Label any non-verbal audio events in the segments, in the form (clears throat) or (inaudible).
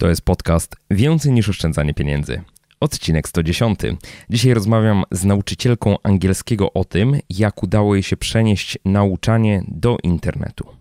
To jest podcast Więcej niż oszczędzanie pieniędzy. Odcinek 110. Dzisiaj rozmawiam z nauczycielką angielskiego o tym, jak udało jej się przenieść nauczanie do internetu.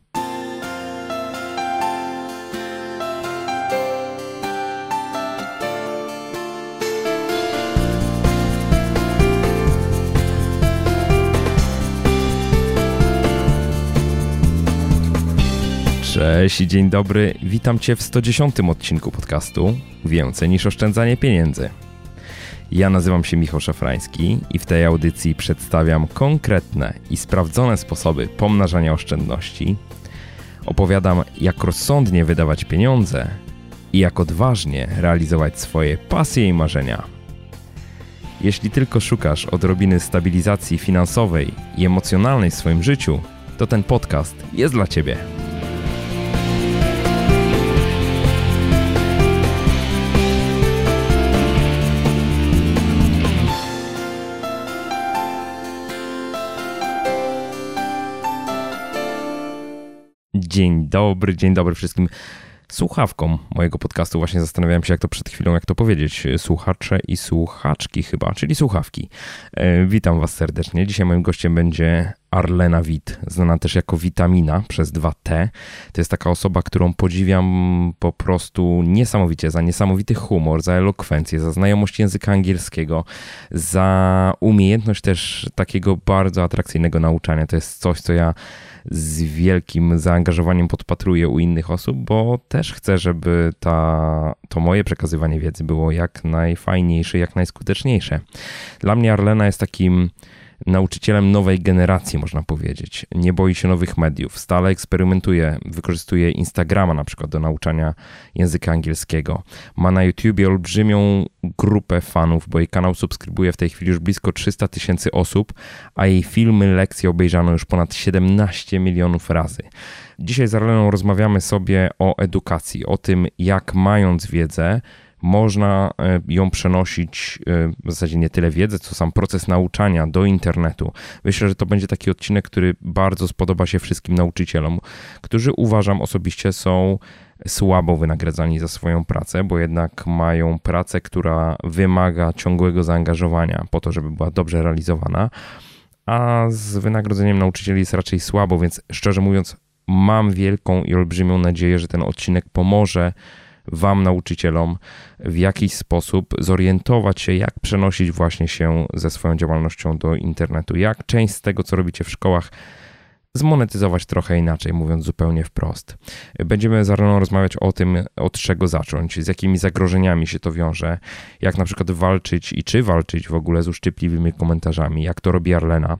Cześć i dzień dobry. Witam Cię w 110 odcinku podcastu Więcej niż oszczędzanie pieniędzy. Ja nazywam się Michał Szafrański i w tej audycji przedstawiam konkretne i sprawdzone sposoby pomnażania oszczędności. Opowiadam, jak rozsądnie wydawać pieniądze i jak odważnie realizować swoje pasje i marzenia. Jeśli tylko szukasz odrobiny stabilizacji finansowej i emocjonalnej w swoim życiu, to ten podcast jest dla Ciebie. Dzień dobry, dzień dobry wszystkim słuchawkom mojego podcastu. Właśnie zastanawiałem się, jak to przed chwilą, jak to powiedzieć. Słuchacze i słuchaczki chyba, czyli słuchawki. E, witam Was serdecznie. Dzisiaj moim gościem będzie Arlena Wit, znana też jako Witamina przez 2T. To jest taka osoba, którą podziwiam po prostu niesamowicie za niesamowity humor, za elokwencję, za znajomość języka angielskiego, za umiejętność też takiego bardzo atrakcyjnego nauczania. To jest coś, co ja z wielkim zaangażowaniem podpatruję u innych osób, bo też chcę, żeby ta, to moje przekazywanie wiedzy było jak najfajniejsze, jak najskuteczniejsze. Dla mnie Arlena jest takim nauczycielem nowej generacji, można powiedzieć. Nie boi się nowych mediów, stale eksperymentuje, wykorzystuje Instagrama na przykład do nauczania języka angielskiego. Ma na YouTubie olbrzymią grupę fanów, bo jej kanał subskrybuje w tej chwili już blisko 300 tysięcy osób, a jej filmy, lekcje obejrzano już ponad 17 milionów razy. Dzisiaj z Arleną rozmawiamy sobie o edukacji, o tym, jak mając wiedzę, można e, ją przenosić, e, w zasadzie nie tyle wiedzę, co sam proces nauczania do internetu. Myślę, że to będzie taki odcinek, który bardzo spodoba się wszystkim nauczycielom, którzy uważam osobiście są słabo wynagradzani za swoją pracę, bo jednak mają pracę, która wymaga ciągłego zaangażowania po to, żeby była dobrze realizowana, a z wynagrodzeniem nauczycieli jest raczej słabo, więc szczerze mówiąc, mam wielką i olbrzymią nadzieję, że ten odcinek pomoże Wam, nauczycielom, w jakiś sposób zorientować się, jak przenosić właśnie się ze swoją działalnością do internetu, jak część z tego, co robicie w szkołach, zmonetyzować trochę inaczej, mówiąc zupełnie wprost. Będziemy z rozmawiać o tym, od czego zacząć, z jakimi zagrożeniami się to wiąże, jak na przykład walczyć i czy walczyć w ogóle z uszczypliwymi komentarzami, jak to robi Arlena.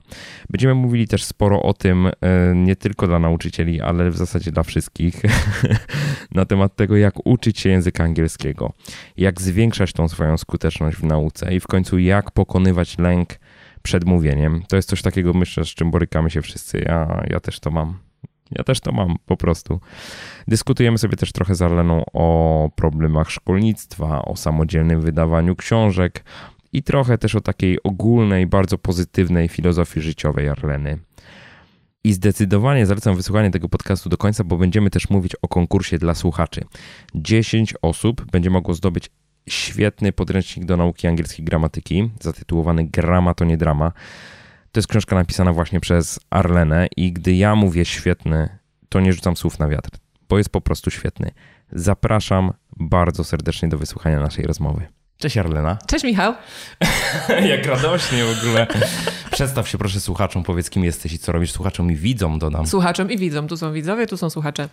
Będziemy mówili też sporo o tym, e, nie tylko dla nauczycieli, ale w zasadzie dla wszystkich, (laughs) na temat tego, jak uczyć się języka angielskiego, jak zwiększać tą swoją skuteczność w nauce i w końcu jak pokonywać lęk przed mówieniem. To jest coś takiego, myślę, z czym borykamy się wszyscy. Ja, ja też to mam. Ja też to mam po prostu. Dyskutujemy sobie też trochę z Arleną o problemach szkolnictwa, o samodzielnym wydawaniu książek i trochę też o takiej ogólnej, bardzo pozytywnej filozofii życiowej Arleny. I zdecydowanie zalecam wysłuchanie tego podcastu do końca, bo będziemy też mówić o konkursie dla słuchaczy. 10 osób będzie mogło zdobyć świetny podręcznik do nauki angielskiej gramatyki, zatytułowany Grama to nie drama. To jest książka napisana właśnie przez Arlenę i gdy ja mówię świetny, to nie rzucam słów na wiatr, bo jest po prostu świetny. Zapraszam bardzo serdecznie do wysłuchania naszej rozmowy. Cześć Arlena. Cześć Michał. (laughs) Jak radośnie w ogóle. Przedstaw się proszę słuchaczom, powiedz kim jesteś i co robisz słuchaczom i widzom dodam. Słuchaczom i widzom, tu są widzowie, tu są słuchacze.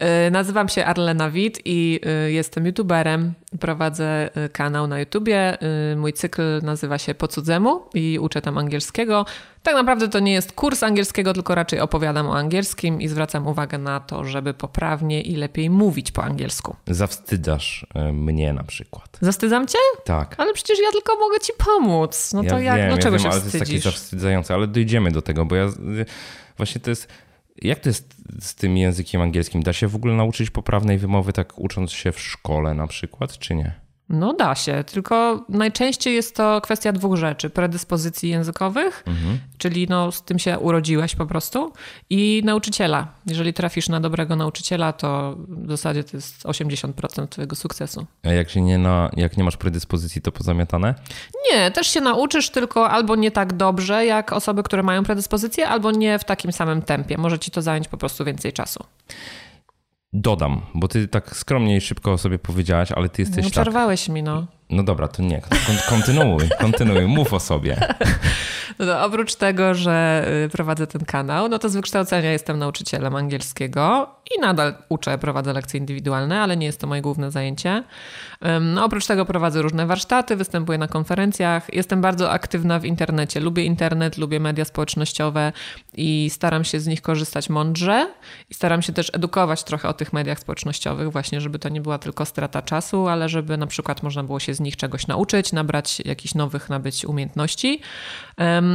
Yy, nazywam się Arlena Wit i yy, jestem youtuberem. Prowadzę yy, kanał na YouTubie. Mój cykl nazywa się Po cudzemu i uczę tam angielskiego. Tak naprawdę to nie jest kurs angielskiego, tylko raczej opowiadam o angielskim i zwracam uwagę na to, żeby poprawnie i lepiej mówić po angielsku. Zawstydzasz mnie na przykład. Zawstydzam cię? Tak. Ale przecież ja tylko mogę ci pomóc. No to ja jak, wiem, dlaczego ja wiem, się ale wstydzisz? to jest takie zawstydzające, ale dojdziemy do tego, bo ja właśnie to jest... Jak to jest z tym językiem angielskim? Da się w ogóle nauczyć poprawnej wymowy tak ucząc się w szkole na przykład, czy nie? No da się, tylko najczęściej jest to kwestia dwóch rzeczy. Predyspozycji językowych, mhm. czyli no, z tym się urodziłeś po prostu i nauczyciela. Jeżeli trafisz na dobrego nauczyciela, to w zasadzie to jest 80% twojego sukcesu. A jak, się nie na, jak nie masz predyspozycji, to pozamiatane? Nie, też się nauczysz, tylko albo nie tak dobrze jak osoby, które mają predyspozycję, albo nie w takim samym tempie. Może ci to zająć po prostu więcej czasu. Dodam, bo ty tak skromnie i szybko sobie powiedziałaś, ale ty jesteś. No, tak... przerwałeś mi, no. No dobra, to nie, kontynuuj, kontynuuj, mów o sobie. No to oprócz tego, że y, prowadzę ten kanał, no to z wykształcenia jestem nauczycielem angielskiego i nadal uczę, prowadzę lekcje indywidualne, ale nie jest to moje główne zajęcie. No, oprócz tego prowadzę różne warsztaty, występuję na konferencjach, jestem bardzo aktywna w internecie. Lubię internet, lubię media społecznościowe i staram się z nich korzystać mądrze i staram się też edukować trochę o tych mediach społecznościowych, właśnie, żeby to nie była tylko strata czasu, ale żeby na przykład można było się z nich czegoś nauczyć, nabrać jakichś nowych nabyć umiejętności.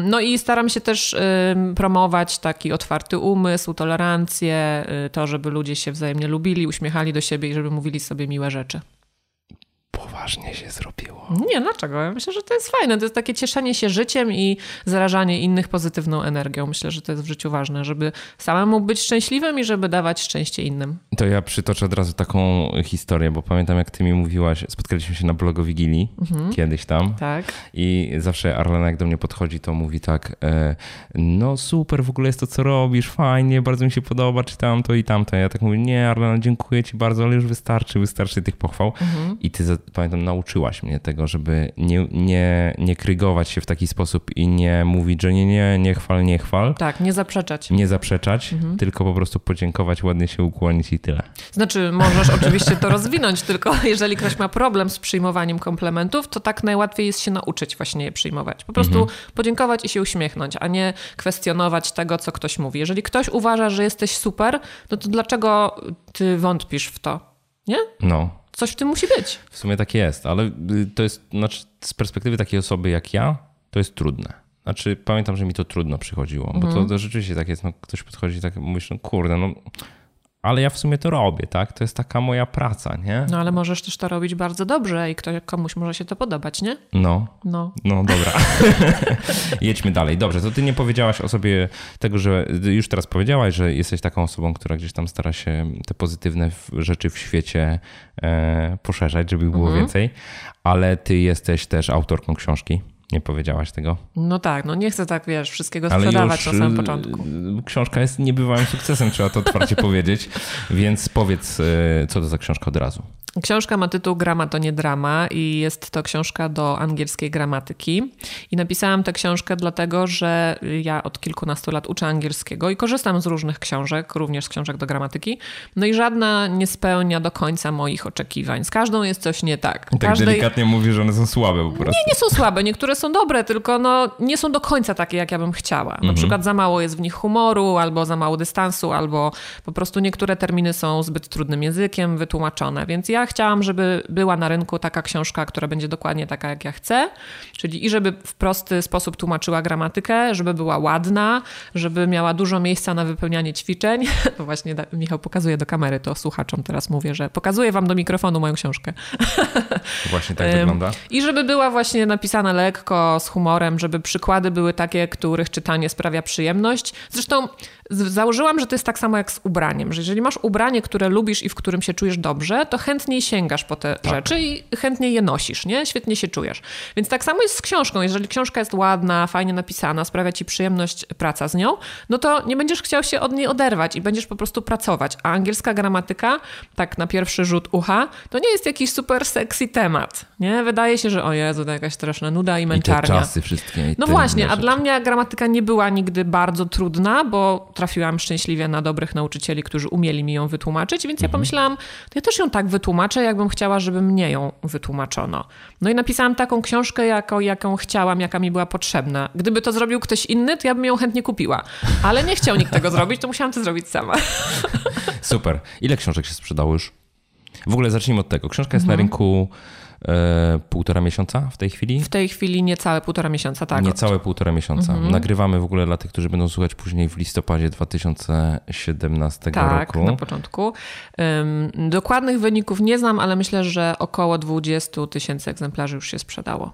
No i staram się też promować taki otwarty umysł, tolerancję, y, to, żeby ludzie się wzajemnie lubili, uśmiechali do siebie i żeby mówili sobie miłe rzeczy poważnie się zrobiło. Nie, dlaczego? Ja myślę, że to jest fajne. To jest takie cieszenie się życiem i zarażanie innych pozytywną energią. Myślę, że to jest w życiu ważne, żeby samemu być szczęśliwym i żeby dawać szczęście innym. To ja przytoczę od razu taką historię, bo pamiętam jak ty mi mówiłaś, spotkaliśmy się na blogu Wigilii mhm. kiedyś tam. Tak. I zawsze Arlena jak do mnie podchodzi, to mówi tak, e, no super, w ogóle jest to, co robisz, fajnie, bardzo mi się podoba, czy tamto i tamto. Ja tak mówię, nie Arlena, dziękuję ci bardzo, ale już wystarczy, wystarczy tych pochwał. Mhm. I ty pamiętam, nauczyłaś mnie tego, żeby nie, nie, nie krygować się w taki sposób i nie mówić, że nie, nie, nie chwal, nie chwal. Tak, nie zaprzeczać. Nie zaprzeczać, mhm. tylko po prostu podziękować, ładnie się ukłonić i tyle. Znaczy, możesz oczywiście to rozwinąć, (laughs) tylko jeżeli ktoś ma problem z przyjmowaniem komplementów, to tak najłatwiej jest się nauczyć właśnie je przyjmować. Po prostu mhm. podziękować i się uśmiechnąć, a nie kwestionować tego, co ktoś mówi. Jeżeli ktoś uważa, że jesteś super, no to dlaczego ty wątpisz w to? Nie? No. Coś w tym musi być. W sumie tak jest, ale y, to jest, znaczy z perspektywy takiej osoby jak ja, to jest trudne. Znaczy pamiętam, że mi to trudno przychodziło, bo to, mhm. to rzeczywiście tak jest, no ktoś podchodzi i tak mówisz, no kurde, no ale ja w sumie to robię, tak? To jest taka moja praca, nie? No ale możesz też to robić bardzo dobrze i ktoś, komuś może się to podobać, nie? No. No, no dobra. (laughs) Jedźmy dalej. Dobrze, to ty nie powiedziałaś o sobie tego, że już teraz powiedziałaś, że jesteś taką osobą, która gdzieś tam stara się te pozytywne rzeczy w świecie e, poszerzać, żeby było mhm. więcej, ale ty jesteś też autorką książki. Nie powiedziałaś tego. No tak, no nie chcę tak, wiesz, wszystkiego sprzedawać na samym y, początku. Książka jest niebywałym sukcesem, trzeba to otwarcie (laughs) powiedzieć, więc powiedz, y, co to za książka od razu. Książka ma tytuł Grama to nie drama i jest to książka do angielskiej gramatyki. I napisałam tę książkę dlatego, że ja od kilkunastu lat uczę angielskiego i korzystam z różnych książek, również z książek do gramatyki. No i żadna nie spełnia do końca moich oczekiwań. Z każdą jest coś nie tak. Tak Każdej... delikatnie mówisz, że one są słabe po prostu. Nie, nie są słabe. Niektóre są dobre, tylko no, nie są do końca takie, jak ja bym chciała. Na mhm. przykład za mało jest w nich humoru, albo za mało dystansu, albo po prostu niektóre terminy są zbyt trudnym językiem wytłumaczone. Więc ja chciałam, żeby była na rynku taka książka, która będzie dokładnie taka, jak ja chcę, czyli i żeby w prosty sposób tłumaczyła gramatykę, żeby była ładna, żeby miała dużo miejsca na wypełnianie ćwiczeń. (laughs) Właśnie Michał pokazuje do kamery, to słuchaczom teraz mówię, że pokazuję wam do mikrofonu moją książkę. (laughs) Właśnie tak wygląda. I żeby była właśnie napisana lekko, z humorem, żeby przykłady były takie, których czytanie sprawia przyjemność. Zresztą założyłam, że to jest tak samo jak z ubraniem, że jeżeli masz ubranie, które lubisz i w którym się czujesz dobrze, to chętniej sięgasz po te tak. rzeczy i chętnie je nosisz, nie? Świetnie się czujesz. Więc tak samo jest z książką. Jeżeli książka jest ładna, fajnie napisana, sprawia ci przyjemność praca z nią, no to nie będziesz chciał się od niej oderwać i będziesz po prostu pracować. A angielska gramatyka, tak na pierwszy rzut ucha, to nie jest jakiś super sexy temat, nie? Wydaje się, że o Jezu, to jakaś straszna nuda i męczarnia. I te czasy wszystkie. I no właśnie, a dla mnie gramatyka nie była nigdy bardzo trudna, bo trafiłam szczęśliwie na dobrych nauczycieli, którzy umieli mi ją wytłumaczyć, więc ja mhm. pomyślałam, ja też ją tak wytłumaczę, jakbym chciała, żeby mnie ją wytłumaczono. No i napisałam taką książkę, jako, jaką chciałam, jaka mi była potrzebna. Gdyby to zrobił ktoś inny, to ja bym ją chętnie kupiła. Ale nie chciał nikt tego zrobić, to musiałam to zrobić sama. Super. Ile książek się sprzedało już? W ogóle zacznijmy od tego. Książka jest mhm. na rynku e, półtora miesiąca w tej chwili? W tej chwili niecałe półtora miesiąca, tak. Niecałe półtora miesiąca. Mhm. Nagrywamy w ogóle dla tych, którzy będą słuchać później w listopadzie 2017 tak, roku. Tak, na początku. Um, dokładnych wyników nie znam, ale myślę, że około 20 tysięcy egzemplarzy już się sprzedało.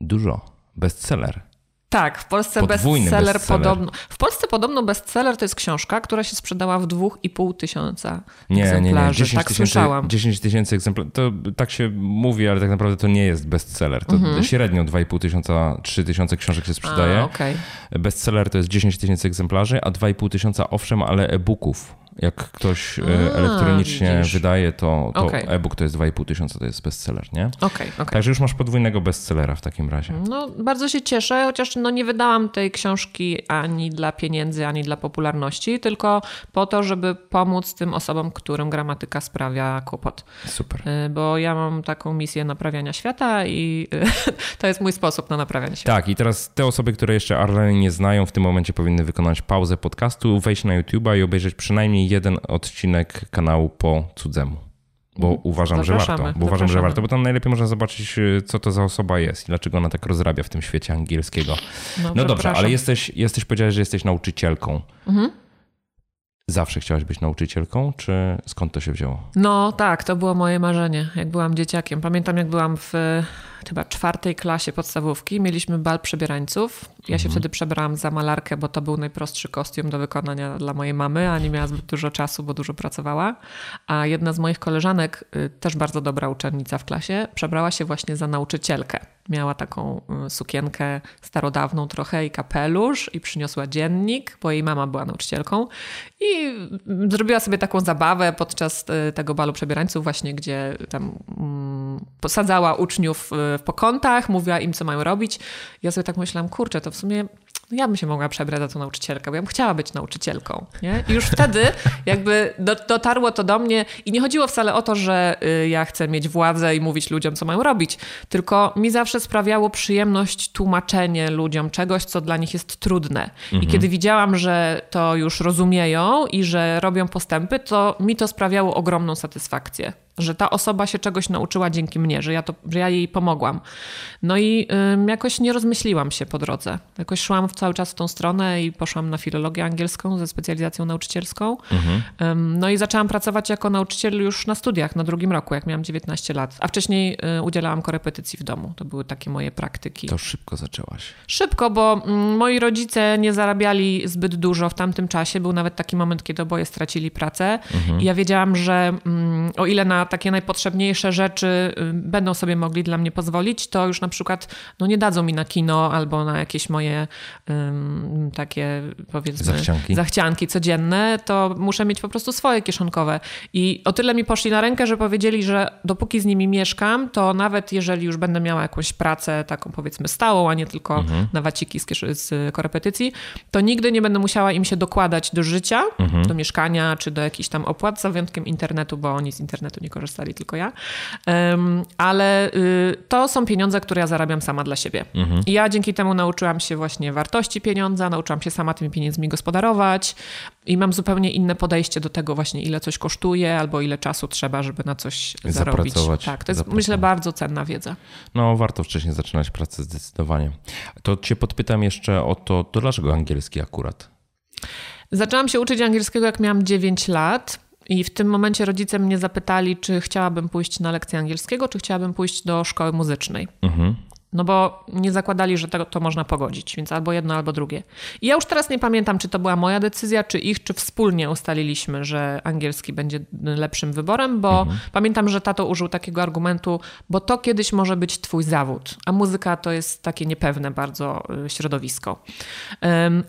Dużo. Bestseller. Tak, w Polsce bestseller, bestseller podobno. W Polsce podobno bestseller to jest książka, która się sprzedała w 2,5 tysiąca nie, egzemplarzy. Nie, nie. 10 tak słyszałam. 10 tysięcy egzemplarzy. To tak się mówi, ale tak naprawdę to nie jest bestseller. To mhm. średnio 2,5 tysiąca, 3 tysiące książek się sprzedaje. A, okay. Bestseller to jest 10 tysięcy egzemplarzy, a 2,5 tysiąca owszem, ale e-booków jak ktoś e, a, elektronicznie widzisz. wydaje, to, to okay. e-book to jest 2,5 tysiąca, to jest bestseller, nie? Okay, okay. Także już masz podwójnego bestsellera w takim razie. No, bardzo się cieszę, chociaż no, nie wydałam tej książki ani dla pieniędzy, ani dla popularności, tylko po to, żeby pomóc tym osobom, którym gramatyka sprawia kłopot. Super. E, bo ja mam taką misję naprawiania świata i (laughs) to jest mój sposób na naprawianie świata. Tak, i teraz te osoby, które jeszcze Arleny nie znają, w tym momencie powinny wykonać pauzę podcastu, wejść na YouTube'a i obejrzeć przynajmniej jeden odcinek kanału po cudzemu. Bo mhm. uważam, że warto. Bo zapraszamy. uważam, że warto, bo tam najlepiej można zobaczyć, y, co to za osoba jest i dlaczego ona tak rozrabia w tym świecie angielskiego. No, no dobrze, ale jesteś, jesteś, powiedziałeś, że jesteś nauczycielką. Mhm. Zawsze chciałaś być nauczycielką, czy skąd to się wzięło? No tak, to było moje marzenie, jak byłam dzieciakiem. Pamiętam, jak byłam w chyba czwartej klasie podstawówki, mieliśmy bal przebierańców. Ja mhm. się wtedy przebrałam za malarkę, bo to był najprostszy kostium do wykonania dla mojej mamy, a nie miała zbyt dużo czasu, bo dużo pracowała. A jedna z moich koleżanek, y, też bardzo dobra uczennica w klasie, przebrała się właśnie za nauczycielkę. Miała taką y, sukienkę starodawną trochę i kapelusz i przyniosła dziennik, bo jej mama była nauczycielką i zrobiła sobie taką zabawę podczas y, tego balu przebierańców właśnie, gdzie tam mm, posadzała uczniów w pokątach, mówiła im, co mają robić. Ja sobie tak myślałam, kurczę, to w sumie no ja bym się mogła przebrać za tą nauczycielkę, bo ja bym chciała być nauczycielką. Nie? I już wtedy jakby dotarło to do mnie i nie chodziło wcale o to, że y, ja chcę mieć władzę i mówić ludziom, co mają robić, tylko mi zawsze sprawiało przyjemność tłumaczenie ludziom czegoś, co dla nich jest trudne. Mhm. I kiedy widziałam, że to już rozumieją i że robią postępy, to mi to sprawiało ogromną satysfakcję że ta osoba się czegoś nauczyła dzięki mnie, że ja, to, że ja jej pomogłam. No i y, jakoś nie rozmyśliłam się po drodze. Jakoś szłam cały czas w tą stronę i poszłam na filologię angielską ze specjalizacją nauczycielską. Mhm. Ym, no i zaczęłam pracować jako nauczyciel już na studiach, na drugim roku, jak miałam 19 lat. A wcześniej y, udzielałam korepetycji w domu. To były takie moje praktyki. To szybko zaczęłaś. Szybko, bo y, moi rodzice nie zarabiali zbyt dużo w tamtym czasie. Był nawet taki moment, kiedy oboje stracili pracę. Mhm. I ja wiedziałam, że mm, o ile na takie najpotrzebniejsze rzeczy y, będą sobie mogli dla mnie pozwolić, to już na przykład no nie dadzą mi na kino albo na jakieś moje um, takie powiedzmy zachcianki. zachcianki codzienne, to muszę mieć po prostu swoje kieszonkowe. I o tyle mi poszli na rękę, że powiedzieli, że dopóki z nimi mieszkam, to nawet jeżeli już będę miała jakąś pracę taką powiedzmy stałą, a nie tylko mhm. na waciki z, z korepetycji, to nigdy nie będę musiała im się dokładać do życia, mhm. do mieszkania czy do jakichś tam opłat, za wyjątkiem internetu, bo oni z internetu nie korzystali tylko ja. Ale y, to są pieniądze, które ja zarabiam sama dla siebie. Mhm. I ja dzięki temu nauczyłam się właśnie wartości pieniądza, nauczyłam się sama tymi pieniędzmi gospodarować i mam zupełnie inne podejście do tego właśnie, ile coś kosztuje albo ile czasu trzeba, żeby na coś zarobić. Tak, to jest myślę bardzo cenna wiedza. No, warto wcześniej zaczynać pracę zdecydowanie. To cię podpytam jeszcze o to, to dlaczego angielski akurat? Zaczęłam się uczyć angielskiego, jak miałam 9 lat. I w tym momencie rodzice mnie zapytali, czy chciałabym pójść na lekcję angielskiego, czy chciałabym pójść do szkoły muzycznej. Mhm. No bo nie zakładali, że to, to, można pogodzić, więc albo jedno, albo drugie. I ja już teraz nie pamiętam, czy to była moja decyzja, czy ich, czy wspólnie ustaliliśmy, że angielski będzie lepszym wyborem, bo mhm. pamiętam, że tato użył takiego argumentu, bo to kiedyś może być twój zawód, a muzyka to jest takie niepewne bardzo y, środowisko.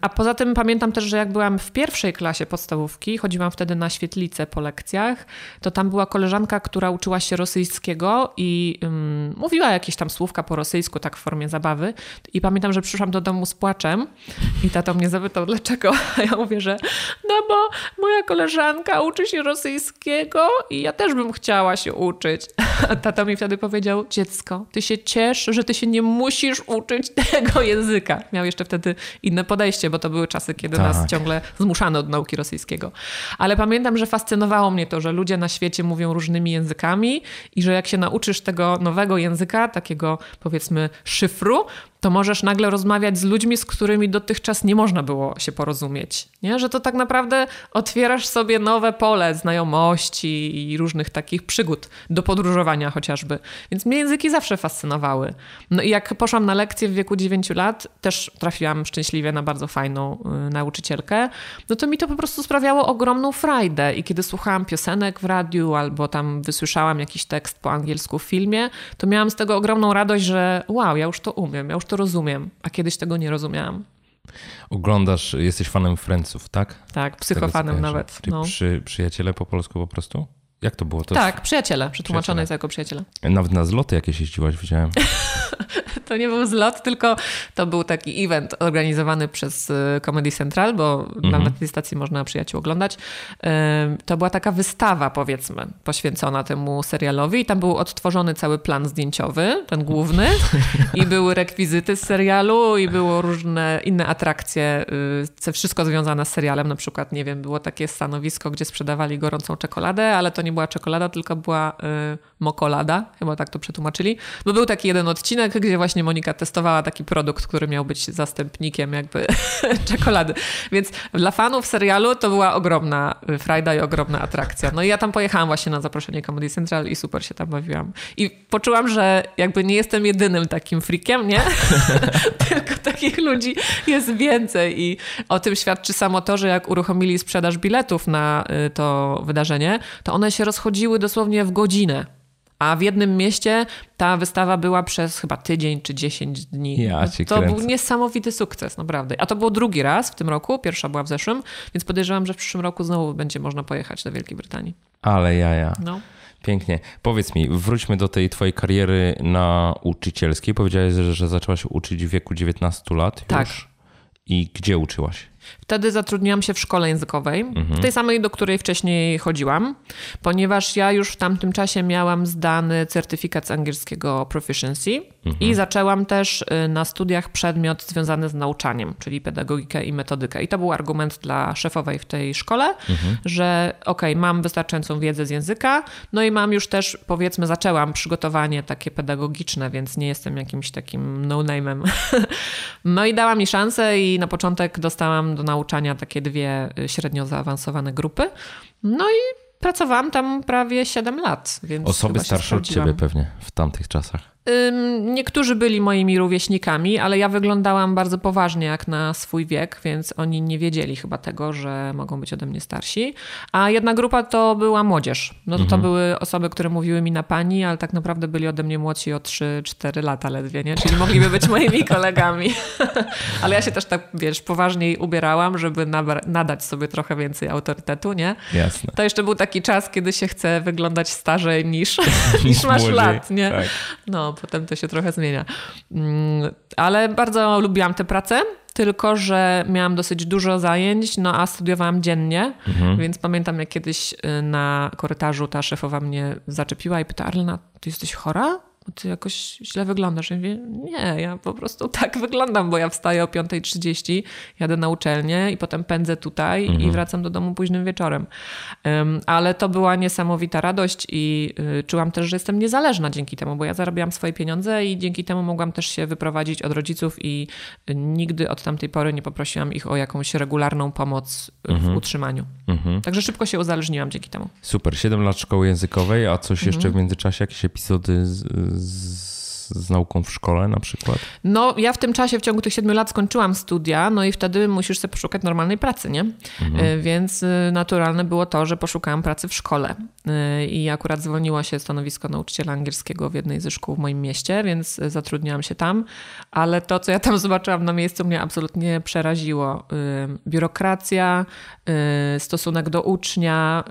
A poza tym pamiętam też, że jak byłam w pierwszej klasie podstawówki, chodziłam wtedy na świetlicę po lekcjach, to tam była koleżanka, która uczyła się rosyjskiego i um, mówiła jakieś tam słówka po rosyjsku, rosyjsku, tak w formie zabawy. I pamiętam, że przyszłam do domu z płaczem i tato mnie zapytał, dlaczego? A ja mówię, że no bo moja koleżanka uczy się rosyjskiego i ja też bym chciała się uczyć. tata mi wtedy powiedział, dziecko, ty się ciesz, że ty się nie musisz uczyć tego języka. Miał jeszcze wtedy inne podejście, bo to były czasy, kiedy tak. nas ciągle zmuszano od nauki rosyjskiego. Ale pamiętam, że fascynowało mnie to, że ludzie na świecie mówią różnymi językami i że jak się nauczysz tego nowego języka, takiego powiedzmy szyfru, to możesz nagle rozmawiać z ludźmi, z którymi dotychczas nie można było się porozumieć. Nie? Że to tak naprawdę otwierasz sobie nowe pole znajomości i różnych takich przygód do podróżowania chociażby. Więc mnie języki zawsze fascynowały. No i jak poszłam na lekcję w wieku 9 lat, też trafiłam szczęśliwie na bardzo fajną y, nauczycielkę, no to mi to po prostu sprawiało ogromną frajdę. I kiedy słuchałam piosenek w radiu albo tam wysłyszałam jakiś tekst po angielsku w filmie, to miałam z tego ogromną radość, że wow, ja już to umiem, ja już to rozumiem, a kiedyś tego nie rozumiałam. Oglądasz, jesteś fanem Friendsów, tak? Tak, psychofanem nawet. Czyli no. przy, przyjaciele po polsku po prostu? Jak to było? To tak, przyjaciele. Przetłumaczone jest jako przyjaciele. Nawet na zloty jakieś jeździłaś, widziałem. (laughs) to nie był zlot, tylko to był taki event organizowany przez y, Comedy Central, bo mhm. na tej stacji można przyjaciół oglądać. To była taka wystawa, powiedzmy, poświęcona temu serialowi i tam był odtworzony cały plan zdjęciowy, ten główny i były rekwizyty z serialu i było różne inne atrakcje, y, wszystko związane z serialem, na przykład, nie wiem, było takie stanowisko, gdzie sprzedawali gorącą czekoladę, ale to nie była czekolada, tylko była y, mokolada, chyba tak to przetłumaczyli, bo był taki jeden odcinek, gdzie właśnie Monika testowała taki produkt, który miał być zastępnikiem jakby (laughs) czekolady. Więc dla fanów serialu to była ogromna frajda i ogromna atrakcja. No i ja tam pojechałam właśnie na zaproszenie Comedy Central i super się tam bawiłam. I poczułam, że jakby nie jestem jedynym takim freakiem, nie? (laughs) Tylko takich ludzi jest więcej i o tym świadczy samo to, że jak uruchomili sprzedaż biletów na y, to wydarzenie, to one się rozchodziły dosłownie w godzinę. A w jednym mieście ta wystawa była przez chyba tydzień czy 10 dni. Ja no, to kręcę. był niesamowity sukces, naprawdę. A to było drugi raz w tym roku, pierwsza była w zeszłym, więc podejrzewam, że w przyszłym roku znowu będzie można pojechać do Wielkiej Brytanii. Ale ja, ja. No. Pięknie. Powiedz mi, wróćmy do tej twojej kariery nauczycielskiej. Powiedziałeś, że, zaczęłaś uczyć w wieku 19 lat tak. już. I gdzie uczyłaś? Wtedy zatrudniłam się w szkole językowej, mhm. w tej samej, do której wcześniej chodziłam, ponieważ ja już w tamtym czasie miałam zdany certyfikat z angielskiego proficiency mhm. i zaczęłam też y, na studiach przedmiot związany z nauczaniem, czyli pedagogikę i metodykę. I to był argument dla szefowej w tej szkole, mhm. że okej, okay, mam wystarczającą wiedzę z języka, no i mam już też, powiedzmy, zaczęłam przygotowanie takie pedagogiczne, więc nie jestem jakimś takim no-name'em. (laughs) no i dała mi szansę i na początek dostałam do nauczania takie dwie y, średnio zaawansowane grupy. No i pracowałam tam prawie 7 lat. Więc Osoby starsze od ciebie pewnie w tamtych czasach. Niektórzy byli moimi rówieśnikami, ale ja wyglądałam bardzo poważnie jak na swój wiek, więc oni nie wiedzieli chyba tego, że mogą być ode mnie starsi. A jedna grupa to była młodzież. No to, mhm. to były osoby, które mówiły mi na pani, ale tak naprawdę byli ode mnie młodsi o 3-4 lata ledwie, nie? Czyli mogliby być (laughs) moimi kolegami. (laughs) ale ja się też tak, wiesz, poważniej ubierałam, żeby nadać sobie trochę więcej autorytetu, nie? Jasne. To jeszcze był taki czas, kiedy się chce wyglądać starzej niż, (laughs) niż masz lat, nie? Tak. No, potem to się trochę zmienia. Mm, ale bardzo lubiłam tę pracę tylko że miałam dosyć dużo zajęć, no a studiowałam dziennie, mhm. więc pamiętam jak kiedyś y, na korytarzu ta szefowa mnie zaczepiła i pyta, Arlena, ty jesteś chora? Ty jakoś źle wyglądasz. Ja mówię, nie, ja po prostu tak wyglądam, bo ja wstaję o 5.30, jadę na uczelnię i potem pędzę tutaj mhm. i wracam do domu późnym wieczorem. Um, ale to była niesamowita radość i y, czułam też, że jestem niezależna dzięki temu, bo ja zarabiałam swoje pieniądze i dzięki temu mogłam też się wyprowadzić od rodziców i y, nigdy od tamtej pory nie poprosiłam ich o jakąś regularną pomoc mhm. w utrzymaniu. Mhm. Także szybko się uzależniłam dzięki temu. Super, 7 lat szkoły językowej, a coś jeszcze mhm. w międzyczasie, jakieś epizody z, z z nauką w szkole na przykład? No, ja w tym czasie, w ciągu tych siedmiu lat skończyłam studia, no i wtedy musisz sobie poszukać normalnej pracy, nie? Mhm. E, więc e, naturalne było to, że poszukałam pracy w szkole. E, I akurat zwolniło się stanowisko nauczyciela angielskiego w jednej ze szkół w moim mieście, więc zatrudniłam się tam. Ale to, co ja tam (laughs) zobaczyłam na miejscu, mnie absolutnie przeraziło. Biurokracja, stosunek do ucznia,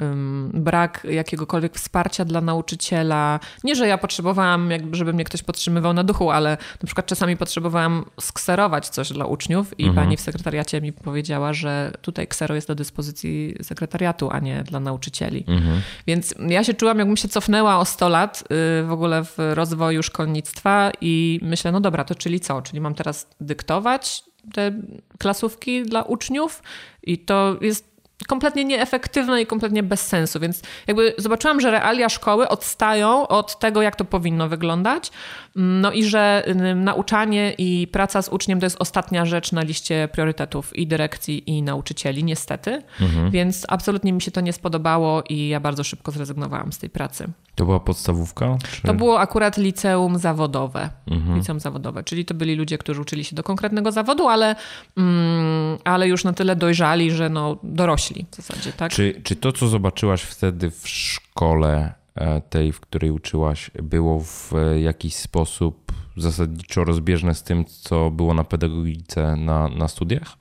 brak jakiegokolwiek wsparcia dla nauczyciela. Nie, że ja potrzebowałam, żeby mnie ktoś podtrzymał utrzymywał na duchu, ale na przykład czasami potrzebowałam skserować coś dla uczniów i Mhm. pani w sekretariacie mi powiedziała, że tutaj ksero jest do dyspozycji sekretariatu, a nie dla nauczycieli. Mhm. Więc ja się czułam, jakbym się cofnęła o 100 lat y, w ogóle w rozwoju szkolnictwa i myślę, no dobra, to czyli co? Czyli mam teraz dyktować te klasówki dla uczniów i to jest kompletnie nieefektywne i kompletnie bez sensu. Więc jakby zobaczyłam, że realia szkoły odstają od tego, jak to powinno wyglądać. No i że nauczanie i praca z uczniem to jest ostatnia rzecz na liście priorytetów i dyrekcji, i nauczycieli, niestety. Więc absolutnie mi się to nie spodobało i ja bardzo szybko zrezygnowałam z tej pracy. To była podstawówka? Czy... To było akurat liceum zawodowe. Liceum zawodowe, czyli to byli ludzie, którzy uczyli się do konkretnego zawodu, ale, mm, ale już na tyle dojrzali, że no, dorośli w zasadzie, tak? Czy, czy to, co zobaczyłaś wtedy w szkole e, tej, w której uczyłaś, było w e, jakiś sposób zasadniczo rozbieżne z tym, co było na pedagogice na, na studiach?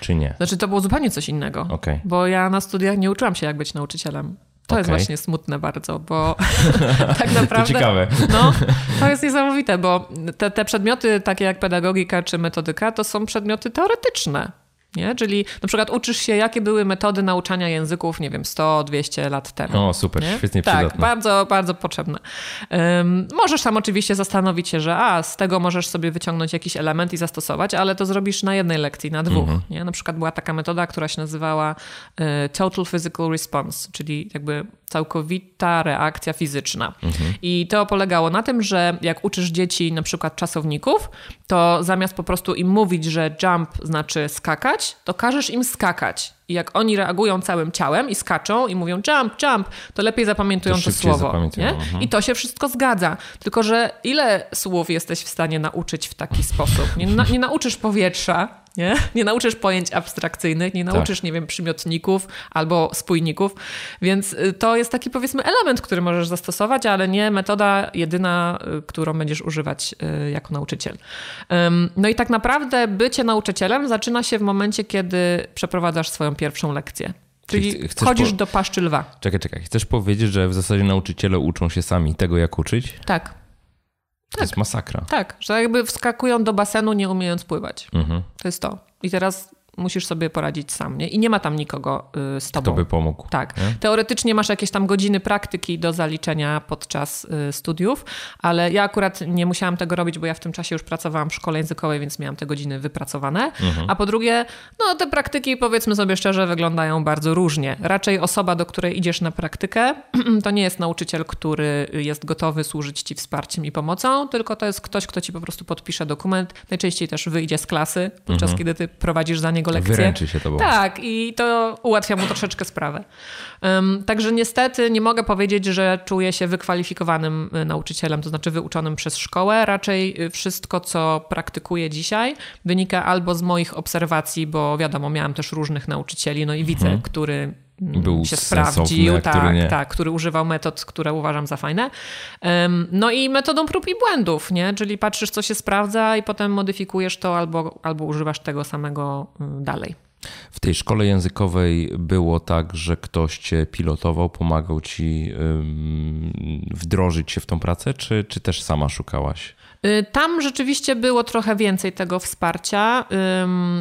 Czy nie? Znaczy, to było zupełnie coś innego. Okej. Bo ja na studiach nie uczyłam się, jak być nauczycielem. To jest Okej. właśnie smutne bardzo, bo (laughs) (laughs) tak To naprawdę. ciekawe. No, to jest niesamowite, bo te, te przedmioty, takie jak pedagogika czy metodyka, to są przedmioty teoretyczne. Nie? Czyli na przykład uczysz się, jakie były metody nauczania języków, nie wiem, 100-200 lat temu. O, super, Nie? świetnie tak, przydatne. bardzo, bardzo potrzebne. Ym, możesz tam oczywiście zastanowić się, że a, z tego możesz sobie wyciągnąć jakiś element i zastosować, ale to zrobisz na jednej lekcji, na dwóch. Mhm. Nie? Na przykład była taka metoda, która się nazywała y, Total Physical Response, czyli jakby całkowita reakcja fizyczna. Mhm. I to polegało na tym, że jak uczysz dzieci na przykład czasowników, to zamiast po prostu im mówić, że jump znaczy skakać, to każesz im skakać. I jak oni reagują całym ciałem i skaczą i mówią jump, jump, to lepiej zapamiętują To to, słowo. zapamiętują, mhm. I to się wszystko zgadza. Tylko, że ile słów jesteś w stanie nauczyć w taki sposób? Nie, na, nie nauczysz powietrza, nie? (laughs) nie nauczysz pojęć abstrakcyjnych, nie nauczysz, nie wiem, przymiotników albo spójników, więc y, to jest taki powiedzmy element, który możesz zastosować, ale nie metoda jedyna, y, którą będziesz używać y, jako nauczyciel. No i tak naprawdę bycie nauczycielem zaczyna się w momencie, kiedy przeprowadzasz swoją pierwą lekcję. Czyli wchodzisz po- do paszczy lwa. Czekaj, czekaj. Chcesz powiedzieć, że w zasadzie nauczyciele uczą się sami tego, jak uczyć? Tak, To jest masakra. tak, że jakby wskakują do basenu nie umiejąc pływać. Mhm. To jest to. I teraz musisz sobie poradzić sam, nie? I nie ma tam nikogo y, z tobą. Kto by pomógł? Tak. Nie? Teoretycznie masz jakieś tam godziny praktyki do zaliczenia podczas y, studiów, ale ja akurat nie musiałam tego robić, bo ja w tym czasie już pracowałam w szkole językowej, więc miałam te godziny wypracowane. Mhm. A po drugie, no te praktyki, powiedzmy sobie szczerze, wyglądają bardzo różnie. Raczej osoba, do której idziesz na praktykę, (clears throat) to nie jest nauczyciel, który jest gotowy służyć ci wsparciem i pomocą, tylko to jest ktoś, kto ci po prostu podpisze dokument. Najczęściej też wyjdzie z klasy, podczas kiedy ty prowadzisz za niego lekcję. Wyręczy się to było. Tak, i to ułatwia mu troszeczkę sprawę. Ym, także niestety nie mogę powiedzieć, że czuję się wykwalifikowanym y, nauczycielem, to znaczy wyuczonym przez szkołę. Raczej y, wszystko, co praktykuję dzisiaj, wynika albo z moich obserwacji, bo wiadomo, miałam też różnych nauczycieli, no i widzę, który Mhm. Był się sprawdził, tak, nie. tak, który używał metod, które uważam za fajne. No i metodą prób i błędów, nie? Czyli patrzysz, co się sprawdza i potem modyfikujesz to albo, albo używasz tego samego y, dalej. W tej szkole językowej było tak, że ktoś cię pilotował, pomagał ci wdrożyć się w tą pracę, czy, czy też sama szukałaś? Y, Tam rzeczywiście było trochę więcej tego wsparcia,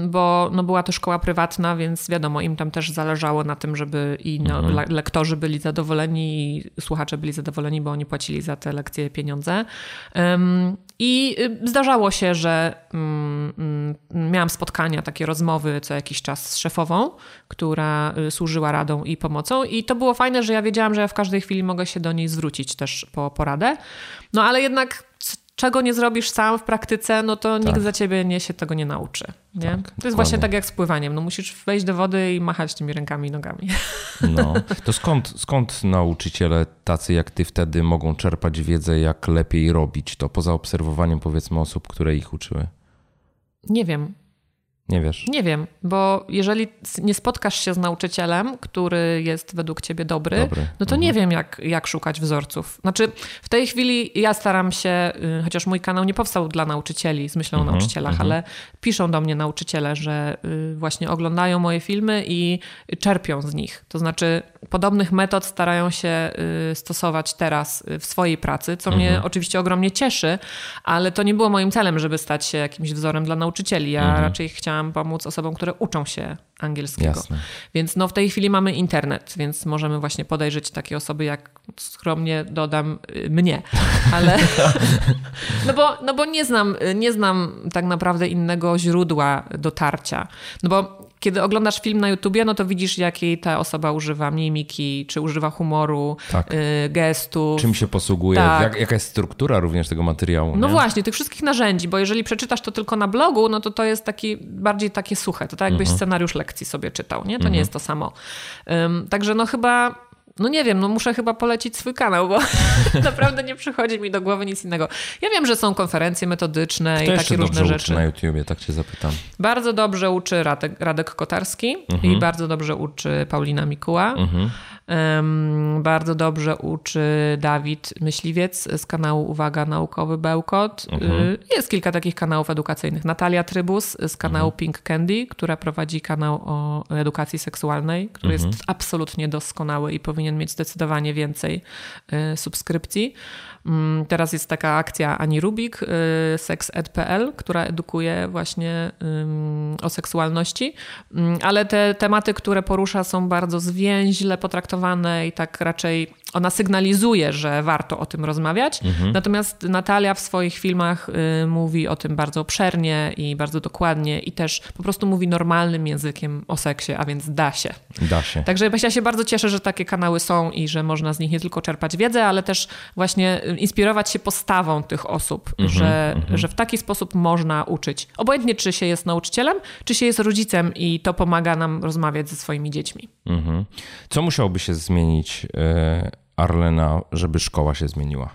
bo no była to szkoła prywatna, więc wiadomo, im tam też zależało na tym, żeby i no, le- lektorzy byli zadowoleni, i słuchacze byli zadowoleni, bo oni płacili za te lekcje pieniądze. I y, zdarzało się, że miałam spotkania, takie rozmowy co jakiś czas z szefową, która y, służyła radą i pomocą. I to było fajne, że ja wiedziałam, że ja w każdej chwili mogę się do niej zwrócić też po poradę. No ale jednak czego nie zrobisz sam w praktyce, no to nikt Tak. za ciebie nie się tego nie nauczy. Nie? Tak, to jest dokładnie. właśnie tak jak z pływaniem. No musisz wejść do wody i machać tymi rękami i nogami. (laughs) No. To skąd, skąd nauczyciele tacy jak ty wtedy mogą czerpać wiedzę, jak lepiej robić to, poza obserwowaniem powiedzmy osób, które ich uczyły? Nie wiem. Nie wiesz. Nie wiem, bo jeżeli nie spotkasz się z nauczycielem, który jest według ciebie dobry, Dobry. no to nie wiem, jak, jak szukać wzorców. Znaczy, w tej chwili ja staram się, y, chociaż mój kanał nie powstał dla nauczycieli, z myślą o nauczycielach, ale piszą do mnie nauczyciele, że y, właśnie oglądają moje filmy i czerpią z nich. To znaczy, podobnych metod starają się y, stosować teraz w swojej pracy, co mnie oczywiście ogromnie cieszy, ale to nie było moim celem, żeby stać się jakimś wzorem dla nauczycieli. Ja raczej chciałam pomóc osobom, które uczą się angielskiego. Jasne. Więc no w tej chwili mamy internet, więc możemy właśnie podejrzeć takie osoby, jak skromnie dodam y, mnie, ale (laughs) no bo, no bo nie znam, nie znam tak naprawdę innego źródła dotarcia. No bo kiedy oglądasz film na YouTubie, no to widzisz, jakiej ta osoba używa mimiki, czy używa humoru, Tak. y, gestów. Czym się posługuje? Tak. Jak, jaka jest struktura również tego materiału? No nie? właśnie, tych wszystkich narzędzi, bo jeżeli przeczytasz to tylko na blogu, no to to jest taki bardziej takie suche. To tak jakbyś Mhm. scenariusz lekcji sobie czytał, nie? To nie jest to samo. Ym, także no chyba, no nie wiem, no muszę chyba polecić swój kanał, bo (laughs) naprawdę nie przychodzi mi do głowy nic innego. Ja wiem, że są konferencje metodyczne Kto i takie dobrze różne uczy rzeczy. na YouTubie, tak cię zapytam. Bardzo dobrze uczy Radek, Radek Kotarski i bardzo dobrze uczy Paulina Mikuła. Em, bardzo dobrze uczy Dawid Myśliwiec z kanału Uwaga Naukowy Bełkot. Y, Jest kilka takich kanałów edukacyjnych. Natalia Trybus z kanału Pink Candy, która prowadzi kanał o edukacji seksualnej, który jest absolutnie doskonały i powinien mieć zdecydowanie więcej y, subskrypcji. Mm, Teraz jest taka akcja Ani Rubik, y, sexed.pl, która edukuje właśnie o seksualności, Mm, ale te tematy, które porusza są bardzo zwięźle potraktowane i tak raczej ona sygnalizuje, że warto o tym rozmawiać. Natomiast Natalia w swoich filmach y, mówi o tym bardzo obszernie i bardzo dokładnie i też po prostu mówi normalnym językiem o seksie, a więc da się. Da się. Także ja się bardzo cieszę, że takie kanały są i że można z nich nie tylko czerpać wiedzę, ale też właśnie y, inspirować się postawą tych osób, że, że w taki sposób można uczyć. Obojętnie, czy się jest nauczycielem, czy się jest rodzicem i to pomaga nam rozmawiać ze swoimi dziećmi. Mhm. Co musiałoby się zmienić, e, Arlena, żeby szkoła się zmieniła?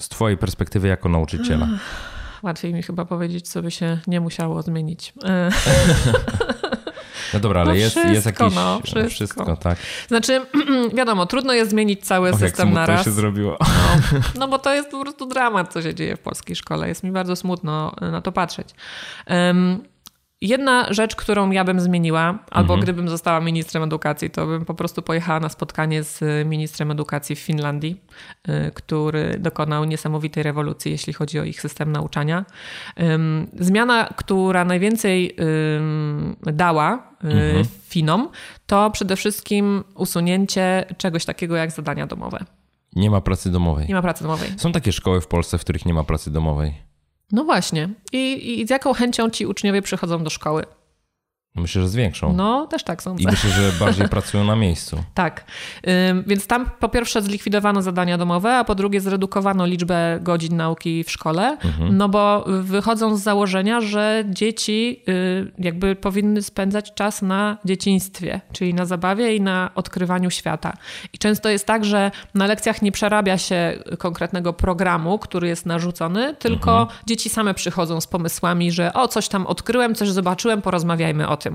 Z twojej perspektywy jako nauczyciela. Łatwiej mi chyba powiedzieć, co by się nie musiało zmienić. E, (laughs) No dobra, ale No jest, jest wszystko, jakiś... no, wszystko. wszystko tak. Znaczy, (clears throat) wiadomo, trudno jest zmienić cały Och, system na raz. się zrobiło. No, (laughs) no bo to jest po prostu dramat, co się dzieje w polskiej szkole. Jest mi bardzo smutno na to patrzeć. Jedna rzecz, którą ja bym zmieniła, albo gdybym została ministrem edukacji, to bym po prostu pojechała na spotkanie z ministrem edukacji w Finlandii, y, który dokonał niesamowitej rewolucji, jeśli chodzi o ich system nauczania. Zmiana, która najwięcej dała y, Finom, to przede wszystkim usunięcie czegoś takiego jak zadania domowe. Nie ma pracy domowej. Nie ma pracy domowej. Są takie szkoły w Polsce, w których nie ma pracy domowej. No właśnie. I, I z jaką chęcią ci uczniowie przychodzą do szkoły? Myślę, że zwiększą. No, też tak sądzę. I myślę, że bardziej pracują na miejscu. (laughs) Tak. Więc tam po pierwsze zlikwidowano zadania domowe, a po drugie zredukowano liczbę godzin nauki w szkole, no bo wychodzą z założenia, że dzieci y, jakby powinny spędzać czas na dzieciństwie, czyli na zabawie i na odkrywaniu świata. I często jest tak, że na lekcjach nie przerabia się konkretnego programu, który jest narzucony, tylko dzieci same przychodzą z pomysłami, że o, coś tam odkryłem, coś zobaczyłem, porozmawiajmy o tym.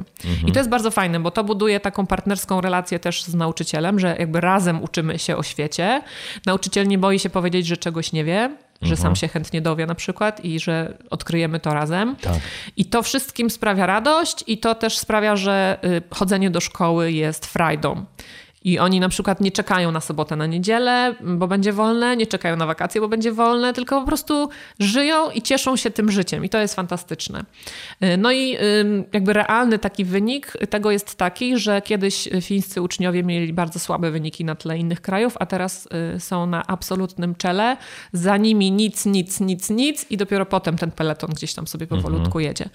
I to jest bardzo fajne, bo to buduje taką partnerską relację też z nauczycielem, że jakby razem uczymy się o świecie. Nauczyciel nie boi się powiedzieć, że czegoś nie wie, że sam się chętnie dowie na przykład i że odkryjemy to razem. Tak. I to wszystkim sprawia radość i to też sprawia, że y, chodzenie do szkoły jest frajdą. I oni na przykład nie czekają na sobotę, na niedzielę, bo będzie wolne, nie czekają na wakacje, bo będzie wolne, tylko po prostu żyją i cieszą się tym życiem. I to jest fantastyczne. Y, No i jakby realny taki wynik tego jest taki, że kiedyś fińscy uczniowie mieli bardzo słabe wyniki na tle innych krajów, a teraz y, są na absolutnym czele. Za nimi nic, nic, nic, nic i dopiero potem ten peleton gdzieś tam sobie powolutku jedzie.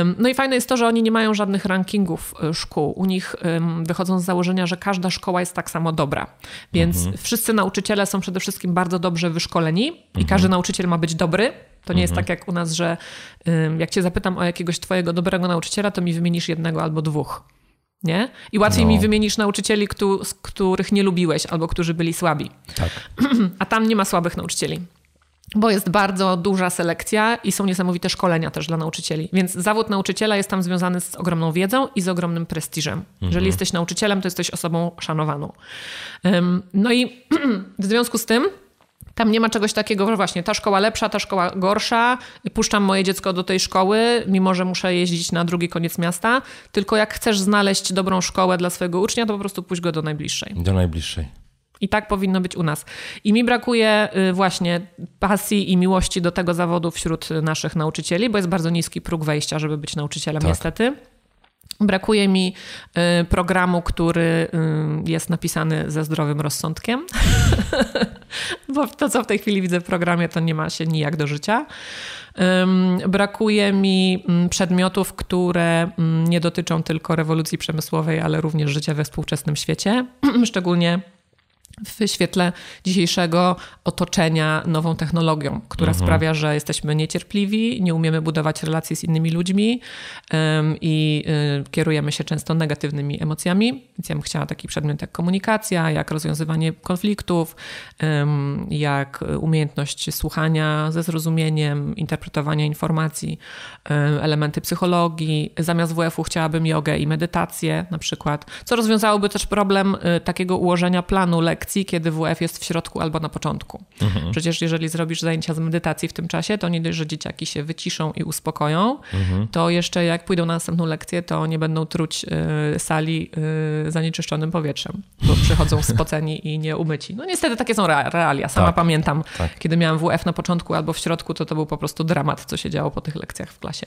Ym, No i fajne jest to, że oni nie mają żadnych rankingów y, szkół. U nich wychodzą z założenia, że każda szkoła jest tak samo dobra. Więc wszyscy nauczyciele są przede wszystkim bardzo dobrze wyszkoleni i każdy nauczyciel ma być dobry. To nie jest tak jak u nas, że jak cię zapytam o jakiegoś twojego dobrego nauczyciela, to mi wymienisz jednego albo dwóch. Nie? I łatwiej No. mi wymienisz nauczycieli, których nie lubiłeś albo którzy byli słabi. Tak. (clears throat) A tam nie ma słabych nauczycieli. Bo jest bardzo duża selekcja i są niesamowite szkolenia też dla nauczycieli. Więc zawód nauczyciela jest tam związany z ogromną wiedzą i z ogromnym prestiżem. Jeżeli mhm. jesteś nauczycielem, to jesteś osobą szanowaną. No i (clears throat) w związku z tym tam nie ma czegoś takiego, że właśnie ta szkoła lepsza, ta szkoła gorsza, puszczam moje dziecko do tej szkoły, mimo że muszę jeździć na drugi koniec miasta. Tylko jak chcesz znaleźć dobrą szkołę dla swojego ucznia, to po prostu pójdź go do najbliższej. Do najbliższej. I tak powinno być u nas. I mi brakuje y, właśnie pasji i miłości do tego zawodu wśród naszych nauczycieli, bo jest bardzo niski próg wejścia, żeby być nauczycielem, tak. niestety. Brakuje mi y, programu, który y, jest napisany ze zdrowym rozsądkiem, (laughs) bo to, co w tej chwili widzę w programie, to nie ma się nijak do życia. Brakuje mi mm, przedmiotów, które mm, nie dotyczą tylko rewolucji przemysłowej, ale również życia we współczesnym świecie, (clears throat) szczególnie w świetle dzisiejszego otoczenia nową technologią, która mhm. sprawia, że jesteśmy niecierpliwi, nie umiemy budować relacji z innymi ludźmi um, i y, kierujemy się często negatywnymi emocjami. Więc ja bym chciała taki przedmiot jak komunikacja, jak rozwiązywanie konfliktów, um, jak umiejętność słuchania ze zrozumieniem, interpretowania informacji, um, elementy psychologii. Zamiast WF-u chciałabym jogę i medytację na przykład, co rozwiązałoby też problem y, takiego ułożenia planu lekcji lekcji, kiedy WF jest w środku albo na początku. Mhm. Przecież jeżeli zrobisz zajęcia z medytacji w tym czasie, to nie dość, że dzieciaki się wyciszą i uspokoją, mhm. to jeszcze jak pójdą na następną lekcję, to nie będą truć y, sali y, zanieczyszczonym powietrzem, bo przychodzą (laughs) spoceni i nieumyci. No niestety takie są realia. Sama tak, pamiętam, tak. kiedy miałam WF na początku albo w środku, to to był po prostu dramat, co się działo po tych lekcjach w klasie.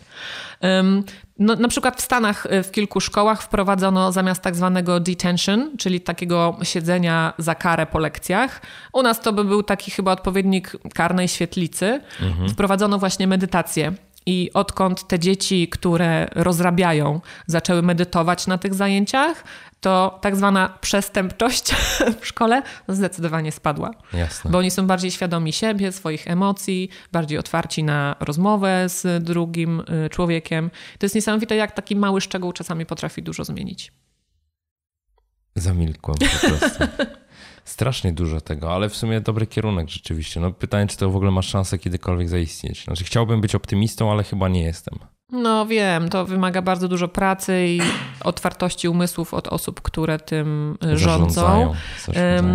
Um, no, na przykład w Stanach y, w kilku szkołach wprowadzono zamiast tak zwanego detention, czyli takiego siedzenia za karę po lekcjach. U nas to by był taki chyba odpowiednik karnej świetlicy. Mhm. Wprowadzono właśnie medytację. I odkąd te dzieci, które rozrabiają, zaczęły medytować na tych zajęciach, to tak zwana przestępczość (laughs) w szkole zdecydowanie spadła. Jasne. Bo oni są bardziej świadomi siebie, swoich emocji, bardziej otwarci na rozmowę z drugim y, człowiekiem. To jest niesamowite, jak taki mały szczegół czasami potrafi dużo zmienić. Zamilkłem po (laughs) prostu. Strasznie dużo tego, ale w sumie dobry kierunek rzeczywiście. No pytanie, czy to w ogóle ma szansę kiedykolwiek zaistnieć. Znaczy chciałbym być optymistą, ale chyba nie jestem. No wiem, to wymaga bardzo dużo pracy i otwartości umysłów od osób, które tym y, rządzą.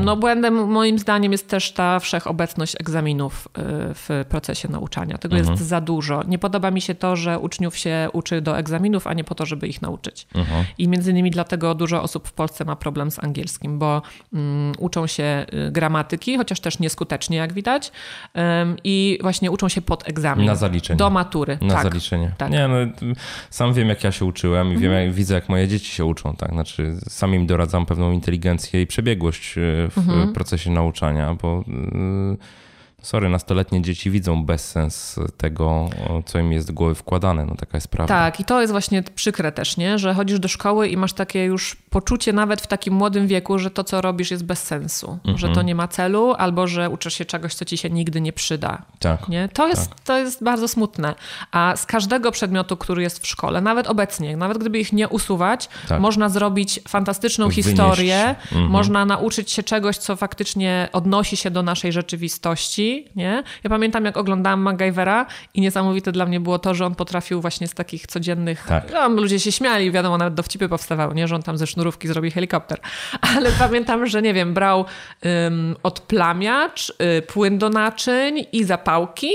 No błędem moim zdaniem jest też ta wszechobecność egzaminów y, w procesie nauczania. Tego mhm. jest za dużo. Nie podoba mi się to, że uczniów się uczy do egzaminów, a nie po to, żeby ich nauczyć. Mhm. I między innymi dlatego dużo osób w Polsce ma problem z angielskim, bo um, uczą się y, gramatyki, chociaż też nieskutecznie, jak widać, um, i właśnie uczą się pod egzamin. Na zaliczenie. Do matury. Na tak. zaliczenie. Tak. Nie, no, sam wiem, jak ja się uczyłem i mhm. wiem, jak, widzę, jak moje dzieci się uczą. Tak? Znaczy, sam im doradzam pewną inteligencję i przebiegłość e, w mhm. procesie nauczania, bo e, sorry, nastoletnie dzieci widzą bezsens tego, co im jest do głowy wkładane. No taka jest prawda. Tak, i to jest właśnie przykre też, nie? że chodzisz do szkoły i masz takie już poczucie nawet w takim młodym wieku, że to, co robisz jest bez sensu, mhm. że to nie ma celu, albo że uczysz się czegoś, co ci się nigdy nie przyda. Tak. Nie? To, jest, tak. to jest bardzo smutne. A z każdego przedmiotu, który jest w szkole, nawet obecnie, nawet gdyby ich nie usuwać, tak. można zrobić fantastyczną Wynieść. historię, mhm. można nauczyć się czegoś, co faktycznie odnosi się do naszej rzeczywistości nie? Ja pamiętam, jak oglądałam MacGyvera i niesamowite dla mnie było to, że on potrafił właśnie z takich codziennych... Tak. No, ludzie się śmiali, wiadomo, nawet dowcipy powstawały, nie? Że on tam ze sznurówki zrobi helikopter. (laughs) Ale pamiętam, że nie wiem, brał um, odplamiacz, y, płyn do naczyń i zapałki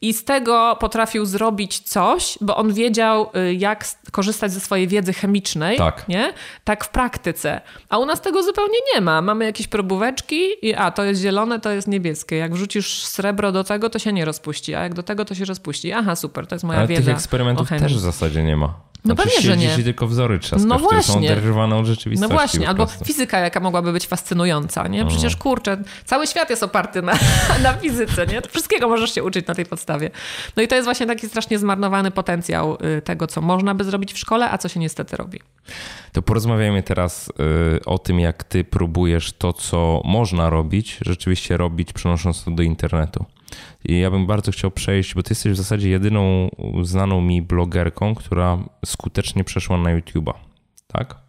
i z tego potrafił zrobić coś, bo on wiedział, y, jak korzystać ze swojej wiedzy chemicznej, tak. nie? Tak w praktyce. A u nas tego zupełnie nie ma. Mamy jakieś probóweczki i a, to jest zielone, to jest niebieskie. Jak wrzucisz srebro do tego, to się nie rozpuści, a jak do tego, to się rozpuści. Aha, super, to jest moja Ale wiedza. tych eksperymentów też w zasadzie nie ma. No znaczy, pewnie, że nie. i tylko wzory trzaskasz, no właśnie. są oderwane od rzeczywistości. No właśnie, albo fizyka, jaka mogłaby być fascynująca, nie? Przecież kurczę, cały świat jest oparty na, (laughs) na fizyce, nie? Wszystkiego możesz się uczyć na tej podstawie. No i to jest właśnie taki strasznie zmarnowany potencjał y, tego, co można by zrobić w szkole, a co się niestety robi. To porozmawiajmy teraz y, o tym, jak ty próbujesz to, co można robić, rzeczywiście robić, przenosząc to do internetu. I ja bym bardzo chciał przejść, bo ty jesteś w zasadzie jedyną znaną mi blogerką, która skutecznie przeszła na YouTube'a, tak?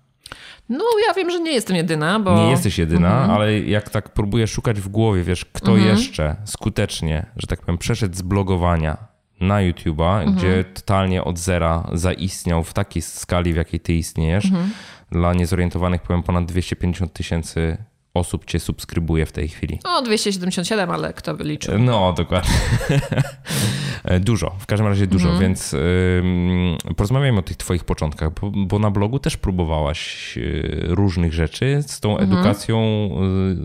No, ja wiem, że nie jestem jedyna, bo... Nie jesteś jedyna, mhm. ale jak tak próbuję szukać w głowie, wiesz, kto mhm. jeszcze skutecznie, że tak powiem, przeszedł z blogowania na YouTube'a, mhm. gdzie totalnie od zera zaistniał w takiej skali, w jakiej ty istniejesz. Mhm. Dla niezorientowanych powiem ponad 250 tysięcy osób cię subskrybuje w tej chwili? No, 277, ale kto by liczył? No, dokładnie. (laughs) dużo, w każdym razie dużo, mm. więc y, porozmawiajmy o tych twoich początkach, bo, bo, na blogu też próbowałaś y, różnych rzeczy z tą mm. edukacją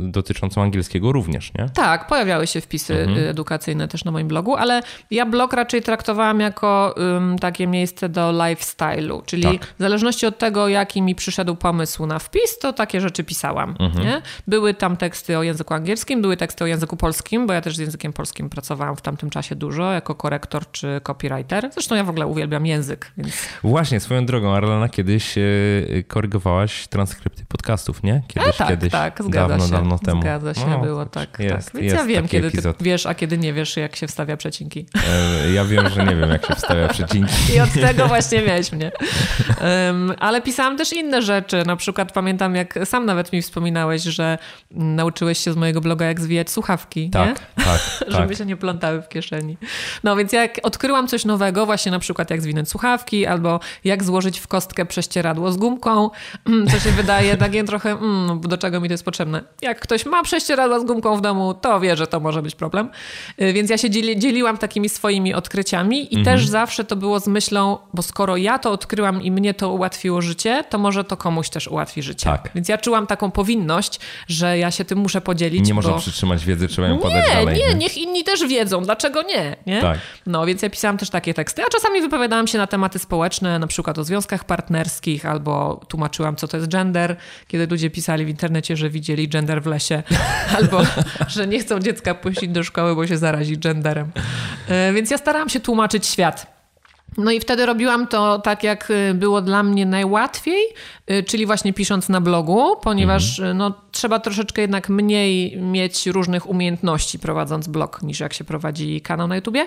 y, dotyczącą angielskiego również, nie? Tak, pojawiały się wpisy mm. edukacyjne też na moim blogu, ale ja blog raczej traktowałam jako takie miejsce do lifestyle'u, czyli tak. w zależności od tego, jaki mi przyszedł pomysł na wpis, to takie rzeczy pisałam, -hmm. nie? Były tam teksty o języku angielskim, były teksty o języku polskim, bo ja też z językiem polskim pracowałam w tamtym czasie dużo jako korektor czy copywriter. Zresztą ja w ogóle uwielbiam język. Więc... Właśnie, swoją drogą, Arlena, kiedyś e, korygowałaś transkrypty podcastów, nie? Kiedyś, e, tak, kiedyś. Tak, zgadza dawno, się. Dawno temu. Zgadza się, no, było tak. Jest, tak. Więc ja wiem, kiedy epizod. ty wiesz, a kiedy nie wiesz, jak się wstawia przecinki. E, ja wiem, że nie wiem, jak się wstawia przecinki. I od tego właśnie miałeś mnie. Um, ale pisałam też inne rzeczy. Na przykład pamiętam, jak sam nawet mi wspominałeś, że nauczyłeś się z mojego bloga, jak zwijać słuchawki, tak, nie? Tak, (laughs) Żeby tak. się nie plątały w kieszeni. No więc jak odkryłam coś nowego, właśnie na przykład jak zwinąć słuchawki, albo jak złożyć w kostkę prześcieradło z gumką, (clears throat) co się wydaje takie (laughs) trochę, mm, do czego mi to jest potrzebne. Jak ktoś ma prześcieradło z gumką w domu, to wie, że to może być problem. Y, więc ja się dzieli, dzieliłam takimi swoimi odkryciami i mhm. też zawsze to było z myślą, bo skoro ja to odkryłam i mnie to ułatwiło życie, to może to komuś też ułatwi życie. Tak. Więc ja czułam taką powinność, że ja się tym muszę podzielić. Nie można przytrzymać wiedzy, trzeba ją podać nie, dalej. Nie, nie, niech inni też wiedzą, dlaczego nie, nie? Tak. No więc ja pisałam też takie teksty, a czasami wypowiadałam się na tematy społeczne, na przykład o związkach partnerskich, albo tłumaczyłam, co to jest gender, kiedy ludzie pisali w internecie, że widzieli gender w lesie, (laughs) albo że nie chcą dziecka puścić do szkoły, bo się zarazi genderem. E, więc ja starałam się tłumaczyć świat. No i wtedy robiłam to tak, jak y, było dla mnie najłatwiej, y, czyli właśnie pisząc na blogu, ponieważ mhm. Y, no, trzeba troszeczkę jednak mniej mieć różnych umiejętności prowadząc blog, niż jak się prowadzi kanał na YouTubie.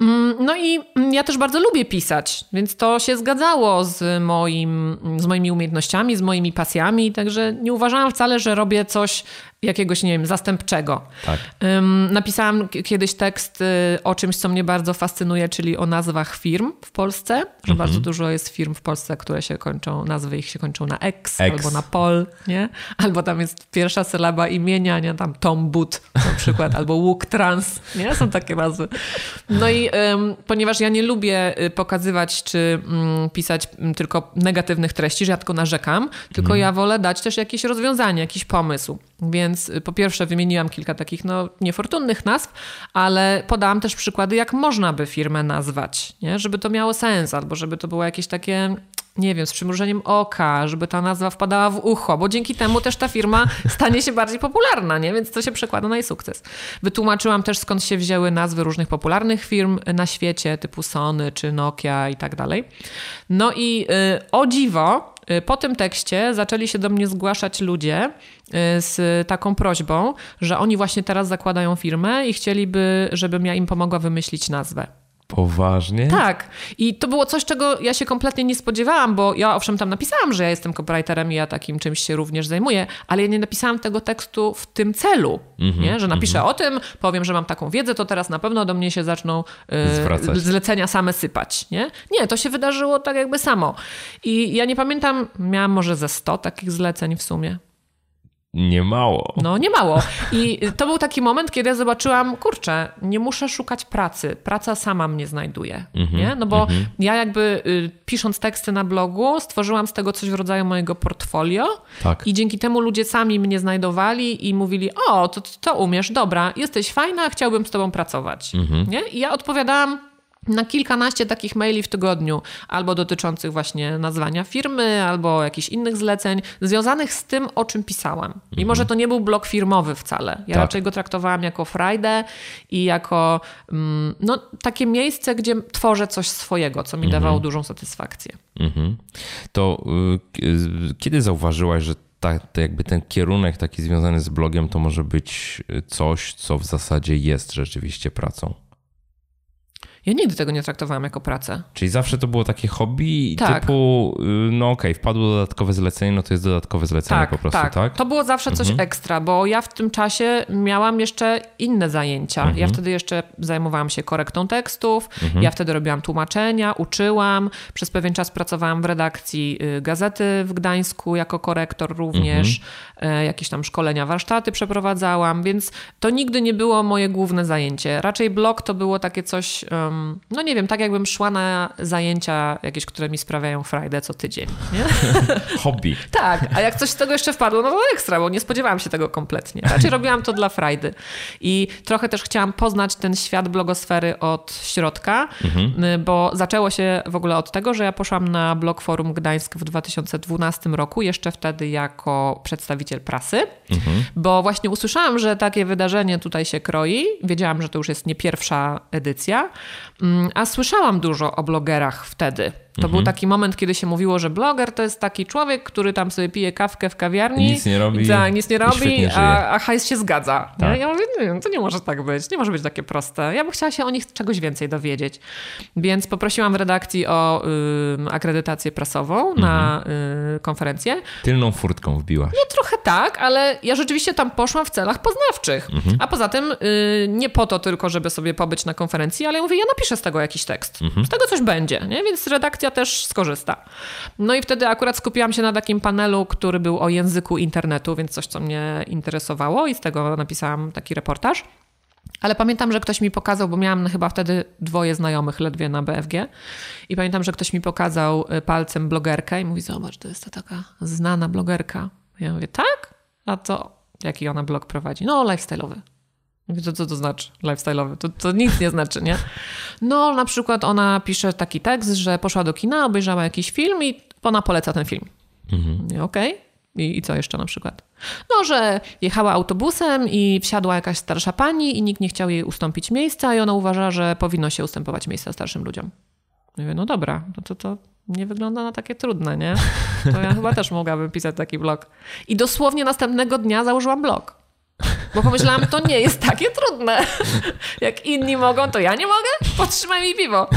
Mm, no i mm, ja też bardzo lubię pisać, więc to się zgadzało z, moim, z moimi umiejętnościami, z moimi pasjami, także nie uważałam wcale, że robię coś jakiegoś, nie wiem, zastępczego. Tak. napisałam kiedyś tekst o czymś, co mnie bardzo fascynuje, czyli o nazwach firm w Polsce, że mhm. bardzo dużo jest firm w Polsce, które się kończą, nazwy ich się kończą na X, X. albo na Pol, nie? Albo tam jest pierwsza sylaba imienia, nie? Tam Tom But na przykład, albo Łuk Trans, nie? Są takie nazwy. No i um, ponieważ ja nie lubię y, pokazywać czy um, pisać um, tylko negatywnych treści, rzadko narzekam, tylko mhm. ja wolę dać też jakieś rozwiązanie, jakiś pomysł. Więc y, po pierwsze wymieniłam kilka takich no, niefortunnych nazw, ale podałam też przykłady, jak można by firmę nazwać, nie? żeby to miało sens, albo żeby to było jakieś takie nie wiem, z przymrużeniem oka, żeby ta nazwa wpadała w ucho, bo dzięki temu też ta firma (laughs) stanie się bardziej popularna, nie? więc to się przekłada na jej sukces. Wytłumaczyłam też skąd się wzięły nazwy różnych popularnych firm na świecie, typu Sony czy Nokia i tak dalej. No i yy, o dziwo, y, po tym tekście zaczęli się do mnie zgłaszać ludzie y, z taką prośbą, że oni właśnie teraz zakładają firmę i chcieliby, żebym ja im pomogła wymyślić nazwę. Poważnie? Tak. I to było coś, czego ja się kompletnie nie spodziewałam, bo ja owszem tam napisałam, że ja jestem copywriterem i ja takim czymś się również zajmuję, ale ja nie napisałam tego tekstu w tym celu, mm -hmm, nie? że napiszę mm -hmm. o tym, powiem, że mam taką wiedzę, to teraz na pewno do mnie się zaczną yy, zlecenia same sypać. Nie? nie, to się wydarzyło tak jakby samo. I ja nie pamiętam, miałam może ze 100 takich zleceń w sumie. Nie mało. No, nie mało. I to był taki moment, kiedy ja zobaczyłam, kurczę, nie muszę szukać pracy. Praca sama mnie znajduje. Mm -hmm, nie? No bo mm -hmm. ja jakby y, pisząc teksty na blogu, stworzyłam z tego coś w rodzaju mojego portfolio. Tak. I dzięki temu ludzie sami mnie znajdowali i mówili: O, to, to umiesz, dobra, jesteś fajna, chciałbym z tobą pracować. Mm -hmm. nie? I ja odpowiadałam na kilkanaście takich maili w tygodniu, albo dotyczących właśnie nazwania firmy, albo jakichś innych zleceń, związanych z tym, o czym pisałam. Mimo, mhm. że to nie był blog firmowy wcale. Ja tak. raczej go traktowałam jako Friday i jako mm, no, takie miejsce, gdzie tworzę coś swojego, co mi mhm. dawało dużą satysfakcję. Mhm. To y, kiedy zauważyłaś, że ta, to jakby ten kierunek taki związany z blogiem to może być coś, co w zasadzie jest rzeczywiście pracą? Ja nigdy tego nie traktowałam jako pracę. Czyli zawsze to było takie hobby Tak. typu, y, no okej, wpadło dodatkowe zlecenie, no to jest dodatkowe zlecenie po prostu, tak? To było zawsze coś ekstra, bo ja w tym czasie miałam jeszcze inne zajęcia. Ja wtedy jeszcze zajmowałam się korektą tekstów, ja wtedy robiłam tłumaczenia, uczyłam. Przez pewien czas pracowałam w redakcji y, gazety w Gdańsku jako korektor również. E, Jakieś tam szkolenia, warsztaty przeprowadzałam, więc to nigdy nie było moje główne zajęcie. Raczej blog to było takie coś, no nie wiem, tak jakbym szła na zajęcia jakieś, które mi sprawiają frajdę co tydzień. Nie? (laughs) Hobby. Tak, a jak coś z tego jeszcze wpadło, no to ekstra, bo nie spodziewałam się tego kompletnie. Raczej robiłam to dla frajdy. I trochę też chciałam poznać ten świat blogosfery od środka, y, bo zaczęło się w ogóle od tego, że ja poszłam na blog Forum Gdańsk w 2012 roku, jeszcze wtedy jako przedstawiciel prasy, bo właśnie usłyszałam, że takie wydarzenie tutaj się kroi. Wiedziałam, że to już jest nie pierwsza edycja, mm, a słyszałam dużo o blogerach wtedy. To był taki moment, kiedy się mówiło, że bloger to jest taki człowiek, który tam sobie pije kawkę w kawiarni. Nic nie robi nic nie robi, a, a hajs się zgadza. Tak. Ja mówię, nie, to nie może tak być, nie może być takie proste. Ja bym chciała się o nich czegoś więcej dowiedzieć. Więc poprosiłam w redakcji o ym, akredytację prasową na y, konferencję. Tylną furtką wbiłaś. No trochę tak, ale ja rzeczywiście tam poszłam w celach poznawczych. A poza tym y, nie po to tylko, żeby sobie pobyć na konferencji, ale ja mówię, ja napiszę z tego jakiś tekst. Z tego coś będzie, nie? więc redakcja też skorzysta. No i wtedy akurat skupiłam się na takim panelu, który był o języku internetu, więc coś, co mnie interesowało i z tego napisałam taki reportaż. Ale pamiętam, że ktoś mi pokazał, bo miałam chyba wtedy dwoje znajomych ledwie na BFG. I pamiętam, że ktoś mi pokazał y, palcem blogerkę i mówi: Zobacz, to jest to taka znana blogerka. Ja mówię: Tak? A to jaki ona blog prowadzi? No, lifestyle'owy. Mówię, co to znaczy lifestyle'owy? To, to nic nie znaczy, nie? No, na przykład ona pisze taki tekst, że poszła do kina, obejrzała jakiś film i ona poleca ten film. Mhm. Okej. I, I co jeszcze na przykład? No, że jechała autobusem i wsiadła jakaś starsza pani i nikt nie chciał jej ustąpić miejsca i ona uważa, że powinno się ustępować miejsca starszym ludziom. Mówię, no dobra, no to to nie wygląda na takie trudne, nie? To ja chyba też mogłabym pisać taki blog. I dosłownie następnego dnia założyłam blog. Bo pomyślałam, to nie jest takie trudne. Jak inni mogą, to ja nie mogę? Podtrzymaj mi piwo.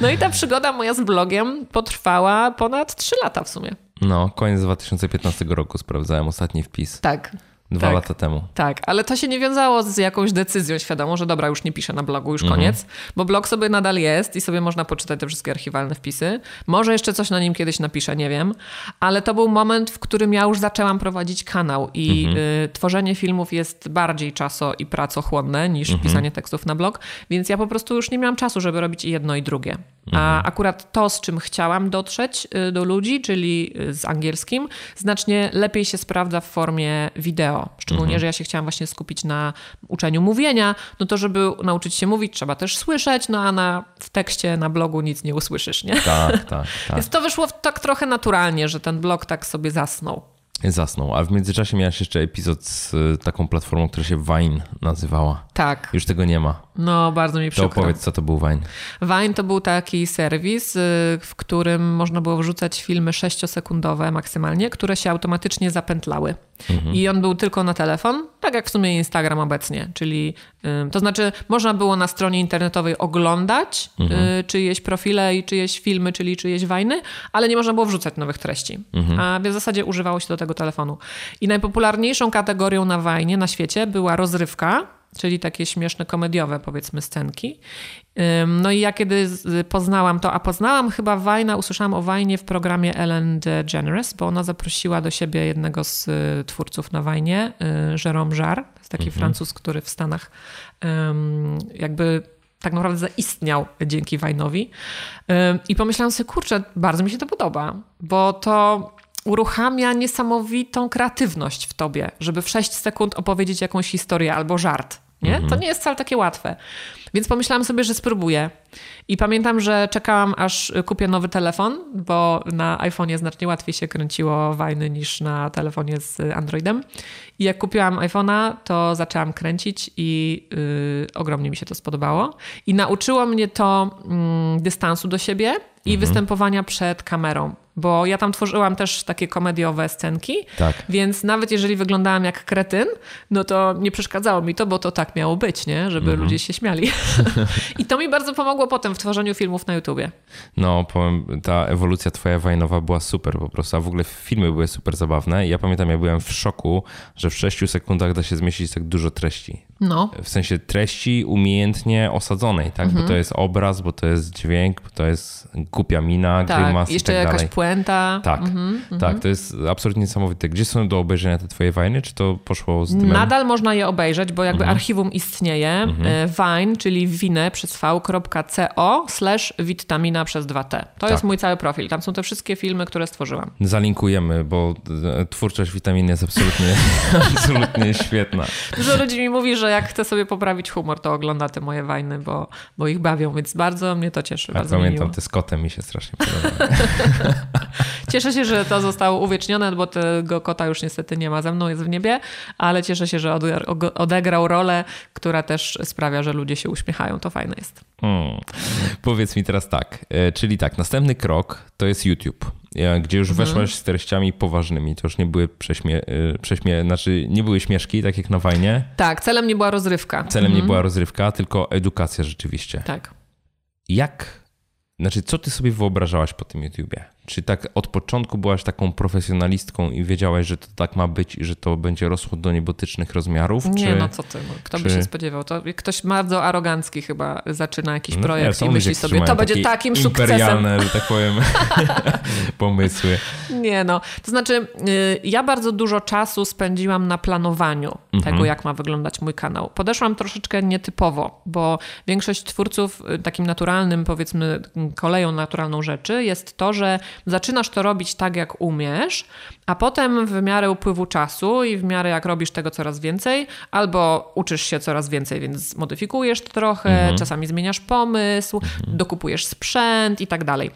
No i ta przygoda moja z blogiem potrwała ponad 3 lata w sumie. No, koniec 2015 roku sprawdzałem ostatni wpis. Tak. Dwa tak. lata temu. Tak, ale to się nie wiązało z jakąś decyzją świadomą, że dobra, już nie piszę na blogu, już koniec, bo blog sobie nadal jest i sobie można poczytać te wszystkie archiwalne wpisy. Może jeszcze coś na nim kiedyś napiszę, nie wiem, ale to był moment, w którym ja już zaczęłam prowadzić kanał i y, tworzenie filmów jest bardziej czaso i pracochłonne niż pisanie tekstów na blog, więc ja po prostu już nie miałam czasu, żeby robić i jedno i drugie. A akurat to, z czym chciałam dotrzeć y, do ludzi, czyli y, z angielskim, znacznie lepiej się sprawdza w formie wideo. Szczególnie, że ja się chciałam właśnie skupić na uczeniu mówienia, no to żeby nauczyć się mówić, trzeba też słyszeć, no a na, w tekście, na blogu nic nie usłyszysz, nie? Tak, tak, (laughs) tak. Więc to wyszło tak trochę naturalnie, że ten blog tak sobie zasnął. Zasnął. A w międzyczasie miałeś jeszcze epizod z y, taką platformą, która się Vine nazywała. Tak, Już tego nie ma. no bardzo mi To przykro. opowiedz, co to był Vine. Vine to był taki serwis, y, w którym można było wrzucać filmy 6-sekundowe maksymalnie, które się automatycznie zapętlały. I on był tylko na telefon, tak jak w sumie Instagram obecnie. Czyli to znaczy, można było na stronie internetowej oglądać y, czyjeś profile i czyjeś filmy, czyli czyjeś wajny, ale nie można było wrzucać nowych treści. A w zasadzie używało się do tego telefonu. I najpopularniejszą kategorią na Wajnie na świecie była rozrywka, czyli takie śmieszne, komediowe, powiedzmy, scenki. No i ja kiedy poznałam to, a poznałam chyba Wajna, usłyszałam o Wajnie w programie Ellen DeGeneres, bo ona zaprosiła do siebie jednego z y, twórców na Wajnie, y, Jérôme Jarre, to jest taki Francuz, który w Stanach jakby tak naprawdę zaistniał dzięki Wajnowi. I pomyślałam sobie, kurczę, bardzo mi się to podoba, bo to uruchamia niesamowitą kreatywność w tobie, żeby w 6 sekund opowiedzieć jakąś historię albo żart. Nie? To nie jest wcale takie łatwe. Więc pomyślałam sobie, że spróbuję. I pamiętam, że czekałam, aż kupię nowy telefon, bo na iPhone'ie znacznie łatwiej się kręciło wajny niż na telefonie z Androidem. I jak kupiłam iPhone'a, to zaczęłam kręcić i yy, ogromnie mi się to spodobało. I nauczyło mnie to mm, dystansu do siebie i występowania przed kamerą. Bo ja tam tworzyłam też takie komediowe scenki, Tak. więc nawet jeżeli wyglądałam jak kretyn, no to nie przeszkadzało mi to, bo to tak miało być, nie? Żeby Mhm. ludzie się śmiali. (laughs) I to mi bardzo pomogło potem w tworzeniu filmów na YouTubie. No, powiem, ta ewolucja twoja wajnowa była super po prostu, a w ogóle filmy były super zabawne. Ja pamiętam, ja byłem w szoku, że w 6 sekundach da się zmieścić tak dużo treści. No. W sensie treści umiejętnie osadzonej, tak? Mhm. Bo to jest obraz, bo to jest dźwięk, bo to jest głupia mina, Tak, grymas jeszcze i tak jakaś dalej. puenta. Tak, Mhm, tak, to jest absolutnie niesamowite. Gdzie są do obejrzenia te twoje wajny? Czy to poszło z dymem? Nadal można je obejrzeć, bo jakby Mhm. archiwum istnieje. E, Vine, czyli wine przez v.co slash witamina przez 2t. To Tak. jest mój cały profil. Tam są te wszystkie filmy, które stworzyłam. Zalinkujemy, bo e, twórczość witaminy jest absolutnie, (laughs) absolutnie świetna. Dużo ludzi mi mówi, że jak chce sobie poprawić humor, to ogląda te moje wajny, bo, bo ich bawią, więc bardzo mnie to cieszy. A Bardzo mi pamiętam, miło. te z kotem mi się strasznie (laughs) podobały. Cieszę się, że to zostało uwiecznione, bo tego kota już niestety nie ma ze mną, jest w niebie, ale cieszę się, że ode- odegrał rolę, która też sprawia, że ludzie się uśmiechają. To fajne jest. Hmm. Powiedz mi teraz tak, e, czyli tak, następny krok to jest YouTube, gdzie już Mhm. weszłaś z treściami poważnymi, to już nie były prześmie, e, prześmie, znaczy nie były śmieszki, tak jak na Wajnie. Tak, celem nie była rozrywka. Celem nie była rozrywka, tylko edukacja rzeczywiście. Tak. Jak, znaczy co ty sobie wyobrażałaś po tym YouTubie? Czy tak od początku byłaś taką profesjonalistką i wiedziałaś, że to tak ma być i że to będzie rosło do niebotycznych rozmiarów? Nie, czy... no co ty, no, kto by czy- się spodziewał? To ktoś bardzo arogancki chyba zaczyna jakiś No projekt są i myśli sobie, to będzie takim sukcesem. Imperialne, (laughs) że tak powiem, (laughs) pomysły. Nie no, to znaczy y, ja bardzo dużo czasu spędziłam na planowaniu Mhm. tego, jak ma wyglądać mój kanał. Podeszłam troszeczkę nietypowo, bo większość twórców y, takim naturalnym, powiedzmy koleją naturalną rzeczy jest to, że zaczynasz to robić tak, jak umiesz, a potem w miarę upływu czasu i w miarę jak robisz tego coraz więcej, albo uczysz się coraz więcej, więc modyfikujesz to trochę, czasami zmieniasz pomysł, dokupujesz sprzęt i tak dalej.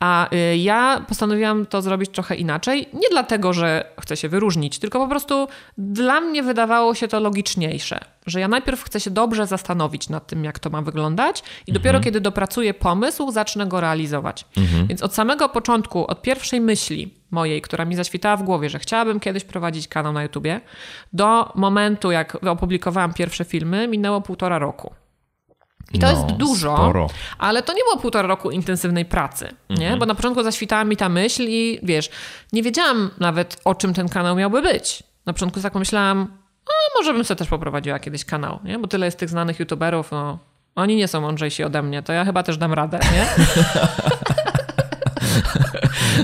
A y, ja postanowiłam to zrobić trochę inaczej, nie dlatego, że chcę się wyróżnić, tylko po prostu dla mnie wydawało się to logiczniejsze, że ja najpierw chcę się dobrze zastanowić nad tym, jak to ma wyglądać i dopiero kiedy dopracuję pomysł, zacznę go realizować. Więc od samego początku, od pierwszej myśli mojej, która mi zaświtała w głowie, że chciałabym kiedyś prowadzić kanał na YouTubie, do momentu, jak opublikowałam pierwsze filmy, minęło półtora roku. I to No, jest dużo, sporo. ale to nie było półtora roku intensywnej pracy, nie? Bo na początku zaświtała mi ta myśl i wiesz, nie wiedziałam nawet o czym ten kanał miałby być. Na początku tak pomyślałam, a może bym sobie też poprowadziła kiedyś kanał, nie? Bo tyle jest tych znanych youtuberów, no oni nie są mądrzejsi ode mnie, to ja chyba też dam radę, nie? (laughs)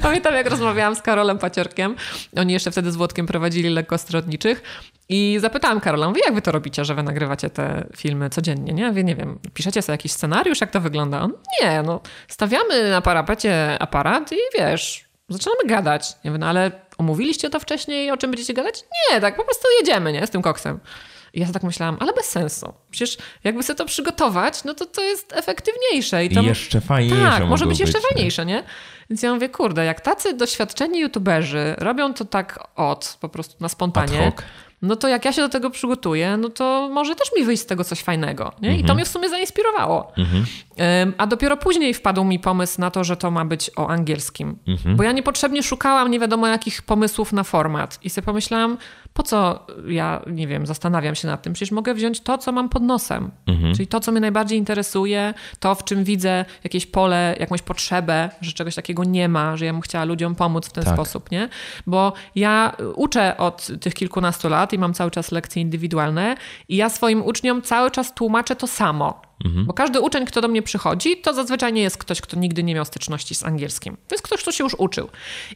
Pamiętam, jak rozmawiałam z Karolem Paciorkiem. Oni jeszcze wtedy z Włodkiem prowadzili lekkostronniczych. I zapytałam Karola, mówię, jak wy to robicie, że wy nagrywacie te filmy codziennie, nie? Wie, nie wiem, piszecie sobie jakiś scenariusz, jak to wygląda? On, nie, no, stawiamy na parapecie aparat i wiesz, zaczynamy gadać. Ja mówię, no ale omówiliście to wcześniej, o czym będziecie gadać? Nie, tak po prostu jedziemy, nie? Z tym koksem. I ja tak myślałam, ale bez sensu. Przecież jakby sobie to przygotować, no to to jest efektywniejsze. I, to... I jeszcze fajniejsze Tak, może być jeszcze nie? fajniejsze, nie? Więc ja mówię, kurde, jak tacy doświadczeni youtuberzy robią to tak od, po prostu na Ad spontanie, hoc. No to jak ja się do tego przygotuję, no to może też mi wyjść z tego coś fajnego. Nie? I to Mhm. mnie w sumie zainspirowało. Ym, A dopiero później wpadł mi pomysł na to, że to ma być o angielskim. Mhm. Bo ja niepotrzebnie szukałam nie wiadomo jakich pomysłów na format. I sobie pomyślałam, po co ja, nie wiem, zastanawiam się nad tym. Przecież mogę wziąć to, co mam pod nosem. Mhm. Czyli to, co mnie najbardziej interesuje, to, w czym widzę jakieś pole, jakąś potrzebę, że czegoś takiego nie ma, że ja bym chciała ludziom pomóc w ten Tak. sposób, nie? Bo ja uczę od tych kilkunastu lat i mam cały czas lekcje indywidualne i ja swoim uczniom cały czas tłumaczę to samo. Bo każdy uczeń, kto do mnie przychodzi, to zazwyczaj nie jest ktoś, kto nigdy nie miał styczności z angielskim. To jest ktoś, kto się już uczył.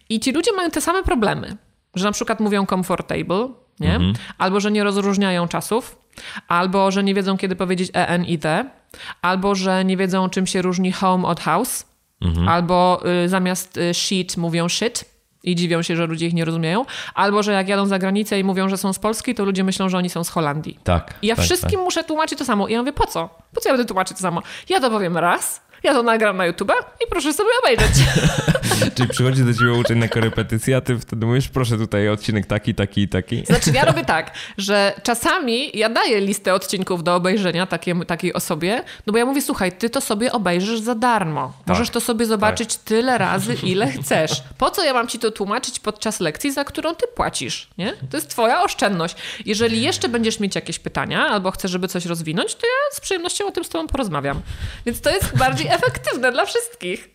I ci ludzie mają te same problemy, że na przykład mówią comfortable, nie? albo że nie rozróżniają czasów, albo że nie wiedzą, kiedy powiedzieć en i the, albo że nie wiedzą, czym się różni home od house, albo y, zamiast y, shit mówią shit i dziwią się, że ludzie ich nie rozumieją, albo że jak jadą za granicę i mówią, że są z Polski, to ludzie myślą, że oni są z Holandii. Tak. I ja tak, wszystkim muszę tłumaczyć to samo. I ja mówię, po co? Po co ja będę tłumaczyć to samo? Ja to powiem raz ja to nagram na YouTube i proszę sobie obejrzeć. (laughs) Czyli przychodzi do ciebie uczeń na korepetycję, a ty wtedy mówisz, proszę tutaj odcinek taki, taki i taki. Znaczy ja (laughs) robię tak, że czasami ja daję listę odcinków do obejrzenia takiej, takiej osobie, no bo ja mówię, słuchaj, ty to sobie obejrzysz za darmo. Możesz Tak, to sobie zobaczyć tyle razy, (laughs) ile chcesz. Po co ja mam ci to tłumaczyć podczas lekcji, za którą ty płacisz, nie? To jest twoja oszczędność. Jeżeli jeszcze będziesz mieć jakieś pytania albo chcesz, żeby coś rozwinąć, to ja z przyjemnością o tym z tobą porozmawiam. Więc to jest bardziej efektywne dla wszystkich.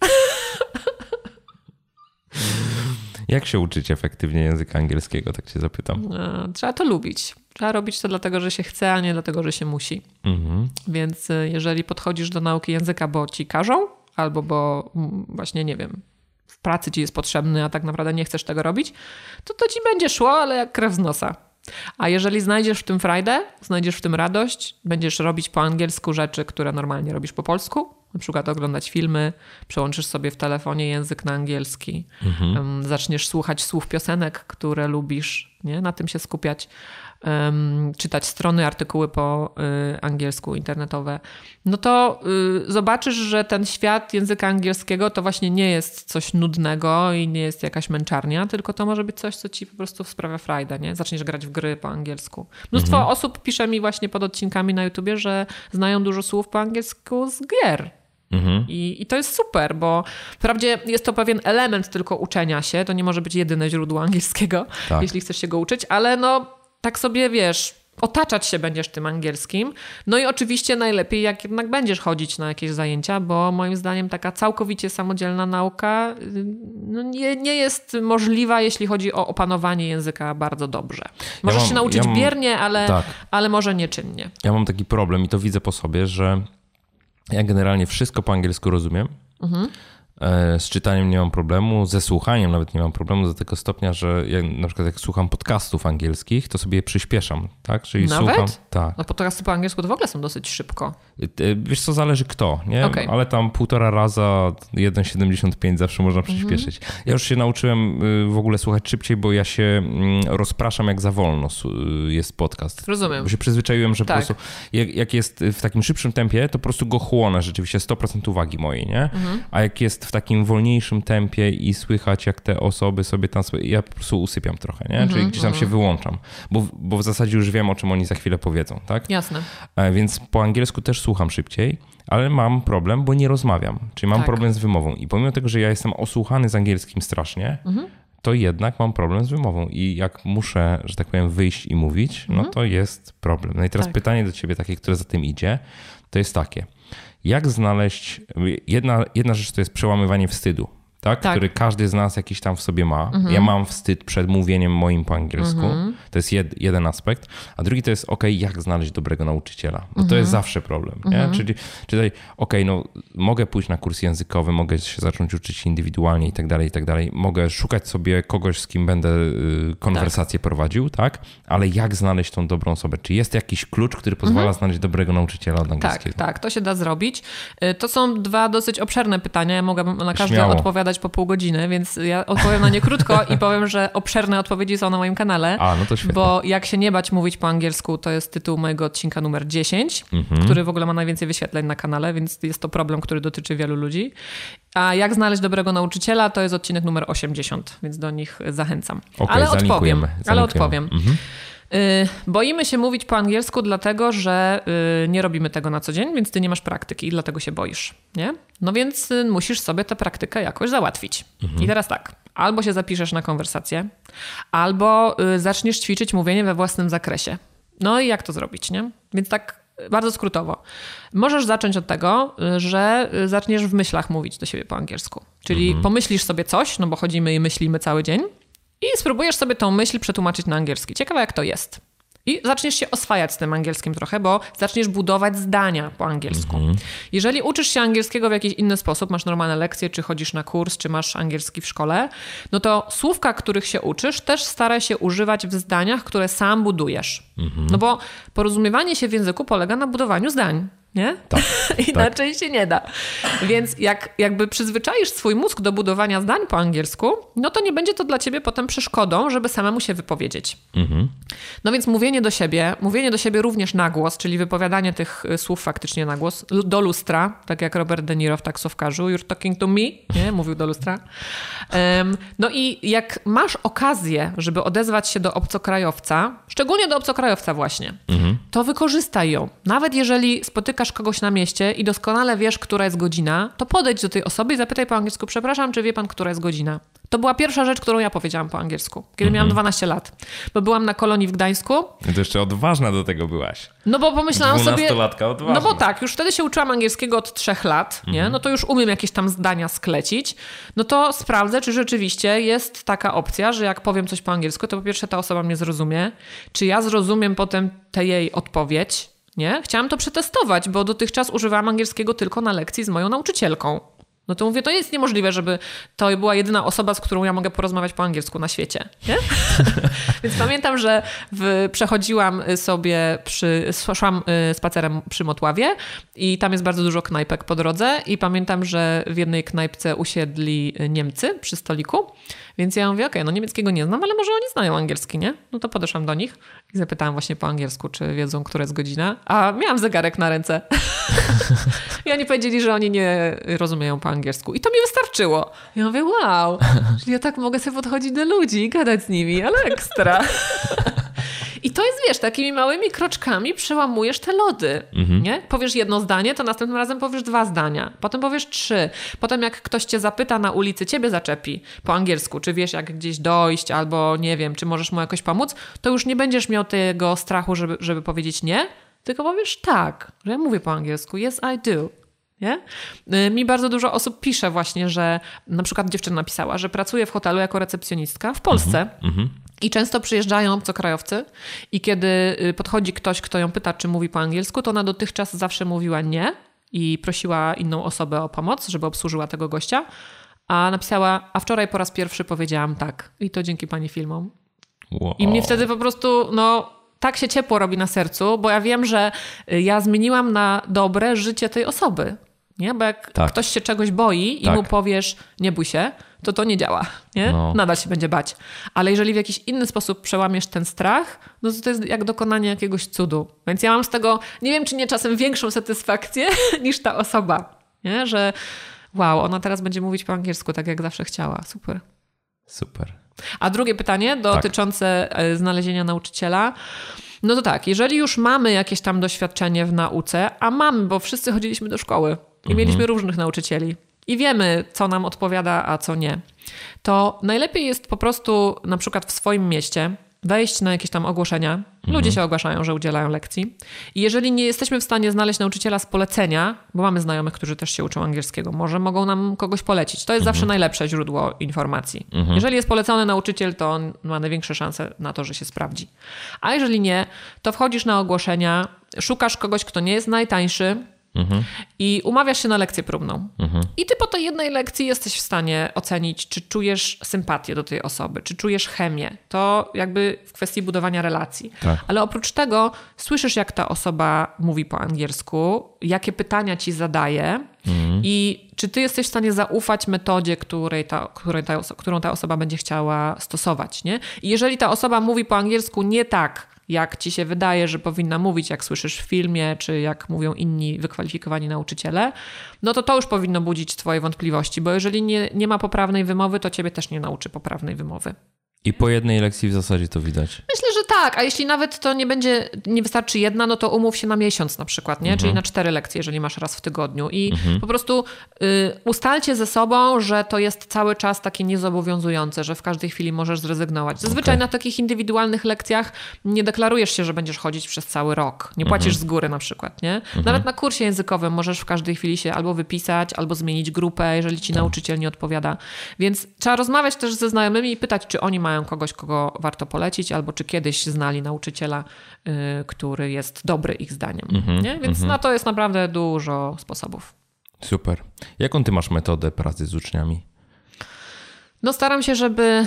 Jak się uczyć efektywnie języka angielskiego, tak cię zapytam. E, Trzeba to lubić. Trzeba robić to dlatego, że się chce, a nie dlatego, że się musi. Mhm. Więc y, jeżeli podchodzisz do nauki języka, bo ci każą, albo bo mm, właśnie, nie wiem, w pracy ci jest potrzebny, a tak naprawdę nie chcesz tego robić, to to ci będzie szło, ale jak krew z nosa. A jeżeli znajdziesz w tym frajdę, znajdziesz w tym radość, będziesz robić po angielsku rzeczy, które normalnie robisz po polsku, na przykład oglądać filmy, przełączysz sobie w telefonie język na angielski, em, zaczniesz słuchać słów piosenek, które lubisz, nie? na tym się skupiać, czytać strony, artykuły po y, angielsku internetowe, no to y, zobaczysz, że ten świat języka angielskiego to właśnie nie jest coś nudnego i nie jest jakaś męczarnia, tylko to może być coś, co ci po prostu sprawia frajdę, nie? Zaczniesz grać w gry po angielsku. Mnóstwo osób pisze mi właśnie pod odcinkami na YouTubie, że znają dużo słów po angielsku z gier. Mhm. I, I to jest super, bo wprawdzie jest to pewien element tylko uczenia się, to nie może być jedyne źródło angielskiego, Tak. jeśli chcesz się go uczyć, ale no tak sobie wiesz, otaczać się będziesz tym angielskim. No i oczywiście najlepiej, jak jednak będziesz chodzić na jakieś zajęcia, bo moim zdaniem taka całkowicie samodzielna nauka y, no nie, nie jest możliwa, jeśli chodzi o opanowanie języka bardzo dobrze. Możesz mam- się nauczyć ja mam- biernie, ale, Tak. ale może nieczynnie. Ja mam taki problem i to widzę po sobie, że ja generalnie wszystko po angielsku rozumiem. E, Z czytaniem nie mam problemu, ze słuchaniem nawet nie mam problemu do tego stopnia, że ja, na przykład jak słucham podcastów angielskich, to sobie je przyspieszam, tak? Czyli Nawet? słucham. Tak. No podcasty po angielsku to w ogóle są dosyć szybko. E, Wiesz co, zależy kto, nie? Okej. Ale tam półtora raza, 1,75 zawsze można przyspieszyć. Ja już się nauczyłem y, w ogóle słuchać szybciej, bo ja się mm, rozpraszam jak za wolno y, jest podcast. Rozumiem. Bo się przyzwyczaiłem, że Tak. po prostu jak, jak jest w takim szybszym tempie, to po prostu go chłonę rzeczywiście 100% uwagi mojej, nie? Mhm. A jak jest w takim wolniejszym tempie i słychać, jak te osoby sobie tam, ja po prostu usypiam trochę, nie? Mhm, Czyli gdzieś tam się wyłączam, bo, bo w zasadzie już wiem, o czym oni za chwilę powiedzą, tak? Jasne. E, Więc po angielsku też słucham szybciej, ale mam problem, bo nie rozmawiam. Czyli mam Tak. problem z wymową. I pomimo tego, że ja jestem osłuchany z angielskim strasznie, Mhm. to jednak mam problem z wymową. I jak muszę, że tak powiem, wyjść i mówić, no to jest problem. No i teraz Tak. pytanie do ciebie, takie, które za tym idzie, to jest takie. Jak znaleźć. Jedna, jedna rzecz to jest przełamywanie wstydu. Tak? Tak. Który każdy z nas jakiś tam w sobie ma. Ja mam wstyd przed mówieniem moim po angielsku. To jest jed, jeden aspekt. A drugi to jest, ok, jak znaleźć dobrego nauczyciela? Bo to jest zawsze problem. Nie? Czyli, czyli ok, no mogę pójść na kurs językowy, mogę się zacząć uczyć indywidualnie i tak dalej, i tak dalej. Mogę szukać sobie kogoś, z kim będę y, konwersację prowadził, tak? Ale jak znaleźć tą dobrą osobę? Czy jest jakiś klucz, który pozwala znaleźć dobrego nauczyciela od Tak, angielskiego? tak, to się da zrobić. Y, To są dwa dosyć obszerne pytania. Ja mogłabym na każde Śmiało. odpowiadać po pół godziny, więc ja odpowiem na nie krótko (laughs) i powiem, że obszerne odpowiedzi są na moim kanale. A, no to świetnie. Bo jak się nie bać mówić po angielsku, to jest tytuł mojego odcinka numer 10, Mhm. który w ogóle ma najwięcej wyświetleń na kanale, więc jest to problem, który dotyczy wielu ludzi. A jak znaleźć dobrego nauczyciela, to jest odcinek numer 80, więc do nich zachęcam. Okej, ale odpowiem, ale odpowiem. Mhm. Y, Boimy się mówić po angielsku, dlatego że y, nie robimy tego na co dzień, więc ty nie masz praktyki i dlatego się boisz, nie? No więc y, musisz sobie tę praktykę jakoś załatwić. I teraz tak, albo się zapiszesz na konwersację, albo zaczniesz ćwiczyć mówienie we własnym zakresie. No i jak to zrobić, nie? Więc tak bardzo skrótowo. Możesz zacząć od tego, że zaczniesz w myślach mówić do siebie po angielsku. Czyli pomyślisz sobie coś, no bo chodzimy i myślimy cały dzień, i spróbujesz sobie tą myśl przetłumaczyć na angielski. Ciekawe, jak to jest. I zaczniesz się oswajać z tym angielskim trochę, bo zaczniesz budować zdania po angielsku. Jeżeli uczysz się angielskiego w jakiś inny sposób, masz normalne lekcje, czy chodzisz na kurs, czy masz angielski w szkole, no to słówka, których się uczysz, też staraj się używać w zdaniach, które sam budujesz. No bo porozumiewanie się w języku polega na budowaniu zdań. Nie? Tak, (laughs) Inaczej się nie da. Więc jak jakby przyzwyczaisz swój mózg do budowania zdań po angielsku, no to nie będzie to dla ciebie potem przeszkodą, żeby samemu się wypowiedzieć. Mhm. No więc mówienie do siebie, mówienie do siebie również na głos, czyli wypowiadanie tych y, słów faktycznie na głos, do lustra, tak jak Robert De Niro w taksówkarzu, you're talking to me, nie? Mówił do lustra. Em, no i jak masz okazję, żeby odezwać się do obcokrajowca, szczególnie do obcokrajowca właśnie, to wykorzystaj ją. Nawet jeżeli spotykasz kogoś na mieście i doskonale wiesz, która jest godzina, to podejdź do tej osoby i zapytaj po angielsku, przepraszam, czy wie pan, która jest godzina? To była pierwsza rzecz, którą ja powiedziałam po angielsku, kiedy miałam 12 lat. Bo byłam na kolonii w Gdańsku, No to jeszcze odważna do tego byłaś. no bo pomyślałam sobie. Odważna. No bo tak, już wtedy się uczyłam angielskiego od trzech lat, nie? No to już umiem jakieś tam zdania sklecić. No to sprawdzę, czy rzeczywiście jest taka opcja, że jak powiem coś po angielsku, to po pierwsze ta osoba mnie zrozumie. Czy ja zrozumiem potem tę jej odpowiedź? Nie? Chciałam to przetestować, bo dotychczas używałam angielskiego tylko na lekcji z moją nauczycielką. No to mówię, to jest niemożliwe, żeby to była jedyna osoba, z którą ja mogę porozmawiać po angielsku na świecie. (laughs) Więc pamiętam, że w, przechodziłam sobie, przy, szłam y, spacerem przy Motławie i tam jest bardzo dużo knajpek po drodze i pamiętam, że w jednej knajpce usiedli Niemcy przy stoliku, więc ja mówię, okej, no niemieckiego nie znam, ale może oni znają angielski, nie? No to podeszłam do nich i zapytałam właśnie po angielsku, czy wiedzą, która jest godzina, a miałam zegarek na ręce. (laughs) I oni powiedzieli, że oni nie rozumieją po angielsku. I to mi wystarczyło. Ja mówię, wow, czyli ja tak mogę sobie podchodzić do ludzi i gadać z nimi, ale ekstra. (laughs) I to jest, wiesz, takimi małymi kroczkami przełamujesz te lody, nie? Powiesz jedno zdanie, to następnym razem powiesz dwa zdania, potem powiesz trzy. Potem jak ktoś cię zapyta na ulicy, ciebie zaczepi po angielsku, czy wiesz jak gdzieś dojść, albo nie wiem, czy możesz mu jakoś pomóc, to już nie będziesz miał tego strachu, żeby, żeby powiedzieć nie, tylko powiesz tak, że ja mówię po angielsku, yes I do. Nie? Y, Mi bardzo dużo osób pisze właśnie, że na przykład dziewczyna napisała, że pracuje w hotelu jako recepcjonistka w Polsce i często przyjeżdżają obcokrajowcy i kiedy y, podchodzi ktoś, kto ją pyta, czy mówi po angielsku, to ona dotychczas zawsze mówiła nie i prosiła inną osobę o pomoc, żeby obsłużyła tego gościa, a napisała, a wczoraj po raz pierwszy powiedziałam tak i to dzięki pani filmom. Wow. I mnie wtedy po prostu, no, tak się ciepło robi na sercu, bo ja wiem, że y, ja zmieniłam na dobre życie tej osoby. Nie? Bo jak Tak. ktoś się czegoś boi i Tak. mu powiesz, nie bój się, to to nie działa. Nie? No. Nadal się będzie bać. Ale jeżeli w jakiś inny sposób przełamiesz ten strach, no to to jest jak dokonanie jakiegoś cudu. Więc ja mam z tego, nie wiem, czy nie czasem większą satysfakcję (laughs) niż ta osoba. Nie? Że wow, ona teraz będzie mówić po angielsku tak, jak zawsze chciała. Super. Super. A drugie pytanie dotyczące e, znalezienia nauczyciela. No to tak, jeżeli już mamy jakieś tam doświadczenie w nauce, a mamy, bo wszyscy chodziliśmy do szkoły i mieliśmy różnych nauczycieli i wiemy, co nam odpowiada, a co nie, to najlepiej jest po prostu na przykład w swoim mieście wejść na jakieś tam ogłoszenia. Ludzie się ogłaszają, że udzielają lekcji. I jeżeli nie jesteśmy w stanie znaleźć nauczyciela z polecenia, bo mamy znajomych, którzy też się uczą angielskiego, może mogą nam kogoś polecić. To jest zawsze najlepsze źródło informacji. Jeżeli jest polecony nauczyciel, to on ma największe szanse na to, że się sprawdzi. A jeżeli nie, to wchodzisz na ogłoszenia, szukasz kogoś, kto nie jest najtańszy, i umawiasz się na lekcję próbną. I ty po tej jednej lekcji jesteś w stanie ocenić, czy czujesz sympatię do tej osoby, czy czujesz chemię. To jakby w kwestii budowania relacji. Tak. Ale oprócz tego słyszysz, jak ta osoba mówi po angielsku, jakie pytania ci zadaje i czy ty jesteś w stanie zaufać metodzie, której ta, której ta, którą ta osoba będzie chciała stosować. Nie? I jeżeli ta osoba mówi po angielsku nie tak, jak ci się wydaje, że powinna mówić, jak słyszysz w filmie, czy jak mówią inni wykwalifikowani nauczyciele, no to to już powinno budzić twoje wątpliwości, bo jeżeli nie, nie ma poprawnej wymowy, to ciebie też nie nauczy poprawnej wymowy. I po jednej lekcji w zasadzie to widać. Myślę, że tak, a jeśli nawet to nie będzie, nie wystarczy jedna, no to umów się na miesiąc na przykład, nie? Czyli na cztery lekcje, jeżeli masz raz w tygodniu. I po prostu y, ustalcie ze sobą, że to jest cały czas takie niezobowiązujące, że w każdej chwili możesz zrezygnować. Zazwyczaj na takich indywidualnych lekcjach nie deklarujesz się, że będziesz chodzić przez cały rok. Nie płacisz z góry na przykład, nie? Nawet na kursie językowym możesz w każdej chwili się albo wypisać, albo zmienić grupę, jeżeli ci nauczyciel nie odpowiada. Więc trzeba rozmawiać też ze znajomymi i pytać, czy oni mają kogoś, kogo warto polecić, albo czy kiedyś znali nauczyciela, y, który jest dobry ich zdaniem. nie? Więc na to jest naprawdę dużo sposobów. Super. Jaką ty masz metodę pracy z uczniami? No staram się, żeby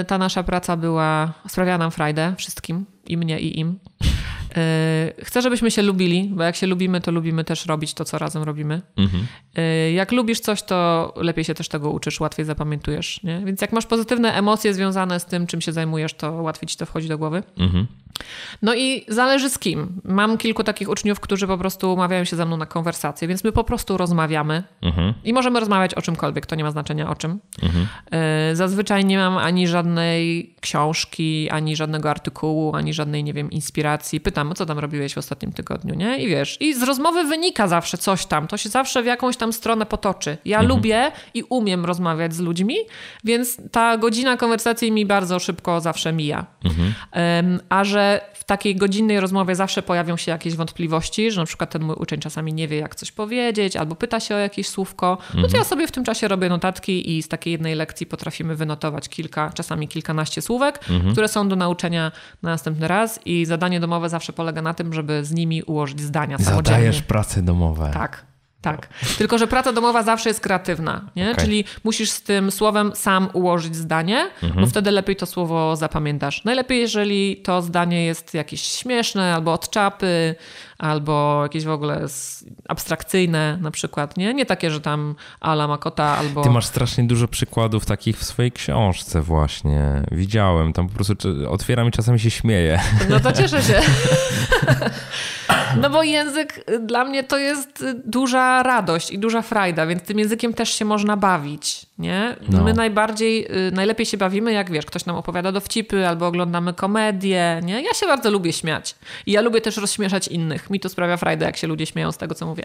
y, ta nasza praca była, sprawiała nam frajdę wszystkim, i mnie, i im. Yy, chcę, żebyśmy się lubili, bo jak się lubimy, to lubimy też robić to, co razem robimy. Mhm. Yy, jak lubisz coś, to lepiej się też tego uczysz, łatwiej zapamiętujesz. Nie? Więc jak masz pozytywne emocje związane z tym, czym się zajmujesz, to łatwiej ci to wchodzi do głowy. Mhm. No i zależy z kim. Mam kilku takich uczniów, którzy po prostu umawiają się ze mną na konwersację, więc my po prostu rozmawiamy mhm. i możemy rozmawiać o czymkolwiek, to nie ma znaczenia o czym. Mhm. Yy, zazwyczaj nie mam ani żadnej książki, ani żadnego artykułu, ani żadnej, nie wiem, inspiracji. Pytam, co tam robiłeś w ostatnim tygodniu, nie? I wiesz, i z rozmowy wynika zawsze coś tam, to się zawsze w jakąś tam stronę potoczy. Ja mhm. lubię i umiem rozmawiać z ludźmi, więc ta godzina konwersacji mi bardzo szybko zawsze mija. Mhm. A że w takiej godzinnej rozmowie zawsze pojawią się jakieś wątpliwości, że na przykład ten mój uczeń czasami nie wie, jak coś powiedzieć, albo pyta się o jakieś słówko, no to ja mhm. sobie w tym czasie robię notatki i z takiej jednej lekcji potrafimy wynotować kilka, czasami kilkanaście słówek, mhm. które są do nauczenia na następny raz i zadanie domowe zawsze polega na tym, żeby z nimi ułożyć zdania samodzielnie. Zadajesz prace domowe. Tak. Tak. Tylko, że praca domowa zawsze jest kreatywna, nie? Okay. Czyli musisz z tym słowem sam ułożyć zdanie, mhm. bo wtedy lepiej to słowo zapamiętasz. Najlepiej, jeżeli to zdanie jest jakieś śmieszne, albo od czapy, albo jakieś w ogóle abstrakcyjne na przykład, nie? Nie takie, że tam ala makota albo... Ty masz strasznie dużo przykładów takich w swojej książce właśnie. Widziałem, tam po prostu otwieram i czasami się śmieję. (laughs) No to cieszę się. (laughs) No bo język dla mnie to jest duża radość i duża frajda, więc tym językiem też się można bawić, nie? No. My najbardziej, y, najlepiej się bawimy, jak wiesz, ktoś nam opowiada dowcipy albo oglądamy komedię, nie? Ja się bardzo lubię śmiać i ja lubię też rozśmieszać innych. Mi to sprawia frajdę, jak się ludzie śmieją z tego, co mówię.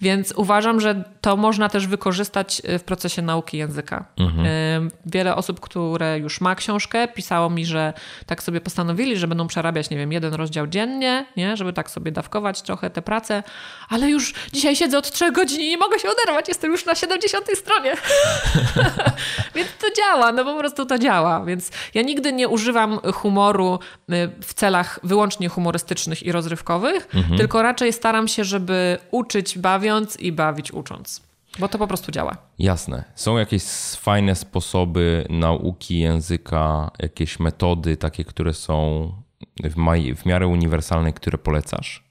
Więc uważam, że to można też wykorzystać y, w procesie nauki języka. Mhm. Y, wiele osób, które już ma książkę, pisało mi, że tak sobie postanowili, że będą przerabiać, nie wiem, jeden rozdział dziennie, nie? Żeby tak sobie dawkować trochę tę pracę, ale już dzisiaj siedzę od trzech godzin i nie mogę się oderwać, jestem już na 70 stronie. (laughs) (laughs) Więc to działa, no po prostu to działa. Więc ja nigdy nie używam humoru y, w celach wyłącznie humorystycznych i rozrywkowych, mhm. tylko raczej staram się, żeby uczyć bawiąc i bawić ucząc. Bo to po prostu działa. Jasne. Są jakieś fajne sposoby nauki języka, jakieś metody takie, które są w, w miarę uniwersalne, które polecasz?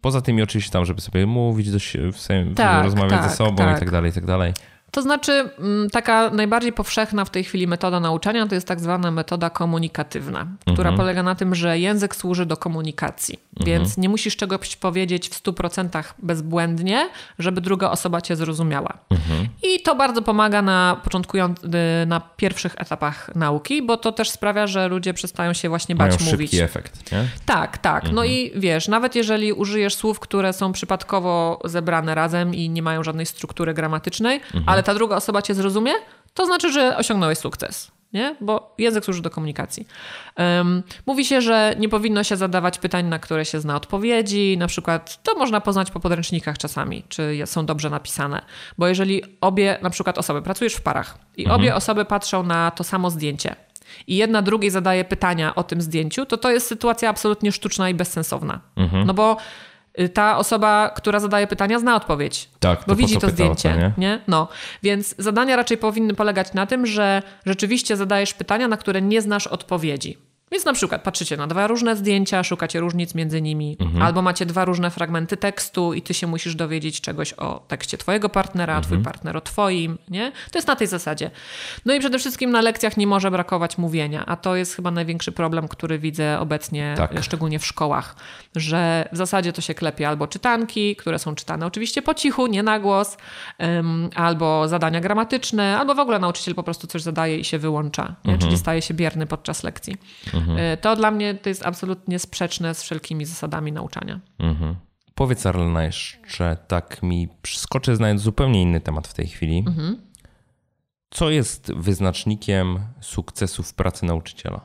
Poza tymi oczywiście tam, żeby sobie mówić, do, w sensie, tak, rozmawiać tak, ze sobą tak. i tak dalej, i tak dalej. To znaczy, mm, taka najbardziej powszechna w tej chwili metoda nauczania to jest tak zwana metoda komunikatywna, która mhm. polega na tym, że język służy do komunikacji, mhm. więc nie musisz czegoś powiedzieć w 100% bezbłędnie, żeby druga osoba cię zrozumiała. Mhm. I to bardzo pomaga na początkujących, na pierwszych etapach nauki, bo to też sprawia, że ludzie przestają się właśnie bać Mają mówić. szybki efekt, nie? Tak, tak. No mhm. i wiesz, nawet jeżeli użyjesz słów, które są przypadkowo zebrane razem i nie mają żadnej struktury gramatycznej, mhm. Ale ta druga osoba cię zrozumie, to znaczy, że osiągnąłeś sukces. Nie? Bo język służy do komunikacji. Um, mówi się, że nie powinno się zadawać pytań, na które się zna odpowiedzi. Na przykład to można poznać po podręcznikach czasami, czy są dobrze napisane. Bo jeżeli obie, na przykład osoby, pracujesz w parach i mhm. obie osoby patrzą na to samo zdjęcie i jedna drugiej zadaje pytania o tym zdjęciu, to to jest sytuacja absolutnie sztuczna i bezsensowna. Mhm. No bo ta osoba, która zadaje pytania, zna odpowiedź. Tak, bo widzi to zdjęcie. To, nie? nie? No. Więc zadania raczej powinny polegać na tym, że rzeczywiście zadajesz pytania, na które nie znasz odpowiedzi. Więc na przykład patrzycie na dwa różne zdjęcia, szukacie różnic między nimi, mhm. albo macie dwa różne fragmenty tekstu i ty się musisz dowiedzieć czegoś o tekście twojego partnera, a twój mhm. partner o twoim, nie? To jest na tej zasadzie. No i przede wszystkim na lekcjach nie może brakować mówienia, a to jest chyba największy problem, który widzę obecnie, tak. szczególnie w szkołach, że w zasadzie to się klepie albo czytanki, które są czytane oczywiście po cichu, nie na głos, um, albo zadania gramatyczne, albo w ogóle nauczyciel po prostu coś zadaje i się wyłącza, mhm. czyli staje się bierny podczas lekcji. Mhm. E, to dla mnie to jest absolutnie sprzeczne z wszelkimi zasadami nauczania. Mhm. Powiedz Arlena jeszcze, tak mi skoczy znając zupełnie inny temat w tej chwili. Mhm. Co jest wyznacznikiem sukcesu w pracy nauczyciela?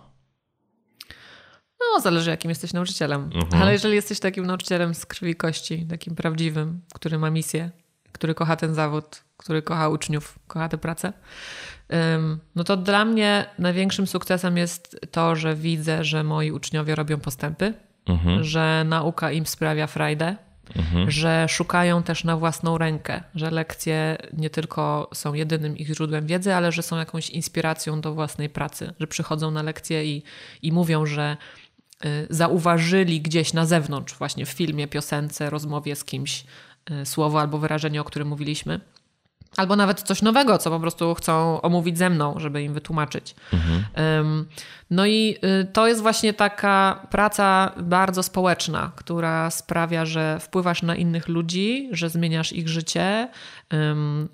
No, zależy jakim jesteś nauczycielem. Mhm. Ale jeżeli jesteś takim nauczycielem z krwi i kości, takim prawdziwym, który ma misję, który kocha ten zawód, który kocha uczniów, kocha tę pracę, no to dla mnie największym sukcesem jest to, że widzę, że moi uczniowie robią postępy, mhm. że nauka im sprawia frajdę, mhm. że szukają też na własną rękę, że lekcje nie tylko są jedynym ich źródłem wiedzy, ale że są jakąś inspiracją do własnej pracy, że przychodzą na lekcje i, i mówią, że zauważyli gdzieś na zewnątrz, właśnie w filmie, piosence, rozmowie z kimś, słowo albo wyrażenie, o którym mówiliśmy. Albo nawet coś nowego, co po prostu chcą omówić ze mną, żeby im wytłumaczyć. Mhm. No i y, to jest właśnie taka praca bardzo społeczna, która sprawia, że wpływasz na innych ludzi, że zmieniasz ich życie,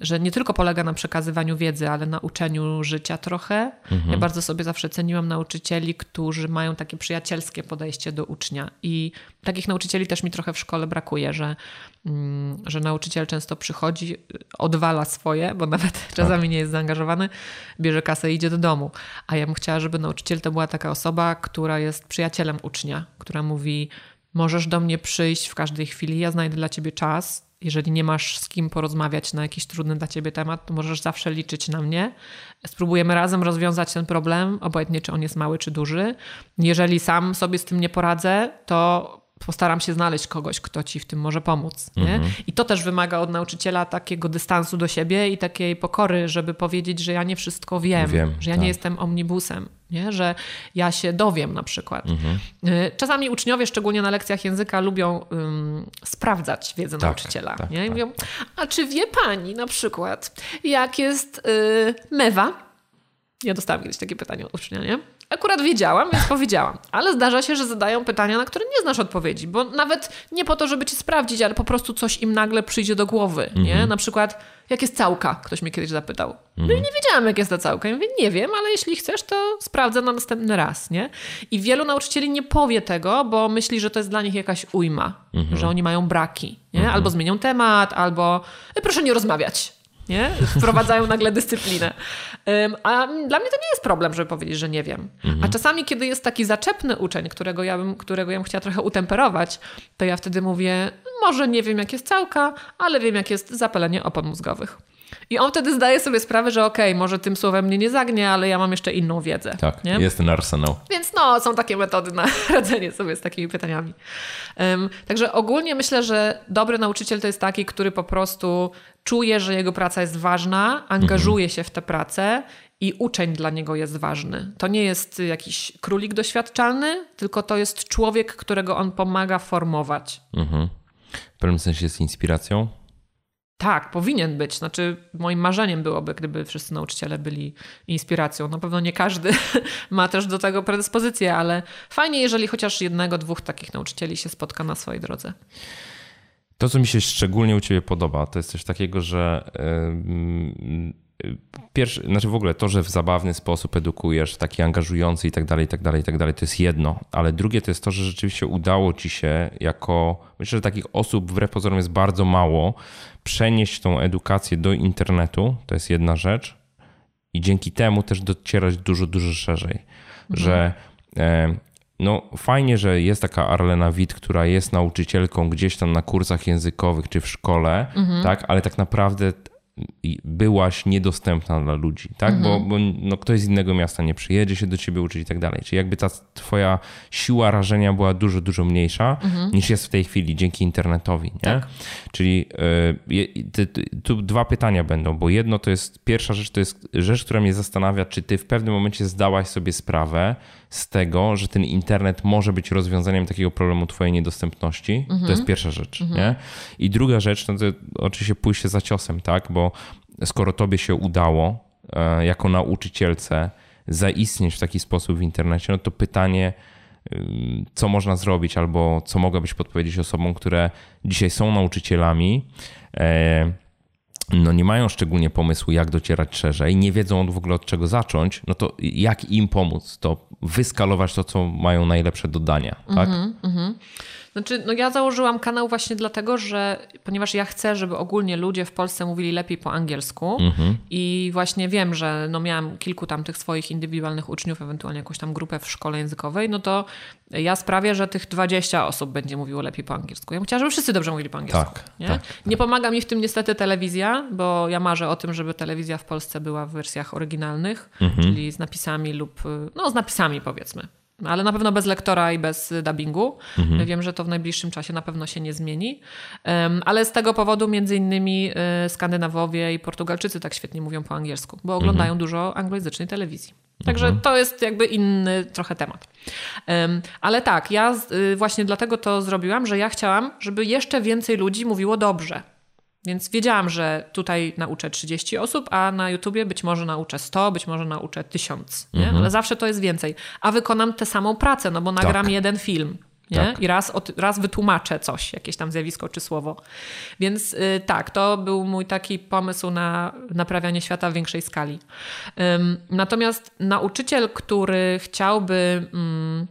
że nie tylko polega na przekazywaniu wiedzy, ale na uczeniu życia trochę. Mhm. Ja bardzo sobie zawsze ceniłam nauczycieli, którzy mają takie przyjacielskie podejście do ucznia. I takich nauczycieli też mi trochę w szkole brakuje, że, że nauczyciel często przychodzi, odwala swoje, bo nawet (laughs) tak. czasami nie jest zaangażowany, bierze kasę i idzie do domu. A ja bym chciała, żeby nauczyciel to była taka osoba, która jest przyjacielem ucznia, która mówi: Możesz do mnie przyjść w każdej chwili, ja znajdę dla ciebie czas. Jeżeli nie masz z kim porozmawiać na jakiś trudny dla ciebie temat, to możesz zawsze liczyć na mnie. Spróbujemy razem rozwiązać ten problem, obojętnie czy on jest mały czy duży. Jeżeli sam sobie z tym nie poradzę, to postaram się znaleźć kogoś, kto ci w tym może pomóc. Mhm. I to też wymaga od nauczyciela takiego dystansu do siebie i takiej pokory, żeby powiedzieć, że ja nie wszystko wiem, wiem że ja tak. nie jestem omnibusem, nie? że ja się dowiem na przykład. Mhm. Y, czasami uczniowie, szczególnie na lekcjach języka, lubią um, sprawdzać wiedzę tak, nauczyciela. Tak, nie? I tak. mówią, a czy wie pani na przykład, jak jest y, mewa? Ja dostałam kiedyś takie pytanie od ucznia, nie? Akurat wiedziałam, więc powiedziałam. Ale zdarza się, że zadają pytania, na które nie znasz odpowiedzi, bo nawet nie po to, żeby cię sprawdzić, ale po prostu coś im nagle przyjdzie do głowy, nie? Mhm. Na przykład, jak jest całka? Ktoś mnie kiedyś zapytał. No i nie wiedziałam, jak jest ta całka. Ja mówię, nie wiem, ale jeśli chcesz, to sprawdzę na następny raz, nie? I wielu nauczycieli nie powie tego, bo myśli, że to jest dla nich jakaś ujma, mhm. że oni mają braki, nie? Albo zmienią temat, albo proszę nie rozmawiać, nie? (laughs) Wprowadzają nagle dyscyplinę. A dla mnie to nie jest problem, żeby powiedzieć, że nie wiem. Mhm. A czasami, kiedy jest taki zaczepny uczeń, którego ja, bym, którego ja bym chciała trochę utemperować, to ja wtedy mówię, może nie wiem, jak jest całka, ale wiem, jak jest zapalenie opon mózgowych. I on wtedy zdaje sobie sprawę, że okej, okay, może tym słowem mnie nie zagnie, ale ja mam jeszcze inną wiedzę. Tak, nie? jest ten arsenał. Więc no, są takie metody na (laughs) radzenie sobie z takimi pytaniami. Um, także ogólnie myślę, że dobry nauczyciel to jest taki, który po prostu czuje, że jego praca jest ważna, angażuje mhm. się w tę pracę i uczeń dla niego jest ważny. To nie jest jakiś królik doświadczalny, tylko to jest człowiek, którego on pomaga formować. Mhm. W pewnym sensie jest inspiracją? Tak, powinien być. Znaczy, moim marzeniem byłoby, gdyby wszyscy nauczyciele byli inspiracją. Na pewno nie każdy (laughs) ma też do tego predyspozycję, ale fajnie, jeżeli chociaż jednego, dwóch takich nauczycieli się spotka na swojej drodze. To, co mi się szczególnie u Ciebie podoba, to jest coś takiego, że pierwszy, znaczy w ogóle to, że w zabawny sposób edukujesz, taki angażujący i tak dalej, i tak dalej, i tak dalej, to jest jedno, ale drugie to jest to, że rzeczywiście udało Ci się jako, myślę, że takich osób wbrew pozorom jest bardzo mało, przenieść tą edukację do internetu, to jest jedna rzecz i dzięki temu też docierać dużo, dużo szerzej, mhm. że no fajnie, że jest taka Arlena Witt, która jest nauczycielką gdzieś tam na kursach językowych czy w szkole, mhm. tak, ale tak naprawdę byłaś niedostępna dla ludzi, tak? Mhm. Bo, bo no, ktoś z innego miasta nie przyjedzie się do ciebie uczyć i tak dalej. Czyli jakby ta twoja siła rażenia była dużo, dużo mniejsza mhm. niż jest w tej chwili dzięki internetowi, nie? Tak. Czyli y, tu dwa pytania będą, bo jedno to jest, pierwsza rzecz to jest rzecz, która mnie zastanawia, czy ty w pewnym momencie zdałaś sobie sprawę z tego, że ten internet może być rozwiązaniem takiego problemu twojej niedostępności. Mhm. To jest pierwsza rzecz, mhm. nie? I druga rzecz, no to oczywiście pójście za ciosem, tak? Bo skoro tobie się udało e, jako nauczycielce zaistnieć w taki sposób w internecie, no to pytanie, co można zrobić, albo co mogłabyś podpowiedzieć osobom, które dzisiaj są nauczycielami, e, no nie mają szczególnie pomysłu, jak docierać szerzej, nie wiedzą w ogóle od czego zacząć, no to jak im pomóc, to wyskalować to, co mają najlepsze dodania, tak? Mm -hmm. Znaczy, no ja założyłam kanał właśnie dlatego, że ponieważ ja chcę, żeby ogólnie ludzie w Polsce mówili lepiej po angielsku mhm. i właśnie wiem, że no miałam kilku tam tych swoich indywidualnych uczniów, ewentualnie jakąś tam grupę w szkole językowej, no to ja sprawię, że tych 20 osób będzie mówiło lepiej po angielsku. Ja bym chciała, żeby wszyscy dobrze mówili po angielsku. Tak, nie? Tak, tak. nie pomaga mi w tym niestety telewizja, bo ja marzę o tym, żeby telewizja w Polsce była w wersjach oryginalnych, mhm. czyli z napisami lub, no z napisami powiedzmy ale na pewno bez lektora i bez dubbingu. Mhm. Wiem, że to w najbliższym czasie na pewno się nie zmieni, ale z tego powodu między innymi y, Skandynawowie i Portugalczycy tak świetnie mówią po angielsku, bo oglądają mhm. dużo anglojęzycznej telewizji. Także mhm. to jest jakby inny trochę temat. Ale tak, ja y, właśnie dlatego to zrobiłam, że ja chciałam, żeby jeszcze więcej ludzi mówiło dobrze. Więc wiedziałam, że tutaj nauczę 30 osób, a na YouTubie być może nauczę 100, być może nauczę 1000. Nie? Mhm. Ale zawsze to jest więcej. A wykonam tę samą pracę, no bo nagram tak. jeden film. Nie? Tak. I raz, raz wytłumaczę coś, jakieś tam zjawisko czy słowo. Więc y, tak, to był mój taki pomysł na naprawianie świata w większej skali. Ym, natomiast nauczyciel, który chciałby. Ym,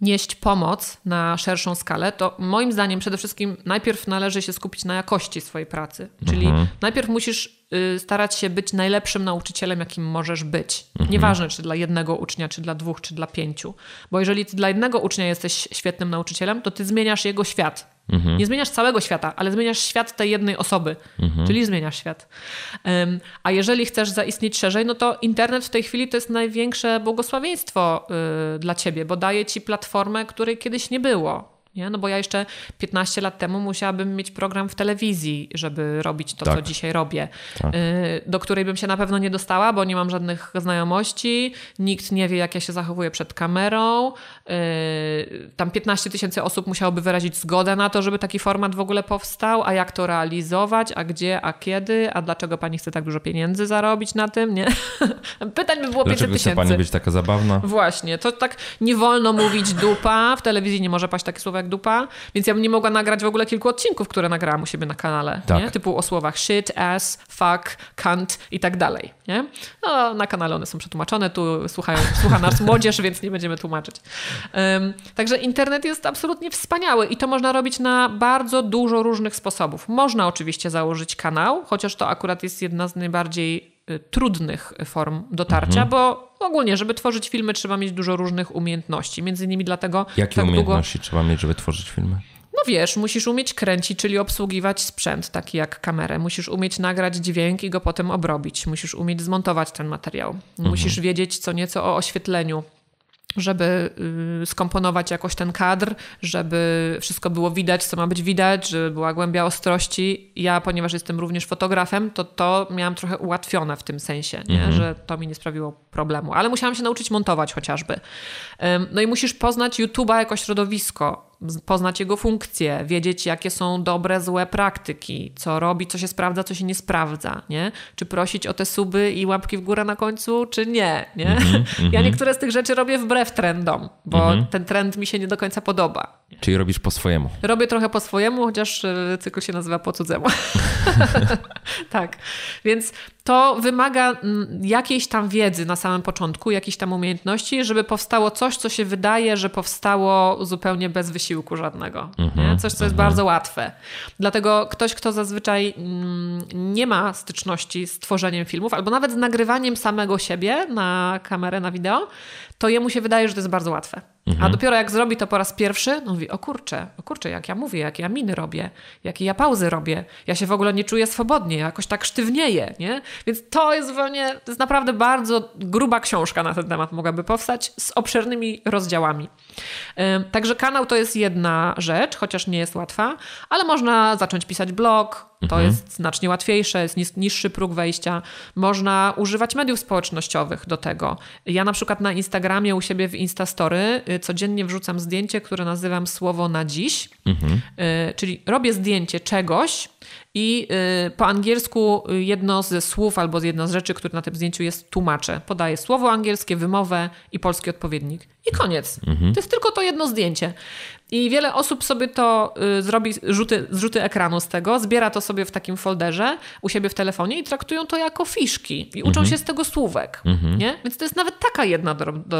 nieść pomoc na szerszą skalę, to moim zdaniem przede wszystkim najpierw należy się skupić na jakości swojej pracy. Czyli mhm. najpierw musisz y, starać się być najlepszym nauczycielem, jakim możesz być. Mhm. Nieważne, czy dla jednego ucznia, czy dla dwóch, czy dla pięciu. Bo jeżeli ty dla jednego ucznia jesteś świetnym nauczycielem, to ty zmieniasz jego świat. Mhm. Nie zmieniasz całego świata, ale zmieniasz świat tej jednej osoby, mhm. czyli zmieniasz świat. Um, a jeżeli chcesz zaistnieć szerzej, no to internet w tej chwili to jest największe błogosławieństwo y, dla ciebie, bo daje ci platformę, której kiedyś nie było. Nie? No bo ja jeszcze 15 lat temu musiałabym mieć program w telewizji, żeby robić to, tak. co dzisiaj robię, tak. Y, do której bym się na pewno nie dostała, bo nie mam żadnych znajomości, nikt nie wie, jak ja się zachowuję przed kamerą. Y, tam 15 tysięcy osób musiałoby wyrazić zgodę na to, żeby taki format w ogóle powstał, a jak to realizować, a gdzie, a kiedy, a dlaczego pani chce tak dużo pieniędzy zarobić na tym, nie? (laughs) Pytań by było 500 tysięcy. Dlaczego pani być taka zabawna? Właśnie, to tak nie wolno mówić dupa, w telewizji nie może paść takie słowa jak dupa, więc ja bym nie mogła nagrać w ogóle kilku odcinków, które nagrałam u siebie na kanale, tak. nie? typu o słowach shit, ass, fuck, cunt i tak dalej. Nie? No, na kanale one są przetłumaczone, tu słuchają, słucha nas młodzież, więc nie będziemy tłumaczyć. Także internet jest absolutnie wspaniały i to można robić na bardzo dużo różnych sposobów. Można oczywiście założyć kanał, chociaż to akurat jest jedna z najbardziej y, trudnych form dotarcia, mhm. bo ogólnie, żeby tworzyć filmy, trzeba mieć dużo różnych umiejętności. Między innymi dlatego. Jakie tak umiejętności długo... trzeba mieć, żeby tworzyć filmy? No wiesz, musisz umieć kręcić, czyli obsługiwać sprzęt, taki jak kamerę. Musisz umieć nagrać dźwięk i go potem obrobić. Musisz umieć zmontować ten materiał. Mhm. Musisz wiedzieć co nieco o oświetleniu żeby y, skomponować jakoś ten kadr, żeby wszystko było widać, co ma być widać, żeby była głębia ostrości. Ja, ponieważ jestem również fotografem, to to miałam trochę ułatwione w tym sensie? Mhm. że to mi nie sprawiło problemu. Ale musiałam się nauczyć montować chociażby. No i musisz poznać YouTube'a jako środowisko poznać jego funkcje, wiedzieć, jakie są dobre, złe praktyki, co robi, co się sprawdza, co się nie sprawdza, nie? Czy prosić o te suby i łapki w górę na końcu, czy nie, nie? Mm -hmm, (laughs) ja niektóre z tych rzeczy robię wbrew trendom, bo mm -hmm. ten trend mi się nie do końca podoba. Czyli robisz po swojemu. Robię trochę po swojemu, chociaż e, cykl się nazywa po cudzemu. (laughs) (laughs) tak, więc to wymaga mm, jakiejś tam wiedzy na samym początku, jakiejś tam umiejętności, żeby powstało coś, co się wydaje, że powstało zupełnie bez wysiłku żadnego. Mm-hmm, coś, co jest mm-hmm. bardzo łatwe. Dlatego ktoś, kto zazwyczaj mm, nie ma styczności z tworzeniem filmów, albo nawet z nagrywaniem samego siebie na kamerę, na wideo, to jemu się wydaje, że to jest bardzo łatwe. Mhm. A dopiero jak zrobi to po raz pierwszy, no mówi, o kurczę, o kurczę, jak ja mówię, jakie ja miny robię, jakie ja pauzy robię, ja się w ogóle nie czuję swobodnie, jakoś tak sztywnieję, nie? Więc to jest zupełnie, to jest naprawdę bardzo gruba książka na ten temat mogłaby powstać z obszernymi rozdziałami. Także kanał to jest jedna rzecz, chociaż nie jest łatwa, ale można zacząć pisać blog, to mhm. jest znacznie łatwiejsze, jest niższy próg wejścia. Można używać mediów społecznościowych do tego. Ja na przykład na Instagramie u siebie w Instastory y, codziennie wrzucam zdjęcie, które nazywam słowo na dziś. Mhm. Y, czyli robię zdjęcie czegoś, i y, po angielsku jedno ze słów albo jedno z rzeczy, które na tym zdjęciu jest, tłumaczę. Podaję słowo angielskie, wymowę i polski odpowiednik. I koniec. Mhm. To jest tylko to jedno zdjęcie. I wiele osób sobie to y, zrobi, rzuty, zrzuty ekranu z tego, zbiera to sobie w takim folderze u siebie w telefonie i traktują to jako fiszki i uczą mhm. się z tego słówek. Mhm. Nie? Więc to jest nawet taka jedna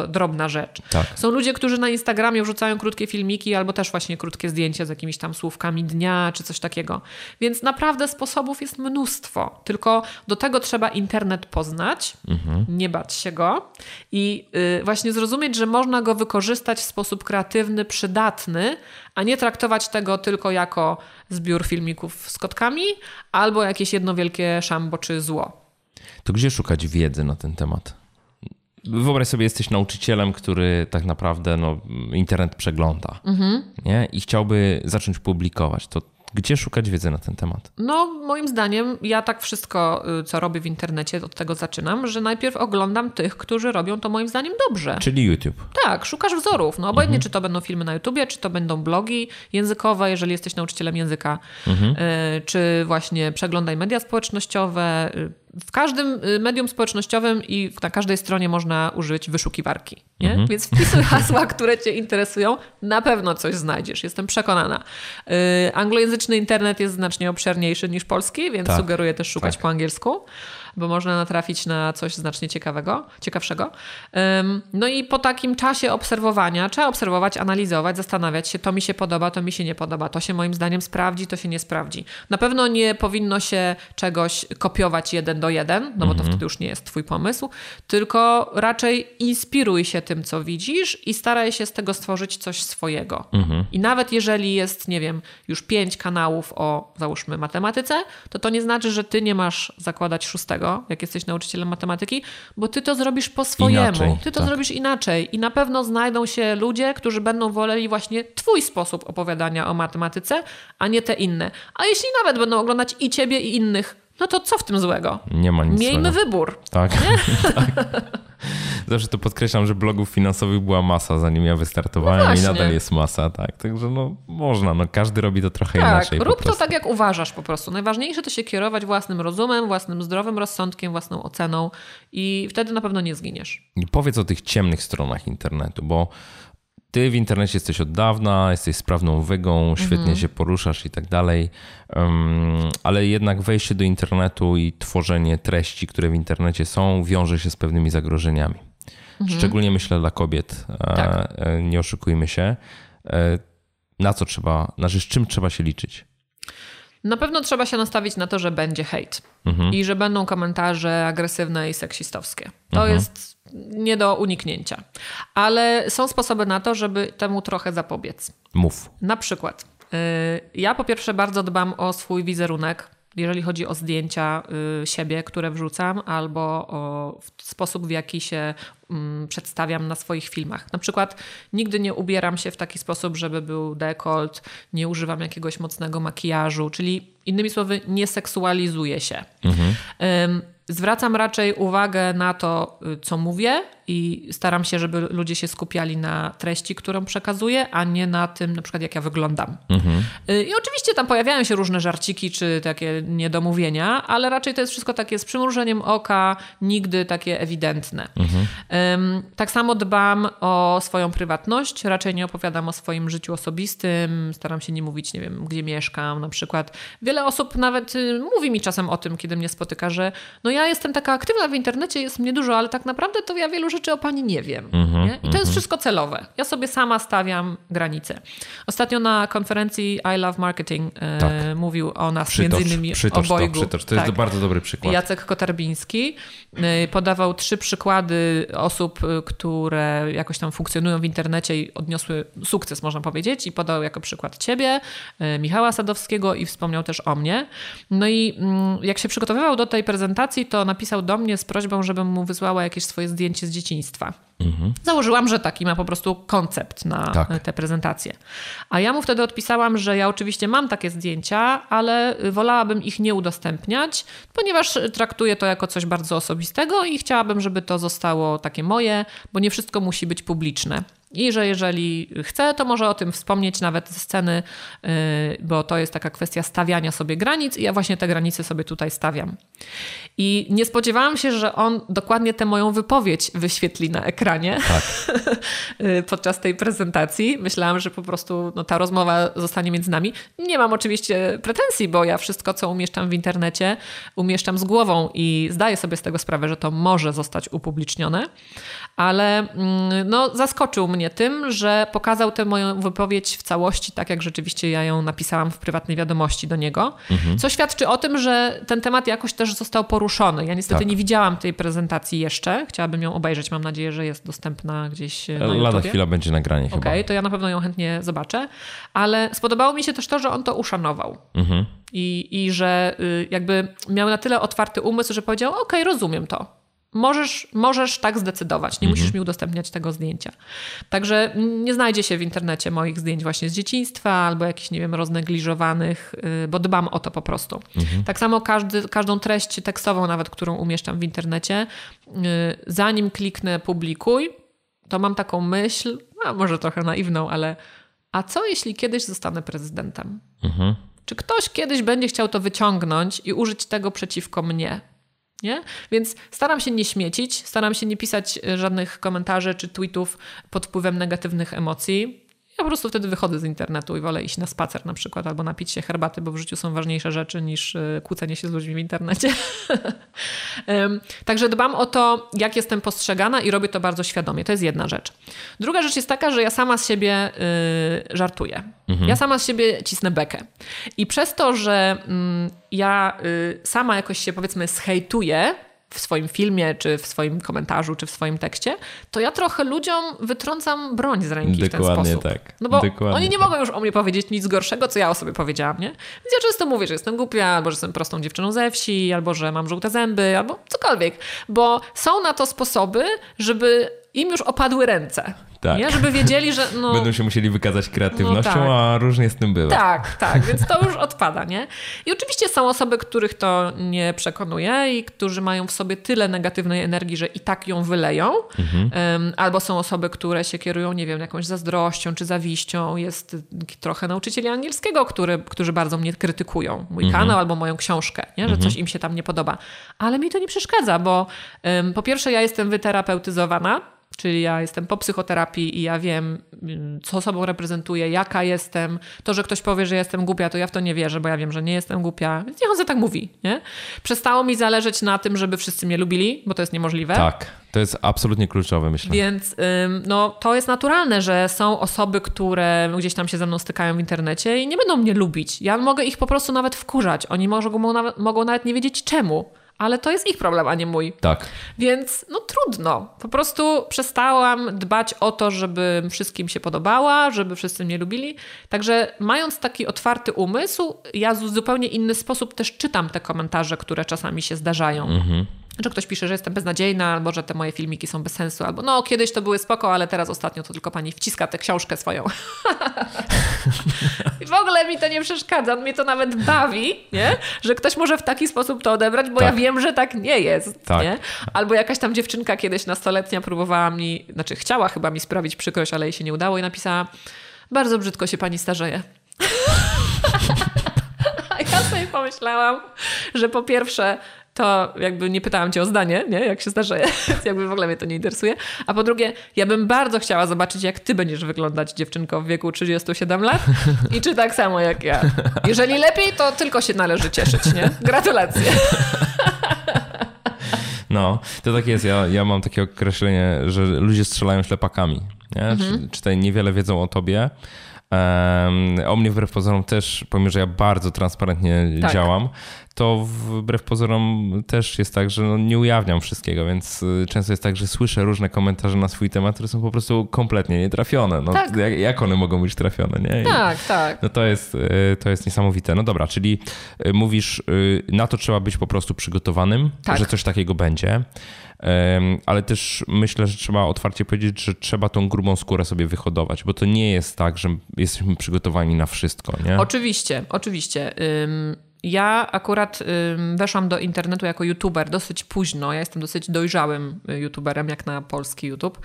drobna rzecz. Tak. Są ludzie, którzy na Instagramie wrzucają krótkie filmiki albo też właśnie krótkie zdjęcia z jakimiś tam słówkami dnia czy coś takiego. Więc naprawdę sposobów jest mnóstwo. Tylko do tego trzeba internet poznać, mhm. nie bać się go i y, właśnie zrozumieć, że można go wykorzystać w sposób kreatywny, przydatny a nie traktować tego tylko jako zbiór filmików z kotkami albo jakieś jedno wielkie szambo czy zło. To gdzie szukać wiedzy na ten temat? Wyobraź sobie, jesteś nauczycielem, który tak naprawdę no, internet przegląda mhm. nie? i chciałby zacząć publikować. To Gdzie szukać wiedzy na ten temat? No, moim zdaniem, ja tak wszystko, y, co robię w internecie, od tego zaczynam, że najpierw oglądam tych, którzy robią to moim zdaniem dobrze. Czyli YouTube. Tak, szukasz wzorów. No obojętnie, mhm. czy to będą filmy na YouTubie, czy to będą blogi językowe, jeżeli jesteś nauczycielem języka, mhm. Y, czy właśnie przeglądaj media społecznościowe, y, w każdym y, medium społecznościowym i na każdej stronie można użyć wyszukiwarki. Nie? Mhm. Więc wpisuj (laughs) hasła, które Cię interesują, na pewno coś znajdziesz, jestem przekonana. Yy, anglojęzyczny internet jest znacznie obszerniejszy niż polski, więc tak. sugeruję też szukać tak. po angielsku bo można natrafić na coś znacznie ciekawego, ciekawszego. No i po takim czasie obserwowania trzeba obserwować, analizować, zastanawiać się, to mi się podoba, to mi się nie podoba, to się moim zdaniem sprawdzi, to się nie sprawdzi. Na pewno nie powinno się czegoś kopiować jeden do jeden, no bo to mhm. wtedy już nie jest twój pomysł, tylko raczej inspiruj się tym, co widzisz i staraj się z tego stworzyć coś swojego. Mhm. I nawet jeżeli jest, nie wiem, już pięć kanałów o, załóżmy, matematyce, to to nie znaczy, że ty nie masz zakładać szóstego, jak jesteś nauczycielem matematyki, bo ty to zrobisz po swojemu. Inaczej, ty to tak. zrobisz inaczej i na pewno znajdą się ludzie, którzy będą woleli właśnie twój sposób opowiadania o matematyce, a nie te inne. A jeśli nawet będą oglądać i ciebie, i innych, no to co w tym złego? Nie ma nic Miejmy złego. wybór. Tak. (laughs) tak. Zawsze to podkreślam, że blogów finansowych była masa, zanim ja wystartowałem no i nadal jest masa, tak. Także no można, no każdy robi to trochę tak, inaczej. Rób to tak, jak uważasz po prostu. Najważniejsze to się kierować własnym rozumem, własnym zdrowym rozsądkiem, własną oceną i wtedy na pewno nie zginiesz. I powiedz o tych ciemnych stronach internetu, bo ty w internecie jesteś od dawna, jesteś sprawną wygą, świetnie mhm. się poruszasz i tak dalej, um, ale jednak wejście do internetu i tworzenie treści, które w internecie są, wiąże się z pewnymi zagrożeniami. Mhm. Szczególnie myślę dla kobiet, e, tak. e, nie oszukujmy się. E, na co trzeba, znaczy z czym trzeba się liczyć? Na pewno trzeba się nastawić na to, że będzie hejt mhm. i że będą komentarze agresywne i seksistowskie. To mhm. jest nie do uniknięcia. Ale są sposoby na to, żeby temu trochę zapobiec. Mów. Na przykład, y, ja po pierwsze bardzo dbam o swój wizerunek jeżeli chodzi o zdjęcia y, siebie, które wrzucam, albo o sposób, w jaki się mm, przedstawiam na swoich filmach. Na przykład nigdy nie ubieram się w taki sposób, żeby był dekolt, nie używam jakiegoś mocnego makijażu, czyli innymi słowy, nie seksualizuję się. Mhm. Zwracam raczej uwagę na to, y, co mówię, i staram się, żeby ludzie się skupiali na treści, którą przekazuję, a nie na tym, na przykład, jak ja wyglądam. Mhm. Y, I oczywiście tam pojawiają się różne żarciki czy takie niedomówienia, ale raczej to jest wszystko takie z przymrużeniem oka, nigdy takie ewidentne. Mhm. Tak samo dbam o swoją prywatność, raczej nie opowiadam o swoim życiu osobistym, staram się nie mówić, nie wiem, gdzie mieszkam na przykład. Wiele osób nawet y, mówi mi czasem o tym, kiedy mnie spotyka, że no ja jestem taka aktywna w internecie, jest mnie dużo, ale tak naprawdę to ja wielu rzeczy o pani nie wiem. Mm-hmm, nie? I to mm-hmm. jest mhm. wszystko celowe. Ja sobie sama stawiam granice. Ostatnio na konferencji I Love Marketing e, tak. mówił o nas przytocz, między innymi przytocz obojgu. To, przytocz. to jest tak. bardzo dobry przykład. Jacek Kotarbiński e, podawał trzy przykłady osób, e, które jakoś tam funkcjonują w internecie i odniosły sukces, można powiedzieć. I podał jako przykład ciebie, e, Michała Sadowskiego i wspomniał też o mnie. No i mm, jak się przygotowywał do tej prezentacji, to napisał do mnie z prośbą, żebym mu wysłała jakieś swoje zdjęcie z dzieciństwa dzieciństwa. Mhm. Założyłam, że taki ma po prostu koncept na tak. tę prezentację. A ja mu wtedy odpisałam, że ja oczywiście mam takie zdjęcia, ale wolałabym ich nie udostępniać, ponieważ traktuję to jako coś bardzo osobistego i chciałabym, żeby to zostało takie moje, bo nie wszystko musi być publiczne. I że jeżeli chce, to może o tym wspomnieć nawet ze sceny, y, bo to jest taka kwestia stawiania sobie granic i ja właśnie te granice sobie tutaj stawiam. I nie spodziewałam się, że on dokładnie tę moją wypowiedź wyświetli na ekranie tak. (laughs) Podczas tej prezentacji. Myślałam, że po prostu no, ta rozmowa zostanie między nami. Nie mam oczywiście pretensji, bo ja wszystko, co umieszczam w internecie, umieszczam z głową i zdaję sobie z tego sprawę, że to może zostać upublicznione, ale mm, no, zaskoczył mnie tym, że pokazał tę moją wypowiedź w całości, tak jak rzeczywiście ja ją napisałam w prywatnej wiadomości do niego, mhm. co świadczy o tym, że ten temat jakoś też został poruszony. Ja niestety tak. nie widziałam tej prezentacji jeszcze, chciałabym ją obejrzeć, mam nadzieję, że jest dostępna gdzieś na YouTube. Lada chwila będzie nagranie Okej, okay, to ja na pewno ją chętnie zobaczę, ale spodobało mi się też to, że on to uszanował. Mhm. I, I że y, jakby miał na tyle otwarty umysł, że powiedział, okej, okay, rozumiem to możesz, możesz tak zdecydować. Nie Mhm. musisz mi udostępniać tego zdjęcia. Także nie znajdzie się w internecie moich zdjęć właśnie z dzieciństwa albo jakichś, nie wiem, roznegliżowanych, yy, bo dbam o to po prostu. Mhm. Tak samo każdy, każdą treść tekstową, nawet którą umieszczam w internecie, yy, zanim kliknę publikuj, to mam taką myśl, a może trochę naiwną, ale a co jeśli kiedyś zostanę prezydentem? Mhm. Czy ktoś kiedyś będzie chciał to wyciągnąć i użyć tego przeciwko mnie? Nie? Więc staram się nie śmiecić, staram się nie pisać e, żadnych komentarzy czy tweetów pod wpływem negatywnych emocji. Ja po prostu wtedy wychodzę z internetu i wolę iść na spacer na przykład albo napić się herbaty, bo w życiu są ważniejsze rzeczy niż e, kłócenie się z ludźmi w internecie. (laughs) Także dbam o to, jak jestem postrzegana i robię to bardzo świadomie. To jest jedna rzecz. Druga rzecz jest taka, że ja sama z siebie y, żartuję. Ja sama z siebie cisnę bekę. I przez to, że mm, ja y, sama jakoś się powiedzmy zhejtuję w swoim filmie, czy w swoim komentarzu, czy w swoim tekście, to ja trochę ludziom wytrącam broń z ręki w ten Dokładnie sposób. tak. No bo Dokładnie oni nie tak. mogą już o mnie powiedzieć nic gorszego, co ja o sobie powiedziałam, nie? Więc ja często mówię, że jestem głupia, albo że jestem prostą dziewczyną ze wsi, albo że mam żółte zęby, albo cokolwiek. Bo są na to sposoby, żeby im już opadły ręce. Tak. Nie? Żeby wiedzieli, że no... Będą się musieli wykazać kreatywnością, No tak. a różnie z tym bywa. Tak, tak, więc to już (laughs) odpada, nie? I oczywiście są osoby, których to nie przekonuje i którzy mają w sobie tyle negatywnej energii, że i tak ją wyleją. Em, albo są osoby, które się kierują, nie wiem, jakąś zazdrością czy zawiścią. Jest trochę nauczycieli angielskiego, który, którzy bardzo mnie krytykują. Mój kanał albo moją książkę, nie? że coś im się tam nie podoba. Ale mi to nie przeszkadza, bo em, po pierwsze ja jestem wyterapeutyzowana, Czyli ja jestem po psychoterapii i ja wiem, mm, co sobą reprezentuję, jaka jestem. To, że ktoś powie, że jestem głupia, to ja w to nie wierzę, bo ja wiem, że nie jestem głupia. Więc niech on sobie tak mówi. Nie? Przestało mi zależeć na tym, żeby wszyscy mnie lubili, bo to jest niemożliwe. Tak, to jest absolutnie kluczowe, myślę. Więc no, to jest naturalne, że są osoby, które gdzieś tam się ze mną stykają w internecie i nie będą mnie lubić. Ja mogę ich po prostu nawet wkurzać. Oni mogą, mogą nawet nie wiedzieć czemu. Ale to jest ich problem, a nie mój. Tak. Więc no trudno. Po prostu przestałam dbać o to, żeby wszystkim się podobała, żeby wszyscy mnie lubili. Także mając taki otwarty umysł, ja w zupełnie inny sposób też czytam te komentarze, które czasami się zdarzają. Że ktoś pisze, że jestem beznadziejna, albo że te moje filmiki są bez sensu, albo no kiedyś to były spoko, ale teraz ostatnio to tylko pani wciska tę książkę swoją. (laughs) I w ogóle mi to nie przeszkadza, mnie to nawet bawi, nie? że ktoś może w taki sposób to odebrać, bo Tak. ja wiem, że tak nie jest. Tak. Nie? Albo jakaś tam dziewczynka kiedyś nastoletnia próbowała mi, znaczy chciała chyba mi sprawić przykrość, ale jej się nie udało i napisała bardzo brzydko się pani starzeje. (laughs) A ja sobie pomyślałam, że po pierwsze to jakby nie pytałam cię o zdanie, nie? jak się (laughs) więc jakby w ogóle mnie to nie interesuje. A po drugie, ja bym bardzo chciała zobaczyć, jak ty będziesz wyglądać dziewczynko w wieku 37 lat i czy tak samo jak ja. Jeżeli lepiej, to tylko się należy cieszyć, nie? Gratulacje. (laughs) No, to tak jest. Ja, ja mam takie określenie, że ludzie strzelają ślepakami. Nie? Mhm. Niewiele wiedzą o tobie. Um, o mnie wbrew pozorom też, pomimo że ja bardzo transparentnie Tak. działam, to wbrew pozorom też jest tak, że no nie ujawniam wszystkiego, więc y, często jest tak, że słyszę różne komentarze na swój temat, które są po prostu kompletnie nietrafione. No, Tak. jak, jak one mogą być trafione? Nie? I- Tak, tak. no to jest, y, to jest niesamowite. No dobra, czyli y, mówisz, na to trzeba być po prostu przygotowanym, Tak. że coś takiego będzie. Ale też myślę, że trzeba otwarcie powiedzieć, że trzeba tą grubą skórę sobie wyhodować, bo to nie jest tak, że jesteśmy przygotowani na wszystko, nie? Oczywiście, oczywiście. Ym, Ja akurat weszłam do internetu jako youtuber dosyć późno. Ja jestem dosyć dojrzałym y, youtuberem, jak na polski YouTube.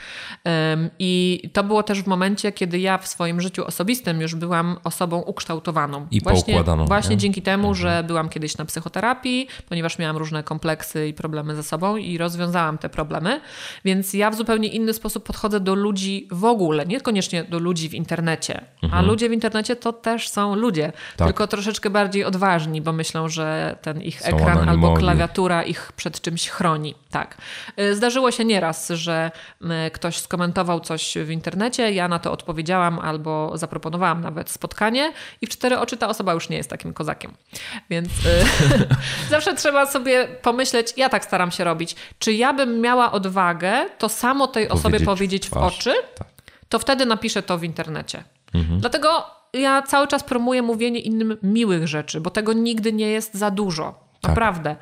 I to było też w momencie, kiedy ja w swoim życiu osobistym już byłam osobą ukształtowaną. I właśnie, poukładaną, Właśnie nie? Mhm. dzięki temu, że byłam kiedyś na psychoterapii, ponieważ miałam różne kompleksy i problemy ze sobą i rozwiązałam te problemy. Więc ja w zupełnie inny sposób podchodzę do ludzi w ogóle, niekoniecznie do ludzi w internecie. A ludzie w internecie to też są ludzie, Mhm. Tak. tylko troszeczkę bardziej odważni, bo myślą, że ten ich Są ekran albo anonimowi. klawiatura ich przed czymś chroni. Tak. Y, Zdarzyło się nieraz, że y, ktoś skomentował coś w internecie, ja na to odpowiedziałam albo zaproponowałam nawet spotkanie i w cztery oczy ta osoba już nie jest takim kozakiem. Więc y, (laughs) zawsze trzeba sobie pomyśleć, ja tak staram się robić, czy ja bym miała odwagę to samo tej osobie Powiedzieć w powiedzieć w twarz. oczy, Tak. to wtedy napiszę to w internecie. Dlatego ja cały czas promuję mówienie innym miłych rzeczy, bo tego nigdy nie jest za dużo. Tak. Naprawdę.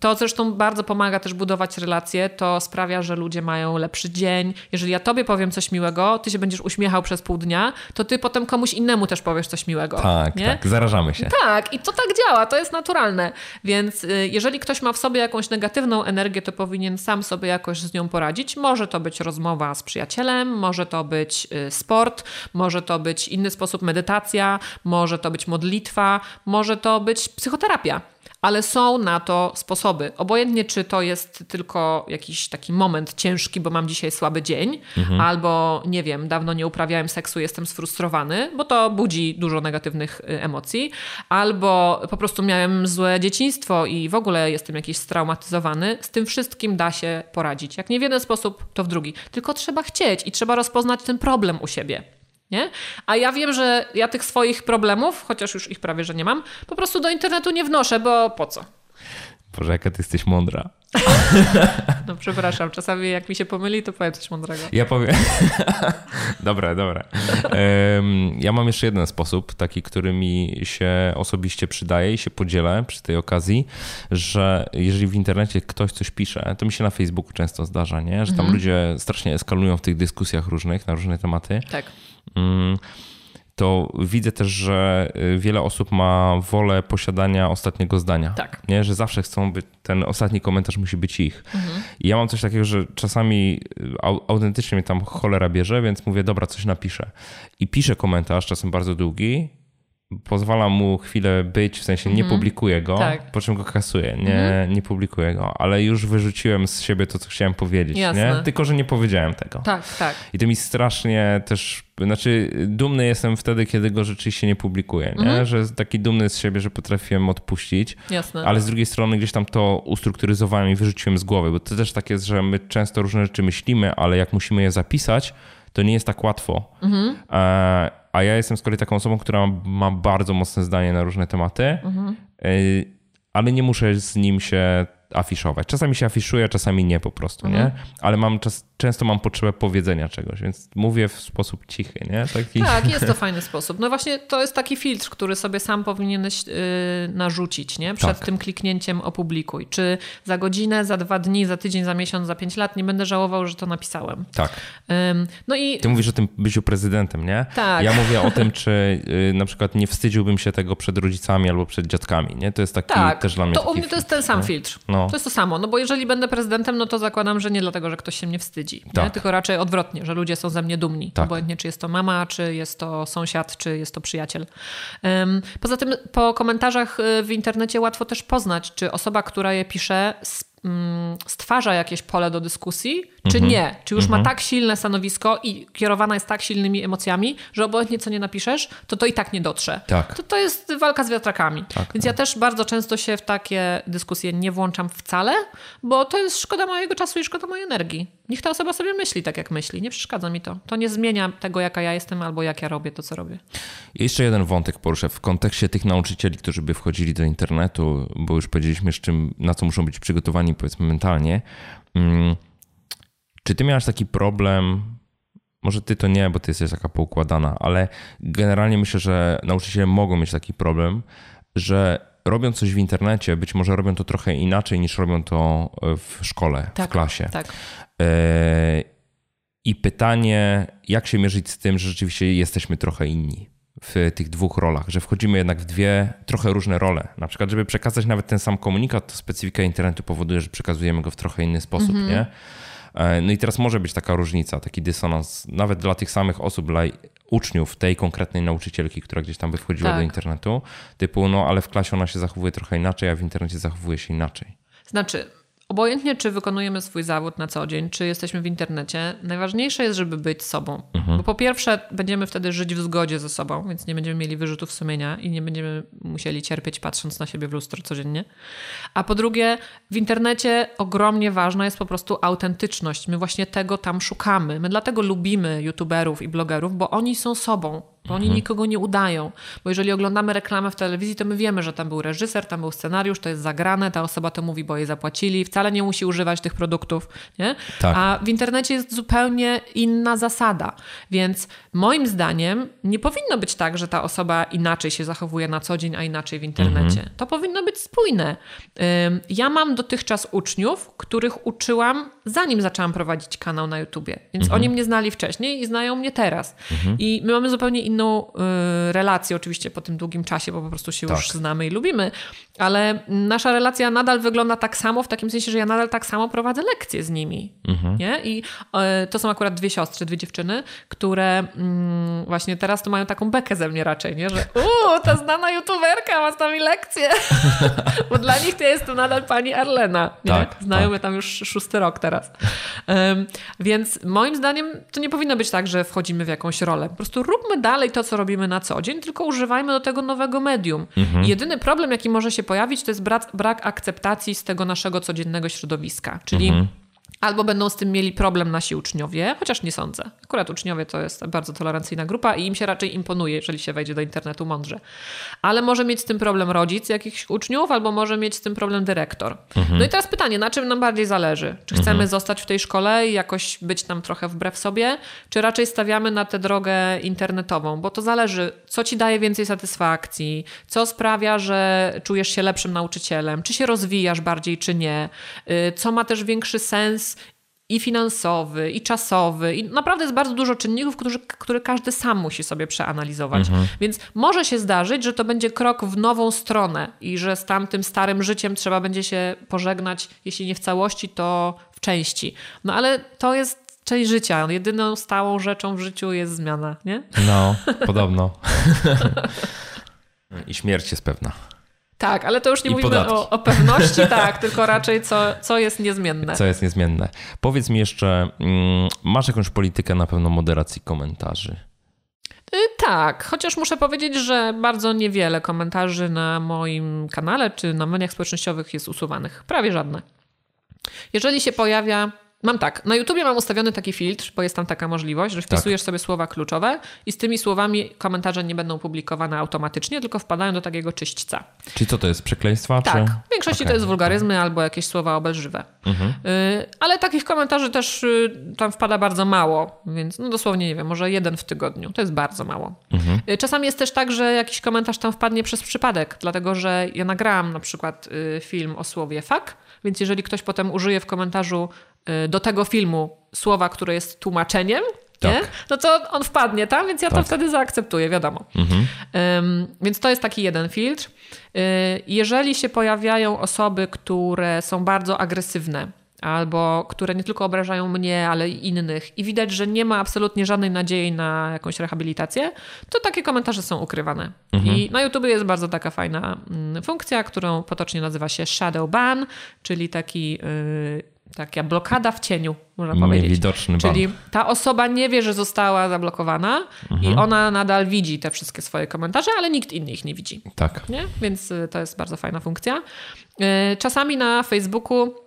To zresztą bardzo pomaga też budować relacje. To sprawia, że ludzie mają lepszy dzień. Jeżeli ja tobie powiem coś miłego, ty się będziesz uśmiechał przez pół dnia, to ty potem komuś innemu też powiesz coś miłego. Tak, nie? tak. Zarażamy się. Tak, i to tak działa. To jest naturalne. Więc y, jeżeli ktoś ma w sobie jakąś negatywną energię, to powinien sam sobie jakoś z nią poradzić. Może to być rozmowa z przyjacielem, może to być y, sport, może to być inny sposób medytacja, może to być modlitwa, może to być psychoterapia ale są na to sposoby. Obojętnie, czy to jest tylko jakiś taki moment ciężki, bo mam dzisiaj słaby dzień, mhm. albo nie wiem, dawno nie uprawiałem seksu, jestem sfrustrowany, bo to budzi dużo negatywnych y, emocji, albo po prostu miałem złe dzieciństwo i w ogóle jestem jakiś straumatyzowany. Z tym wszystkim da się poradzić. Jak nie w jeden sposób, to w drugi. Tylko trzeba chcieć i trzeba rozpoznać ten problem u siebie. Nie? A ja wiem, że ja tych swoich problemów, chociaż już ich prawie, że nie mam, po prostu do internetu nie wnoszę, bo po co? Boże, jaka ty jesteś mądra. No przepraszam, czasami jak mi się pomyli, to powiem coś mądrego. Ja powiem. (laughs) dobra, dobra. Ja mam jeszcze jeden sposób, taki, który mi się osobiście przydaje i się podzielę przy tej okazji, że jeżeli w internecie ktoś coś pisze, to mi się na Facebooku często zdarza, nie? że tam mhm. ludzie strasznie eskalują w tych dyskusjach różnych, na różne tematy. Tak. Um, to widzę też, że y, wiele osób ma wolę posiadania ostatniego zdania. Tak. Nie? Że zawsze chcą być, ten ostatni komentarz musi być ich. Mhm. I ja mam coś takiego, że czasami y, autentycznie mnie tam cholera bierze, więc mówię, dobra, coś napiszę. I piszę komentarz, czasem bardzo długi, pozwala mu chwilę być, w sensie nie mhm. publikuję go, tak. po czym go kasuję, nie, mhm. nie publikuję go, ale już wyrzuciłem z siebie to, co chciałem powiedzieć, nie? tylko że nie powiedziałem tego. Tak, tak. I to mi strasznie też, znaczy dumny jestem wtedy, kiedy go rzeczywiście nie publikuję, nie? Mhm. że taki dumny z siebie, że potrafiłem odpuścić, Jasne. ale z drugiej strony gdzieś tam to ustrukturyzowałem i wyrzuciłem z głowy, bo to też tak jest, że my często różne rzeczy myślimy, ale jak musimy je zapisać, to nie jest tak łatwo. Mhm. E a ja jestem z kolei taką osobą, która ma bardzo mocne zdanie na różne tematy, mhm. ale nie muszę z nim się afiszować. Czasami się afiszuję, czasami nie po prostu, mhm. nie? Ale mam czas, często mam potrzebę powiedzenia czegoś, więc mówię w sposób cichy, nie? Taki... Tak, jest to (laughs) fajny sposób. No właśnie to jest taki filtr, który sobie sam powinieneś yy, narzucić, nie? Przed tak. tym kliknięciem opublikuj. Czy za godzinę, za dwa dni, za tydzień, za miesiąc, za pięć lat nie będę żałował, że to napisałem. Tak. no i... Ty mówisz o tym byciu prezydentem, nie? Tak. Ja mówię o tym, czy yy, na przykład nie wstydziłbym się tego przed rodzicami albo przed dziadkami, nie? To jest taki tak. też dla mnie to u mnie to jest ten sam filtr. No. To jest to samo, no bo jeżeli będę prezydentem, no to zakładam, że nie dlatego, że ktoś się mnie wstydzi, tak. tylko raczej odwrotnie, że ludzie są ze mnie dumni. Tak. Obojętnie, czy jest to mama, czy jest to sąsiad, czy jest to przyjaciel. Poza tym po komentarzach y, w internecie łatwo też poznać, czy osoba, która je pisze, stwarza jakieś pole do dyskusji, czy mhm. nie. Czy już ma mhm. tak silne stanowisko i kierowana jest tak silnymi emocjami, że obojętnie co nie napiszesz, to to i tak nie dotrze. Tak. To, to jest walka z wiatrakami. Tak, Więc tak. ja też bardzo często się w takie dyskusje nie włączam wcale, bo to jest szkoda mojego czasu i szkoda mojej energii. Niech ta osoba sobie myśli tak, jak myśli. Nie przeszkadza mi to. To nie zmienia tego, jaka ja jestem albo jak ja robię to, co robię. Jeszcze jeden wątek poruszę w kontekście tych nauczycieli, którzy by wchodzili do internetu, bo już powiedzieliśmy, z czym, na co muszą być przygotowani, powiedzmy, mentalnie. Mm, czy ty miałeś taki problem, może ty to nie, bo ty jesteś taka poukładana, ale generalnie myślę, że nauczyciele mogą mieć taki problem, że robią coś w internecie, być może robią to trochę inaczej niż robią to w szkole, tak, w klasie. Tak. E, I pytanie, jak się mierzyć z tym, że rzeczywiście jesteśmy trochę inni w tych dwóch rolach, że wchodzimy jednak w dwie trochę różne role. Na przykład, żeby przekazać nawet ten sam komunikat, to specyfika internetu powoduje, że przekazujemy go w trochę inny sposób, mm -hmm. nie? E, no i teraz może być taka różnica, taki dysonans, nawet dla tych samych osób, dla uczniów tej konkretnej nauczycielki, która gdzieś tam by wchodziła tak. do internetu, typu, no ale w klasie ona się zachowuje trochę inaczej, a w internecie zachowuje się inaczej. Znaczy, Obojętnie, czy wykonujemy swój zawód na co dzień, czy jesteśmy w internecie, najważniejsze jest, żeby być sobą. Mhm. Bo po pierwsze, będziemy wtedy żyć w zgodzie ze sobą, więc nie będziemy mieli wyrzutów sumienia i nie będziemy musieli cierpieć patrząc na siebie w lustro codziennie. A po drugie, w internecie ogromnie ważna jest po prostu autentyczność. My właśnie tego tam szukamy. My dlatego lubimy youtuberów i blogerów, bo oni są sobą bo oni mhm. nikogo nie udają. Bo jeżeli oglądamy reklamę w telewizji, to my wiemy, że tam był reżyser, tam był scenariusz, to jest zagrane, ta osoba to mówi, bo jej zapłacili, wcale nie musi używać tych produktów. Nie? Tak. A w internecie jest zupełnie inna zasada. Więc moim zdaniem nie powinno być tak, że ta osoba inaczej się zachowuje na co dzień, a inaczej w internecie. Mhm. To powinno być spójne. Ja mam dotychczas uczniów, których uczyłam zanim zaczęłam prowadzić kanał na YouTubie. Więc mhm. oni mnie znali wcześniej i znają mnie teraz. Mhm. I my mamy zupełnie inną y, relację, oczywiście po tym długim czasie, bo po prostu się tak. już znamy i lubimy. Ale nasza relacja nadal wygląda tak samo, w takim sensie, że ja nadal tak samo prowadzę lekcje z nimi. Mhm. Nie? I y, to są akurat dwie siostry, dwie dziewczyny, które y, właśnie teraz to mają taką bekę ze mnie raczej, nie? że uuu, ta znana youtuberka ma z nami lekcje. (laughs) bo dla nich to jest to nadal pani Arlena. Nie? Tak, Znają tak. mnie tam już szósty rok teraz teraz. Um, więc moim zdaniem to nie powinno być tak, że wchodzimy w jakąś rolę. Po prostu róbmy dalej to, co robimy na co dzień, tylko używajmy do tego nowego medium. Mhm. Jedyny problem, jaki może się pojawić, to jest brak, brak akceptacji z tego naszego codziennego środowiska. Czyli mhm. Albo będą z tym mieli problem nasi uczniowie, chociaż nie sądzę. Akurat uczniowie to jest bardzo tolerancyjna grupa i im się raczej imponuje, jeżeli się wejdzie do internetu mądrze. Ale może mieć z tym problem rodzic jakichś uczniów, albo może mieć z tym problem dyrektor. Mhm. No i teraz pytanie, na czym nam bardziej zależy? Czy chcemy mhm. zostać w tej szkole i jakoś być tam trochę wbrew sobie, czy raczej stawiamy na tę drogę internetową? Bo to zależy, co ci daje więcej satysfakcji, co sprawia, że czujesz się lepszym nauczycielem, czy się rozwijasz bardziej, czy nie, y, co ma też większy sens i finansowy, i czasowy. I naprawdę jest bardzo dużo czynników, którzy, które każdy sam musi sobie przeanalizować. Mhm. Więc może się zdarzyć, że to będzie krok w nową stronę i że z tamtym starym życiem trzeba będzie się pożegnać, jeśli nie w całości, to w części. No ale to jest część życia. Jedyną stałą rzeczą w życiu jest zmiana, nie? No, podobno. (laughs) I śmierć jest pewna. Tak, ale to już nie I mówimy o, o, pewności, (laughs) tak, tylko raczej co, co jest niezmienne. Co jest niezmienne. Powiedz mi jeszcze, mm, masz jakąś politykę na pewno moderacji komentarzy? Y, tak, chociaż muszę powiedzieć, że bardzo niewiele komentarzy na moim kanale czy na mediach społecznościowych jest usuwanych. Prawie żadne. Jeżeli się pojawia Mam tak, na YouTubie mam ustawiony taki filtr, bo jest tam taka możliwość, że wpisujesz tak. sobie słowa kluczowe i z tymi słowami komentarze nie będą publikowane automatycznie, tylko wpadają do takiego czyśćca. Czyli co to jest, przekleństwa? Tak, czy... w większości okay. to jest wulgaryzmy albo jakieś słowa obelżywe. Mhm. Y, ale takich komentarzy też y, tam wpada bardzo mało, więc no dosłownie nie wiem, może jeden w tygodniu. To jest bardzo mało. Mhm. Y, czasami jest też tak, że jakiś komentarz tam wpadnie przez przypadek, dlatego że ja nagrałam na przykład film o słowie fuck, więc jeżeli ktoś potem użyje w komentarzu Y, do tego filmu słowa, które jest tłumaczeniem, tak. no to on wpadnie tam, więc ja tak. to wtedy zaakceptuję, wiadomo. Mhm. Um, więc to jest taki jeden filtr. Y, jeżeli się pojawiają osoby, które są bardzo agresywne, albo które nie tylko obrażają mnie, ale i innych, i widać, że nie ma absolutnie żadnej nadziei na jakąś rehabilitację, to takie komentarze są ukrywane. Mhm. I na YouTube jest bardzo taka fajna mm, funkcja, którą potocznie nazywa się shadow ban, czyli taki. Yy, taka blokada w cieniu, można powiedzieć. Niewidoczny Czyli ta osoba nie wie, że została zablokowana mhm. i ona nadal widzi te wszystkie swoje komentarze, ale nikt inny ich nie widzi. Tak. Nie? Więc y, to jest bardzo fajna funkcja. Y, czasami na Facebooku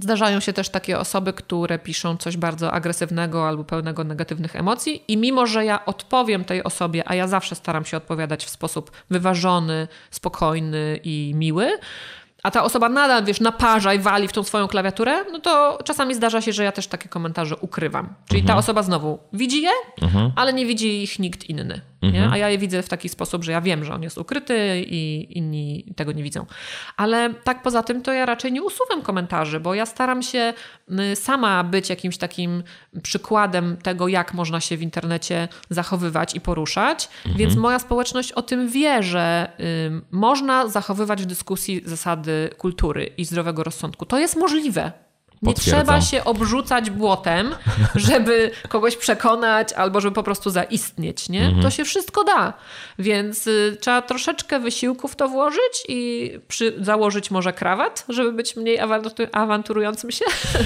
Zdarzają się też takie osoby, które piszą coś bardzo agresywnego albo pełnego negatywnych emocji, i mimo, że ja odpowiem tej osobie, a ja zawsze staram się odpowiadać w sposób wyważony, spokojny i miły, a ta osoba nadal, wiesz, naparza i wali w tą swoją klawiaturę, no to czasami zdarza się, że ja też takie komentarze ukrywam. Czyli mhm. ta osoba znowu widzi je, mhm. ale nie widzi ich nikt inny. Mhm. A ja je widzę w taki sposób, że ja wiem, że on jest ukryty i inni tego nie widzą. Ale tak poza tym, to ja raczej nie usuwam komentarzy, bo ja staram się y, sama być jakimś takim przykładem tego, jak można się w internecie zachowywać i poruszać. Mhm. Więc moja społeczność o tym wie, że y, można zachowywać w dyskusji zasady kultury i zdrowego rozsądku. To jest możliwe. Nie trzeba się obrzucać błotem, (laughs) żeby kogoś przekonać albo żeby po prostu zaistnieć. Nie? Mhm. To się wszystko da. Więc y, trzeba troszeczkę wysiłku w to włożyć i przy, założyć może krawat, żeby być mniej awanturującym się,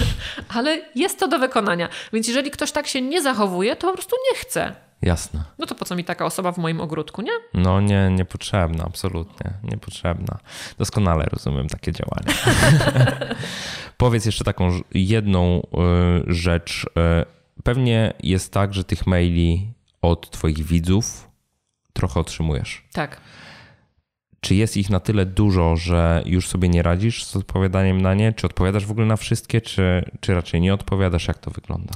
(laughs) ale jest to do wykonania. Więc jeżeli ktoś tak się nie zachowuje, to po prostu nie chce. Jasne. No to po co mi taka osoba w moim ogródku, nie? No nie, niepotrzebna, absolutnie, niepotrzebna. Doskonale rozumiem takie działania. (laughs) Powiedz jeszcze taką jedną y, rzecz. Y, pewnie jest tak, że tych maili od Twoich widzów trochę otrzymujesz. Tak. Czy jest ich na tyle dużo, że już sobie nie radzisz z odpowiadaniem na nie? Czy odpowiadasz w ogóle na wszystkie, czy, czy raczej nie odpowiadasz? Jak to wygląda?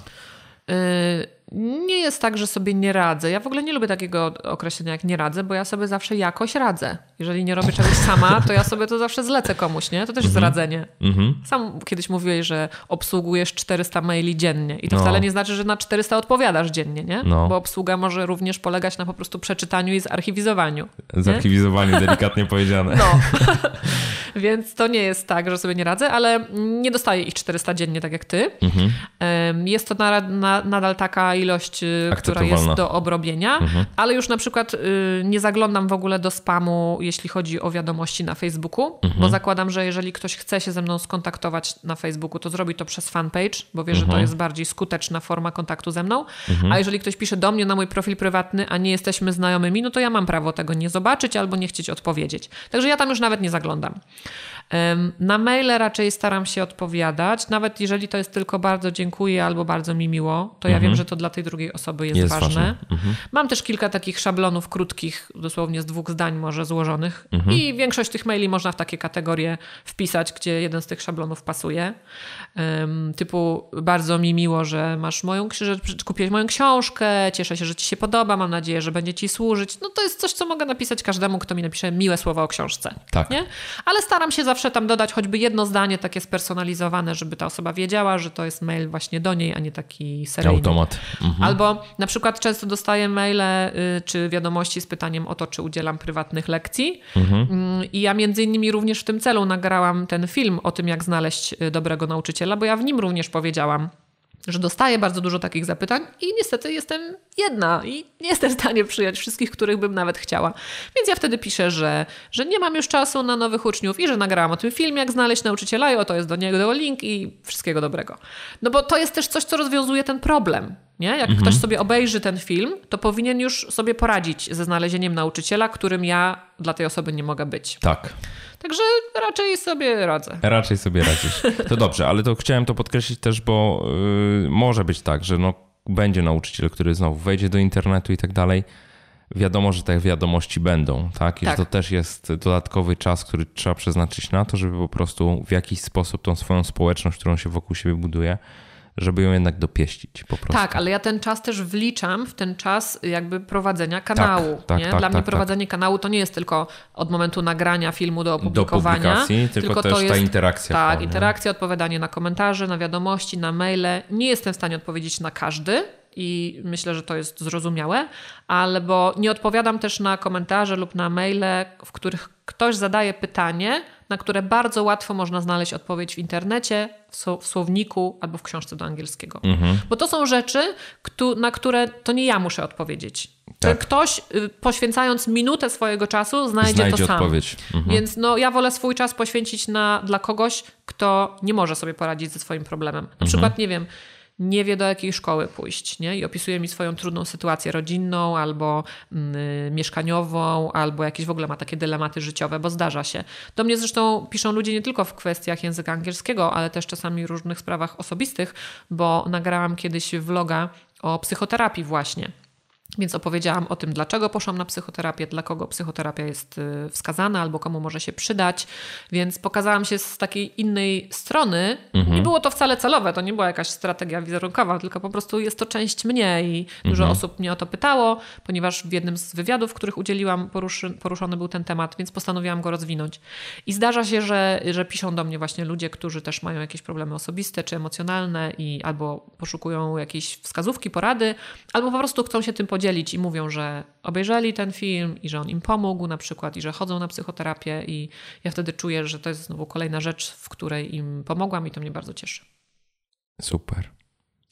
Yy, nie jest tak, że sobie nie radzę. Ja w ogóle nie lubię takiego określenia jak nie radzę, bo ja sobie zawsze jakoś radzę. Jeżeli nie robię czegoś sama, to ja sobie to zawsze zlecę komuś, nie? To też jest radzenie. Sam kiedyś mówiłeś, że obsługujesz 400 maili dziennie i to No. wcale nie znaczy, że na 400 odpowiadasz dziennie, nie? No. Bo obsługa może również polegać na po prostu przeczytaniu i zarchiwizowaniu. Zarchiwizowanie, (laughs) delikatnie powiedziane. No. (laughs) Więc to nie jest tak, że sobie nie radzę, ale nie dostaję ich 400 dziennie, tak jak ty. Mhm. Jest to na, na, nadal taka ilość, y, która jest do obrobienia, ale już na przykład y, nie zaglądam w ogóle do spamu, jeśli chodzi o wiadomości na Facebooku, bo zakładam, że jeżeli ktoś chce się ze mną skontaktować na Facebooku, to zrobi to przez fanpage, bo wie, że to jest bardziej skuteczna forma kontaktu ze mną. A jeżeli ktoś pisze do mnie na mój profil prywatny, a nie jesteśmy znajomymi, no to ja mam prawo tego nie zobaczyć albo nie chcieć odpowiedzieć. Także ja tam już nawet nie zaglądam. Na maile raczej staram się odpowiadać, nawet jeżeli to jest tylko bardzo dziękuję albo bardzo mi miło, to ja wiem, że to dla tej drugiej osoby jest, Jest ważne. ważne. Mam też kilka takich szablonów krótkich, dosłownie z dwóch zdań może złożonych i większość tych maili można w takie kategorie wpisać, gdzie jeden z tych szablonów pasuje. Typu bardzo mi miło, że masz moją, że kupiłeś moją książkę, cieszę się, że ci się podoba, mam nadzieję, że będzie ci służyć. No to jest coś, co mogę napisać każdemu, kto mi napisze miłe słowa o książce. Tak. Nie? Ale staram się zawsze tam dodać choćby jedno zdanie takie spersonalizowane, żeby ta osoba wiedziała, że to jest mail właśnie do niej, a nie taki seryjny. Automat. Mhm. Albo na przykład często dostaję maile y, czy wiadomości z pytaniem o to, czy udzielam prywatnych lekcji. Mhm. Mm, I ja między innymi również w tym celu nagrałam ten film o tym, jak znaleźć y, dobrego nauczyciela, bo ja w nim również powiedziałam, że dostaję bardzo dużo takich zapytań i niestety jestem jedna i nie jestem w stanie przyjąć wszystkich, których bym nawet chciała. Więc ja wtedy piszę, że, że nie mam już czasu na nowych uczniów i że nagrałam o tym film, jak znaleźć nauczyciela i oto jest do niego link i wszystkiego dobrego. No bo to jest też coś, co rozwiązuje ten problem. Nie? Jak Mhm. ktoś sobie obejrzy ten film, to powinien już sobie poradzić ze znalezieniem nauczyciela, którym ja dla tej osoby nie mogę być. Tak. Także raczej sobie radzę. Raczej sobie radzisz. To dobrze, ale to chciałem to podkreślić też, bo yy, może być tak, że no, będzie nauczyciel, który znowu wejdzie do internetu i tak dalej. Wiadomo, że te wiadomości będą, tak? I Tak. że to też jest dodatkowy czas, który trzeba przeznaczyć na to, żeby po prostu w jakiś sposób tą swoją społeczność, którą się wokół siebie buduje, żeby ją jednak dopieścić po prostu. Tak, ale ja ten czas też wliczam w ten czas jakby prowadzenia kanału. tak, nie? tak, Dla mnie tak, prowadzenie kanału to nie jest tylko od momentu nagrania filmu do Do opublikowania. publikacji, tylko, też ta interakcja. Tak, interakcja, odpowiadanie na komentarze, na wiadomości, na maile. Nie jestem w stanie odpowiedzieć na każdy i myślę, że to jest zrozumiałe, ale bo nie odpowiadam też na komentarze lub na maile, w których ktoś zadaje pytanie, na które bardzo łatwo można znaleźć odpowiedź w internecie, w sło- w słowniku albo w książce do angielskiego. Mhm. Bo to są rzeczy, na które to nie ja muszę odpowiedzieć. Tak. Ktoś y, poświęcając minutę swojego czasu znajdzie, Znajdzie to sam. odpowiedź. Mhm. Więc no, ja wolę swój czas poświęcić na, dla kogoś, kto nie może sobie poradzić ze swoim problemem. Na Mhm. przykład, nie wiem, nie wie do jakiej szkoły pójść nie? i opisuje mi swoją trudną sytuację rodzinną albo mm, y, mieszkaniową, albo jakieś w ogóle ma takie dylematy życiowe, bo zdarza się. Do mnie zresztą piszą ludzie nie tylko w kwestiach języka angielskiego, ale też czasami w różnych sprawach osobistych, bo nagrałam kiedyś vloga o psychoterapii właśnie. Więc opowiedziałam o tym, dlaczego poszłam na psychoterapię, dla kogo psychoterapia jest y, wskazana albo komu może się przydać. Więc pokazałam się z takiej innej strony. Nie było to wcale celowe, to nie była jakaś strategia wizerunkowa, tylko po prostu jest to część mnie i dużo osób mnie o to pytało, ponieważ w jednym z wywiadów, których udzieliłam, poruszy, poruszony był ten temat, więc postanowiłam go rozwinąć. I zdarza się, że, że piszą do mnie właśnie ludzie, którzy też mają jakieś problemy osobiste czy emocjonalne i albo poszukują jakiejś wskazówki, porady, albo po prostu chcą się tym podzielić i mówią, że obejrzeli ten film i że on im pomógł na przykład i że chodzą na psychoterapię i ja wtedy czuję, że to jest znowu kolejna rzecz, w której im pomogłam i to mnie bardzo cieszy. Super.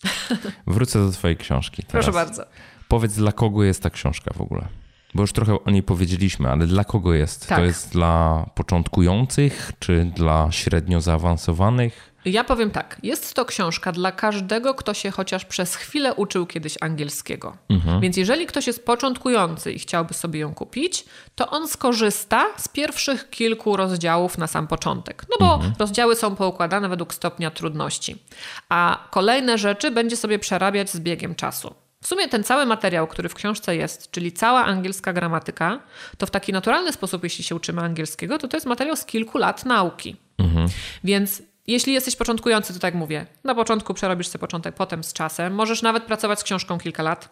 (laughs) Wrócę do twojej książki. Teraz. Proszę bardzo. Powiedz, dla kogo jest ta książka w ogóle? Bo już trochę o niej powiedzieliśmy, ale dla kogo jest? Tak. To jest dla początkujących, czy dla średnio zaawansowanych? Ja powiem tak, jest to książka dla każdego, kto się chociaż przez chwilę uczył kiedyś angielskiego. Więc jeżeli ktoś jest początkujący i chciałby sobie ją kupić, to on skorzysta z pierwszych kilku rozdziałów na sam początek. No bo rozdziały są poukładane według stopnia trudności. A kolejne rzeczy będzie sobie przerabiać z biegiem czasu. W sumie ten cały materiał, który w książce jest, czyli cała angielska gramatyka, to w taki naturalny sposób, jeśli się uczymy angielskiego, to to jest materiał z kilku lat nauki. Mhm. Więc jeśli jesteś początkujący, to tak mówię, na początku przerobisz sobie początek, potem z czasem. Możesz nawet pracować z książką kilka lat.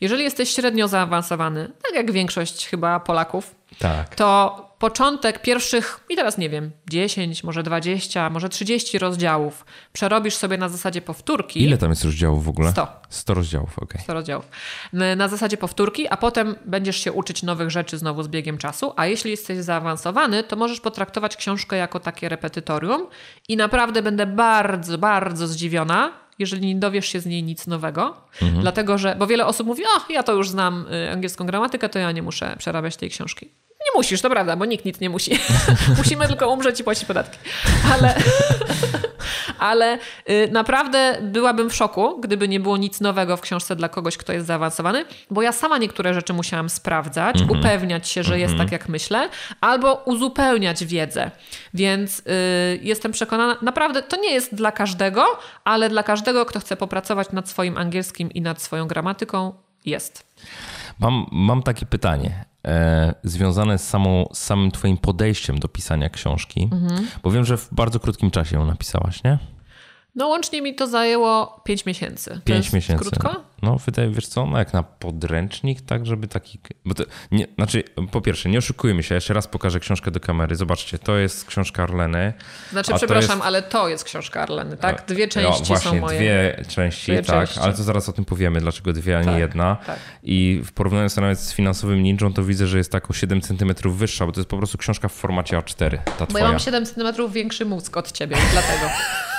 Jeżeli jesteś średnio zaawansowany, tak jak większość chyba Polaków, tak. to początek pierwszych, i teraz nie wiem, 10, może 20, może 30 rozdziałów przerobisz sobie na zasadzie powtórki. Ile tam jest rozdziałów w ogóle? 100. 100 rozdziałów. Okay. 100 rozdziałów. Na zasadzie powtórki, a potem będziesz się uczyć nowych rzeczy znowu z biegiem czasu, a jeśli jesteś zaawansowany, to możesz potraktować książkę jako takie repetytorium i naprawdę będę bardzo, bardzo zdziwiona, jeżeli nie dowiesz się z niej nic nowego. Mhm. Dlatego, że, bo wiele osób mówi, o, ja to już znam y, angielską gramatykę, to ja nie muszę przerabiać tej książki. Musisz, to prawda, bo nikt nic nie musi. (laughs) Musimy tylko umrzeć i płacić podatki. Ale, (laughs) ale y, naprawdę byłabym w szoku, gdyby nie było nic nowego w książce dla kogoś, kto jest zaawansowany, bo ja sama niektóre rzeczy musiałam sprawdzać, mm -hmm. upewniać się, że mm -hmm. jest mhm. tak, jak myślę, albo uzupełniać wiedzę. Więc y, jestem przekonana, naprawdę to nie jest dla każdego, ale dla każdego, kto chce popracować nad swoim angielskim i nad swoją gramatyką, jest. Mam, mam takie pytanie związane z, samą, z samym Twoim podejściem do pisania książki, mhm. bo wiem, że w bardzo krótkim czasie ją napisałaś, nie? No łącznie mi to zajęło 5 miesięcy. 5 miesięcy. Krótko? No wydaje, wiesz co, no jak na podręcznik, tak żeby taki... Bo to, nie, znaczy, po pierwsze, nie oszukujmy się, jeszcze raz pokażę książkę do kamery. Zobaczcie, to jest książka Arleny. Znaczy, przepraszam, jest... ale to jest książka Arleny, tak? Dwie części no, właśnie, są moje. dwie części, dwie tak, części. ale to zaraz o tym powiemy, dlaczego dwie, a nie tak, jedna. Tak. I w porównaniu nawet z finansowym ninją, to widzę, że jest tak o 7 cm wyższa, bo to jest po prostu książka w formacie A4, ta Bo twoja. ja mam 7 cm większy mózg od ciebie, dlatego. (laughs)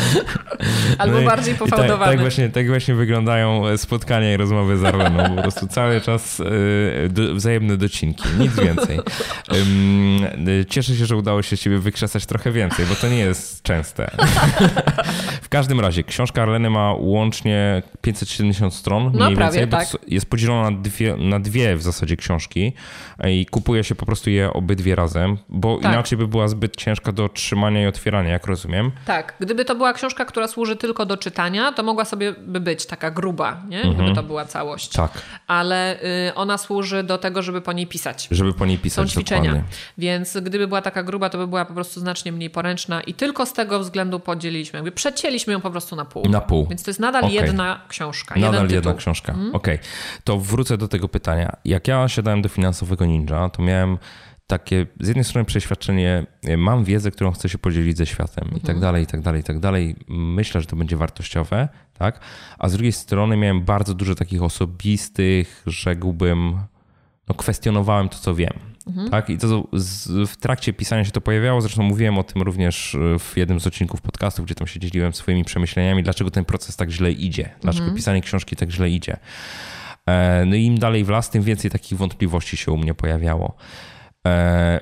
(laughs) Albo no bardziej pofałdowany. Tak, tak, właśnie, tak właśnie wyglądają spotkania i rozmowy z Arleną. Po prostu cały czas y, do, wzajemne docinki, nic więcej. Cieszę się, że udało się ciebie wykrzesać trochę więcej, bo to nie jest częste. W każdym razie, książka Arleny ma łącznie 570 stron, no, mniej prawie, więcej, tak. jest podzielona na dwie, na dwie w zasadzie książki i kupuje się po prostu je obydwie razem, bo tak. inaczej by była zbyt ciężka do trzymania i otwierania, jak rozumiem. Tak, gdyby to była książka, która służy tylko do czytania, to mogła sobie by być taka gruba, nie? Mhm. gdyby to była całość. Tak. Ale y, ona służy do tego, żeby po niej pisać. Żeby po niej pisać, Są ćwiczenia. Dokładnie. Więc gdyby była taka gruba, to by była po prostu znacznie mniej poręczna i tylko z tego względu podzieliliśmy, jakby przecięliśmy ją po prostu na pół. Na pół. Więc to jest nadal okay. jedna książka. Nadal jedna książka. Mhm. Okej. Okay. To wrócę do tego pytania. Jak ja siadałem do finansowego ninja, to miałem takie z jednej strony przeświadczenie, e, mam wiedzę, którą chcę się podzielić ze światem mhm. i tak mhm. dalej, i tak dalej, i tak dalej. Myślę, że to będzie wartościowe, tak? A z drugiej strony miałem bardzo dużo takich osobistych, rzekłbym, no kwestionowałem to, co wiem. Mhm. Tak? I to z, w trakcie pisania się to pojawiało, zresztą mówiłem o tym również e, w jednym z odcinków podcastów, gdzie tam się dzieliłem swoimi przemyśleniami, dlaczego ten proces tak źle idzie, dlaczego mhm. pisanie książki tak źle idzie. E, no i im dalej w las, tym więcej takich wątpliwości się u mnie pojawiało. E,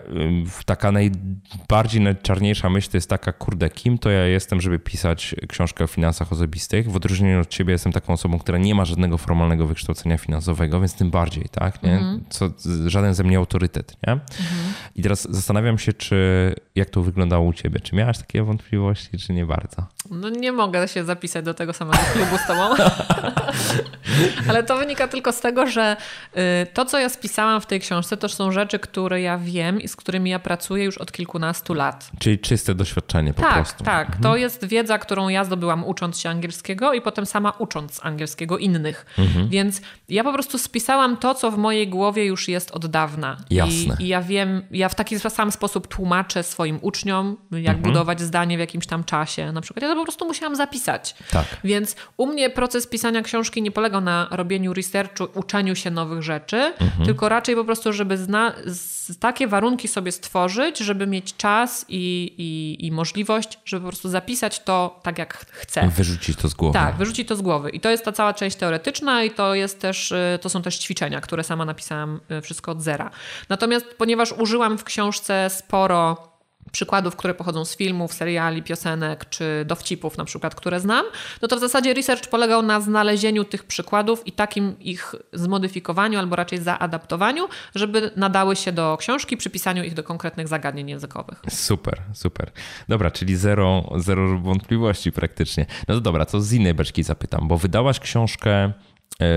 taka najbardziej najczarniejsza myśl to jest taka, kurde, kim to ja jestem, żeby pisać książkę o finansach osobistych. W odróżnieniu od ciebie jestem taką osobą, która nie ma żadnego formalnego wykształcenia finansowego, więc tym bardziej, tak? Nie? Mhm. Co, żaden ze mnie autorytet, nie? Mhm. I teraz zastanawiam się, czy jak to wyglądało u ciebie? Czy miałaś takie wątpliwości, czy nie bardzo? No nie mogę się zapisać do tego samego klubu z tobą. (laughs) Ale to wynika tylko z tego, że y, to, co ja spisałam w tej książce, to są rzeczy, które ja wiem i z którymi ja pracuję już od kilkunastu lat. Czyli czyste doświadczenie po tak, prostu. Tak, tak. To jest wiedza, którą ja zdobyłam ucząc się angielskiego i potem sama ucząc angielskiego innych. Mhm. Więc ja po prostu spisałam to, co w mojej głowie już jest od dawna. Jasne. I, i ja wiem, ja w taki sam sposób tłumaczę swoim uczniom, jak mhm. budować zdanie w jakimś tam czasie. Na przykład ja to po prostu musiałam zapisać. Tak. Więc u mnie proces pisania książki nie polegał na robieniu researchu, uczeniu się nowych rzeczy, mhm. tylko raczej po prostu, żeby zna, z, takie warunki sobie stworzyć, żeby mieć czas i, i, i możliwość, żeby po prostu zapisać to tak, jak chcę. Wyrzucić to z głowy. Tak, wyrzucić to z głowy. I to jest ta cała część teoretyczna i to jest też, y, to są też ćwiczenia, które sama napisałam y, wszystko od zera. Natomiast ponieważ użyłam w książce sporo przykładów, które pochodzą z filmów, seriali, piosenek czy dowcipów na przykład, które znam, no to w zasadzie research polegał na znalezieniu tych przykładów i takim ich zmodyfikowaniu albo raczej zaadaptowaniu, żeby nadały się do książki, przypisaniu ich do konkretnych zagadnień językowych. Super, super. Dobra, czyli zero, zero wątpliwości praktycznie. No to dobra, to z innej beczki zapytam, bo wydałaś książkę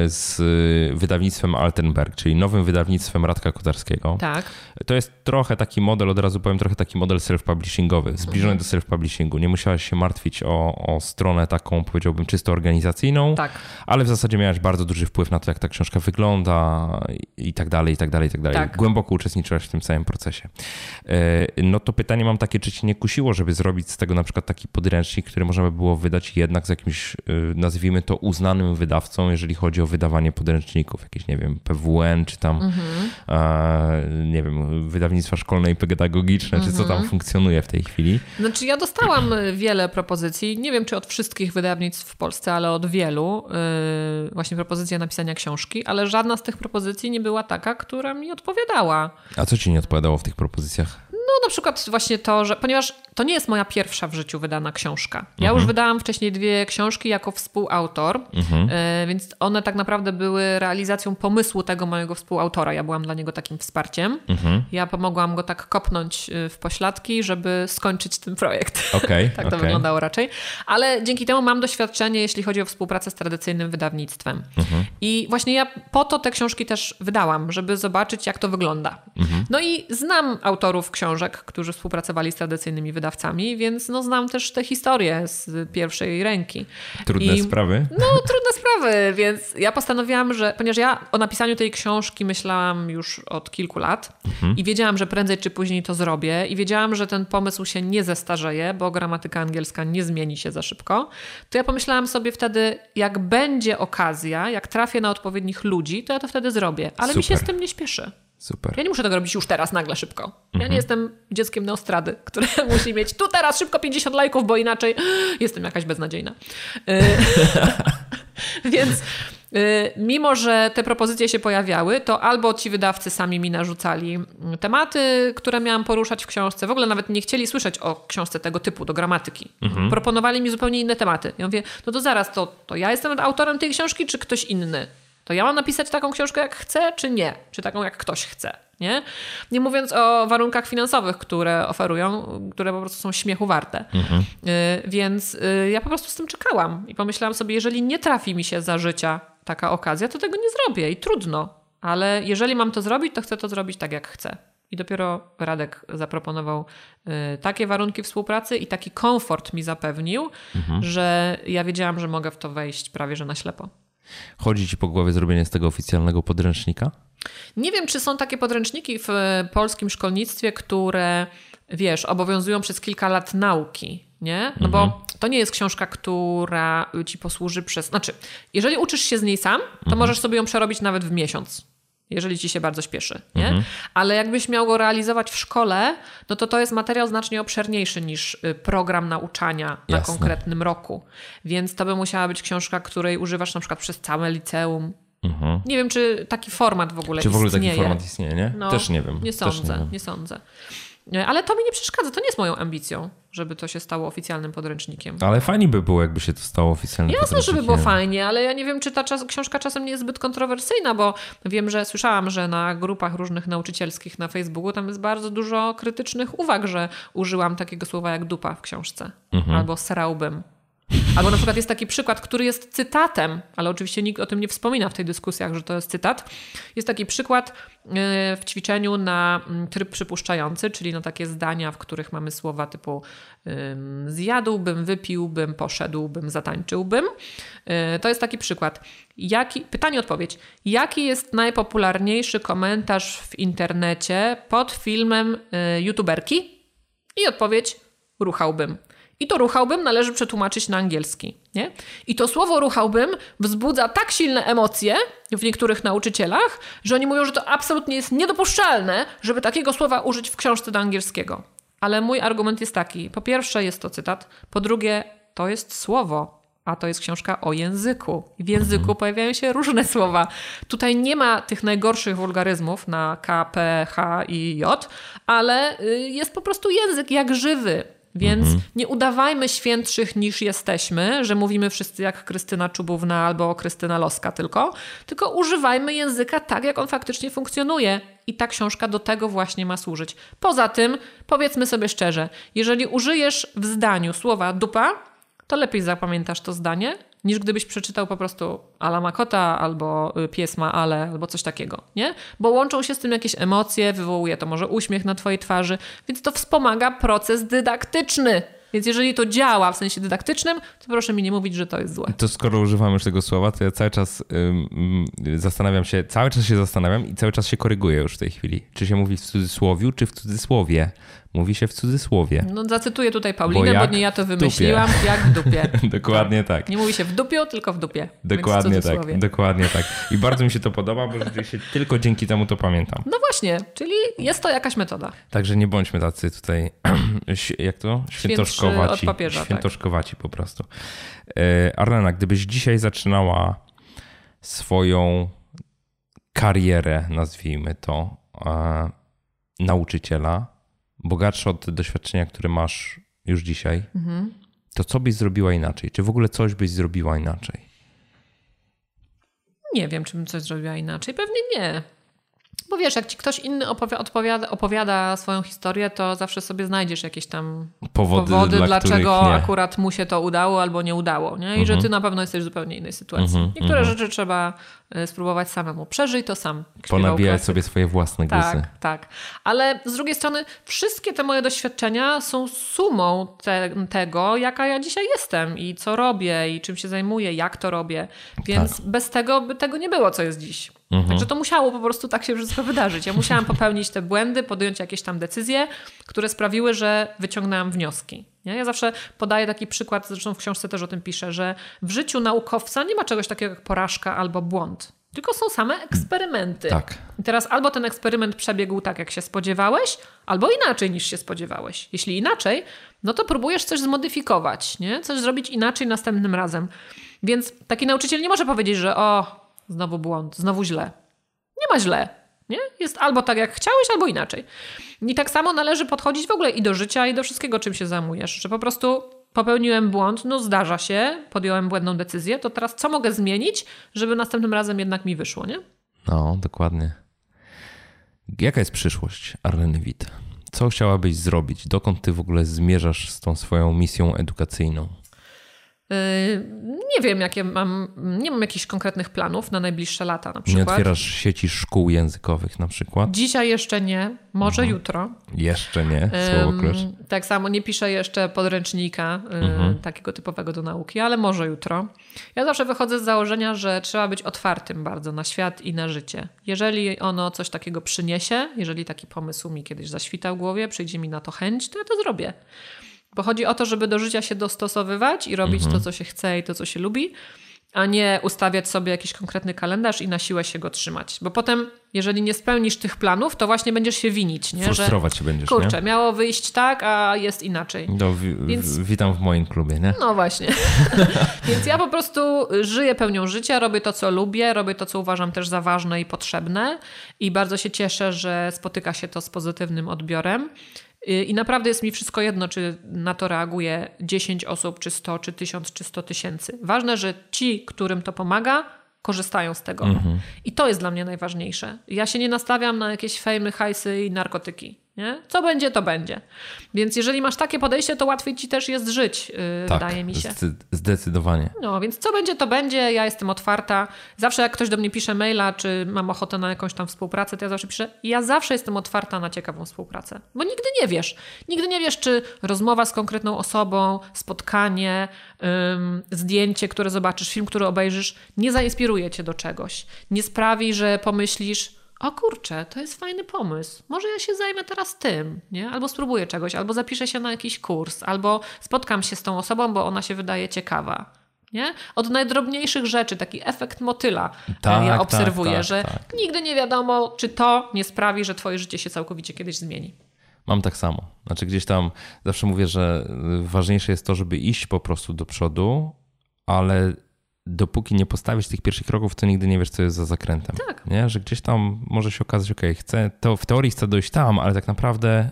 z wydawnictwem Altenberg, czyli nowym wydawnictwem Radka Kotarskiego. Tak. To jest trochę taki model, od razu powiem, trochę taki model self-publishingowy, zbliżony mhm. do self-publishingu. Nie musiałaś się martwić o, o stronę taką, powiedziałbym, czysto organizacyjną, tak. ale w zasadzie miałaś bardzo duży wpływ na to, jak ta książka wygląda i tak dalej, i tak dalej, i tak dalej. Tak. Głęboko uczestniczyłaś w tym całym procesie. E, no to pytanie mam takie, czy ci nie kusiło, żeby zrobić z tego na przykład taki podręcznik, który można by było wydać jednak z jakimś, e, nazwijmy to, uznanym wydawcą, jeżeli chodzi chodzi o wydawanie podręczników, jakieś, nie wiem, PWN, czy tam, mhm. e, nie wiem, wydawnictwa szkolne i pedagogiczne, mhm. czy co tam mhm. funkcjonuje w tej chwili. Znaczy, ja dostałam wiele propozycji, nie wiem, czy od wszystkich wydawnictw w Polsce, ale od wielu, yy, właśnie propozycja napisania książki, ale żadna z tych propozycji nie była taka, która mi odpowiadała. A co ci nie odpowiadało w tych propozycjach? No na przykład właśnie to, że ponieważ to nie jest moja pierwsza w życiu wydana książka. Ja mhm. już wydałam wcześniej dwie książki jako współautor, mhm. E, więc one tak naprawdę były realizacją pomysłu tego mojego współautora. Ja byłam dla niego takim wsparciem. Mhm. Ja pomogłam go tak kopnąć e, w pośladki, żeby skończyć ten projekt. Okay, (laughs) tak to okay. wyglądało raczej. Ale dzięki temu mam doświadczenie, jeśli chodzi o współpracę z tradycyjnym wydawnictwem. Mhm. I właśnie ja po to te książki też wydałam, żeby zobaczyć, jak to wygląda. Mhm. No i znam autorów książek, którzy współpracowali z tradycyjnymi wydawcami, więc no, znam też te historie z pierwszej ręki. Trudne I, sprawy? No, trudne sprawy, więc ja postanowiłam, że ponieważ ja o napisaniu tej książki myślałam już od kilku lat mhm. i wiedziałam, że prędzej czy później to zrobię i wiedziałam, że ten pomysł się nie zestarzeje, bo gramatyka angielska nie zmieni się za szybko, to ja pomyślałam sobie wtedy, jak będzie okazja, jak trafię na odpowiednich ludzi, to ja to wtedy zrobię. Ale Super. mi się z tym nie śpieszy. Super. Ja nie muszę tego robić już teraz, nagle, szybko. Ja mhm. nie jestem dzieckiem neostrady, (laughs) które musi mieć tu teraz szybko 50 lajków, bo inaczej (gasps) jestem jakaś beznadziejna. Y, (laughs) więc y, mimo, że te propozycje się pojawiały, to albo ci wydawcy sami mi narzucali tematy, które miałam poruszać w książce. W ogóle nawet nie chcieli słyszeć o książce tego typu, do gramatyki. Mhm. Proponowali mi zupełnie inne tematy. Ja mówię, no to zaraz, to, to ja jestem autorem tej książki, czy ktoś inny? To ja mam napisać taką książkę, jak chcę, czy nie? Czy taką, jak ktoś chce? Nie? nie mówiąc o warunkach finansowych, które oferują, które po prostu są śmiechu warte. Mhm. Y, więc y, ja po prostu z tym czekałam i pomyślałam sobie, jeżeli nie trafi mi się za życia taka okazja, to tego nie zrobię i trudno. Ale jeżeli mam to zrobić, to chcę to zrobić tak, jak chcę. I dopiero Radek zaproponował y, takie warunki współpracy i taki komfort mi zapewnił, mhm. że ja wiedziałam, że mogę w to wejść prawie że na ślepo. Chodzi ci po głowie zrobienie z tego oficjalnego podręcznika? Nie wiem, czy są takie podręczniki w polskim szkolnictwie, które, wiesz, obowiązują przez kilka lat nauki, nie? No mhm. bo to nie jest książka, która ci posłuży przez. Znaczy, jeżeli uczysz się z niej sam, to mhm. możesz sobie ją przerobić nawet w miesiąc jeżeli ci się bardzo śpieszy, nie? Mhm. Ale jakbyś miał go realizować w szkole, no to to jest materiał znacznie obszerniejszy niż y, program nauczania Jasne. na konkretnym roku. Więc to by musiała być książka, której używasz na przykład przez całe liceum. Mhm. Nie wiem, czy taki format w ogóle istnieje. Czy w ogóle taki format istnieje, nie? No, Też nie wiem. Nie sądzę, nie, nie sądzę. Ale to mi nie przeszkadza, to nie jest moją ambicją, żeby to się stało oficjalnym podręcznikiem. Ale fajnie by było, jakby się to stało oficjalnym Jasne, podręcznikiem. żeby było fajnie, ale ja nie wiem, czy ta czas, książka czasem nie jest zbyt kontrowersyjna, bo wiem, że słyszałam, że na grupach różnych nauczycielskich na Facebooku tam jest bardzo dużo krytycznych uwag, że użyłam takiego słowa jak dupa w książce. Mhm. Albo srałbym. Albo na przykład jest taki przykład, który jest cytatem, ale oczywiście nikt o tym nie wspomina w tej dyskusjach, że to jest cytat. Jest taki przykład y, w ćwiczeniu na mm, tryb przypuszczający, czyli na takie zdania, w których mamy słowa typu zjadłbym, wypiłbym, poszedłbym, zatańczyłbym. Y, to jest taki przykład. Jaki, pytanie, odpowiedź. Jaki jest najpopularniejszy komentarz w internecie pod filmem y, youtuberki? I odpowiedź ruchałbym. I to ruchałbym należy przetłumaczyć na angielski. Nie? I to słowo ruchałbym wzbudza tak silne emocje w niektórych nauczycielach, że oni mówią, że to absolutnie jest niedopuszczalne, żeby takiego słowa użyć w książce do angielskiego. Ale mój argument jest taki: po pierwsze, jest to cytat, po drugie, to jest słowo. a to jest książka o języku. W języku mhm. pojawiają się różne (laughs) słowa. Tutaj nie ma tych najgorszych wulgaryzmów na K, P, H i J, ale y, jest po prostu język jak żywy. Więc mhm. nie udawajmy świętszych niż jesteśmy, że mówimy wszyscy jak Krystyna Czubówna albo Krystyna Loska tylko, tylko używajmy języka tak, jak on faktycznie funkcjonuje. I ta książka do tego właśnie ma służyć. Poza tym, powiedzmy sobie szczerze, jeżeli użyjesz w zdaniu słowa dupa, to lepiej zapamiętasz to zdanie, niż gdybyś przeczytał po prostu Ala Makota albo y, pies ma ale, albo coś takiego, nie? Bo łączą się z tym jakieś emocje, wywołuje to może uśmiech na twojej twarzy, więc to wspomaga proces dydaktyczny. Więc jeżeli to działa w sensie dydaktycznym, to proszę mi nie mówić, że to jest złe. To skoro używam już tego słowa, to ja cały czas zastanawiam się, cały czas się zastanawiam i cały czas się koryguję już w tej chwili. Czy się mówi w cudzysłowiu, czy w cudzysłowie? Mówi się w cudzysłowie. No zacytuję tutaj Paulinę, bo, bo nie ja to wymyśliłam, jak w dupie. (laughs) dokładnie tak. Nie mówi się w dupiu, tylko w dupie. Dokładnie tak, dokładnie tak. I bardzo mi się to podoba, bo rzeczywiście tylko dzięki temu to pamiętam. No właśnie, czyli jest to jakaś metoda. Także nie bądźmy tacy tutaj, (clears throat) jak to? Świętoszkowaci. od papieża, tak. Świętoszkowaci tak. po prostu. E, Arlena, gdybyś dzisiaj zaczynała swoją karierę, nazwijmy to, e, nauczyciela, bogatsze od doświadczenia, które masz już dzisiaj, mhm. to co byś zrobiła inaczej? Czy w ogóle coś byś zrobiła inaczej? Nie wiem, czy bym coś zrobiła inaczej. Pewnie nie. Bo wiesz, jak ci ktoś inny opowiada, opowiada swoją historię, to zawsze sobie znajdziesz jakieś tam powody, powody dla dlaczego akurat mu się to udało albo nie udało. Nie? I że mhm. ty na pewno jesteś w zupełnie innej sytuacji. Mhm, Niektóre mhm. rzeczy trzeba e, spróbować samemu. Przeżyj to sam. Ponabijać sobie swoje własne gusy. Tak, tak. Ale z drugiej strony wszystkie te moje doświadczenia są sumą te, tego, jaka ja dzisiaj jestem i co robię i czym się zajmuję, jak to robię. Więc tak. bez tego by tego nie było, co jest dziś. Mhm. Także to musiało po prostu tak się wszystko wydarzyć. Ja musiałam popełnić te błędy, podjąć jakieś tam decyzje, które sprawiły, że wyciągnęłam wnioski. Nie? Ja zawsze podaję taki przykład, zresztą w książce też o tym piszę, że w życiu naukowca nie ma czegoś takiego jak porażka albo błąd. Tylko są same eksperymenty. Tak. I teraz albo ten eksperyment przebiegł tak, jak się spodziewałeś, albo inaczej niż się spodziewałeś. Jeśli inaczej, no to próbujesz coś zmodyfikować, nie? coś zrobić inaczej następnym razem. Więc taki nauczyciel nie może powiedzieć, że o, Znowu błąd, znowu źle. Nie ma źle. Nie? Jest albo tak, jak chciałeś, albo inaczej. I tak samo należy podchodzić w ogóle i do życia, i do wszystkiego, czym się zajmujesz. Że po prostu popełniłem błąd, no zdarza się, podjąłem błędną decyzję, to teraz co mogę zmienić, żeby następnym razem jednak mi wyszło, nie? No, dokładnie. Jaka jest przyszłość Arleny Witt? Co chciałabyś zrobić? Dokąd ty w ogóle zmierzasz z tą swoją misją edukacyjną? Yy, nie wiem, jakie mam, nie mam jakichś konkretnych planów na najbliższe lata na przykład. Nie otwierasz sieci szkół językowych na przykład? Dzisiaj jeszcze nie, może mhm. jutro. Jeszcze nie, słowo klucz. Tak samo nie piszę jeszcze podręcznika y, mhm. takiego typowego do nauki, ale może jutro. Ja zawsze wychodzę z założenia, że trzeba być otwartym bardzo na świat i na życie. Jeżeli ono coś takiego przyniesie, jeżeli taki pomysł mi kiedyś zaświta w głowie, przyjdzie mi na to chęć, to ja to zrobię. Bo chodzi o to, żeby do życia się dostosowywać i robić mhm. to, co się chce i to, co się lubi, a nie ustawiać sobie jakiś konkretny kalendarz i na siłę się go trzymać. Bo potem, jeżeli nie spełnisz tych planów, to właśnie będziesz się winić. Nie? Frustrować się będziesz, Kurczę, nie? miało wyjść tak, a jest inaczej. No, wi Więc... Witam w moim klubie, nie? No właśnie. (laughs) Więc ja po prostu żyję pełnią życia, robię to, co lubię, robię to, co uważam też za ważne i potrzebne i bardzo się cieszę, że spotyka się to z pozytywnym odbiorem. Y, I naprawdę jest mi wszystko jedno, czy na to reaguje 10 osób, czy 100, czy 1000, czy 100 tysięcy. Ważne, że ci, którym to pomaga, korzystają z tego. Mhm. I to jest dla mnie najważniejsze. Ja się nie nastawiam na jakieś fejmy, hajsy i narkotyki. Nie? Co będzie, to będzie. Więc jeżeli masz takie podejście, to łatwiej ci też jest żyć, yy, tak, wydaje mi się. Zdecydowanie. No, więc co będzie, to będzie. Ja jestem otwarta. Zawsze jak ktoś do mnie pisze maila, czy mam ochotę na jakąś tam współpracę, to ja zawsze piszę, ja zawsze jestem otwarta na ciekawą współpracę. Bo nigdy nie wiesz. Nigdy nie wiesz, czy rozmowa z konkretną osobą, spotkanie, ym, zdjęcie, które zobaczysz, film, który obejrzysz, nie zainspiruje cię do czegoś. Nie sprawi, że pomyślisz, o kurczę, to jest fajny pomysł. Może ja się zajmę teraz tym, nie? Albo spróbuję czegoś, albo zapiszę się na jakiś kurs, albo spotkam się z tą osobą, bo ona się wydaje ciekawa. Nie? Od najdrobniejszych rzeczy, taki efekt motyla e, tak, ja tak, obserwuję, tak, tak, że nigdy nie wiadomo, czy to nie sprawi, że twoje życie się całkowicie kiedyś zmieni. Mam tak samo. Znaczy gdzieś tam zawsze mówię, że ważniejsze jest to, żeby iść po prostu do przodu, ale dopóki nie postawisz tych pierwszych kroków, to nigdy nie wiesz, co jest za zakrętem. Tak. Nie? Że gdzieś tam może się okazać, ok, chcę, to w teorii chcę dojść tam, ale tak naprawdę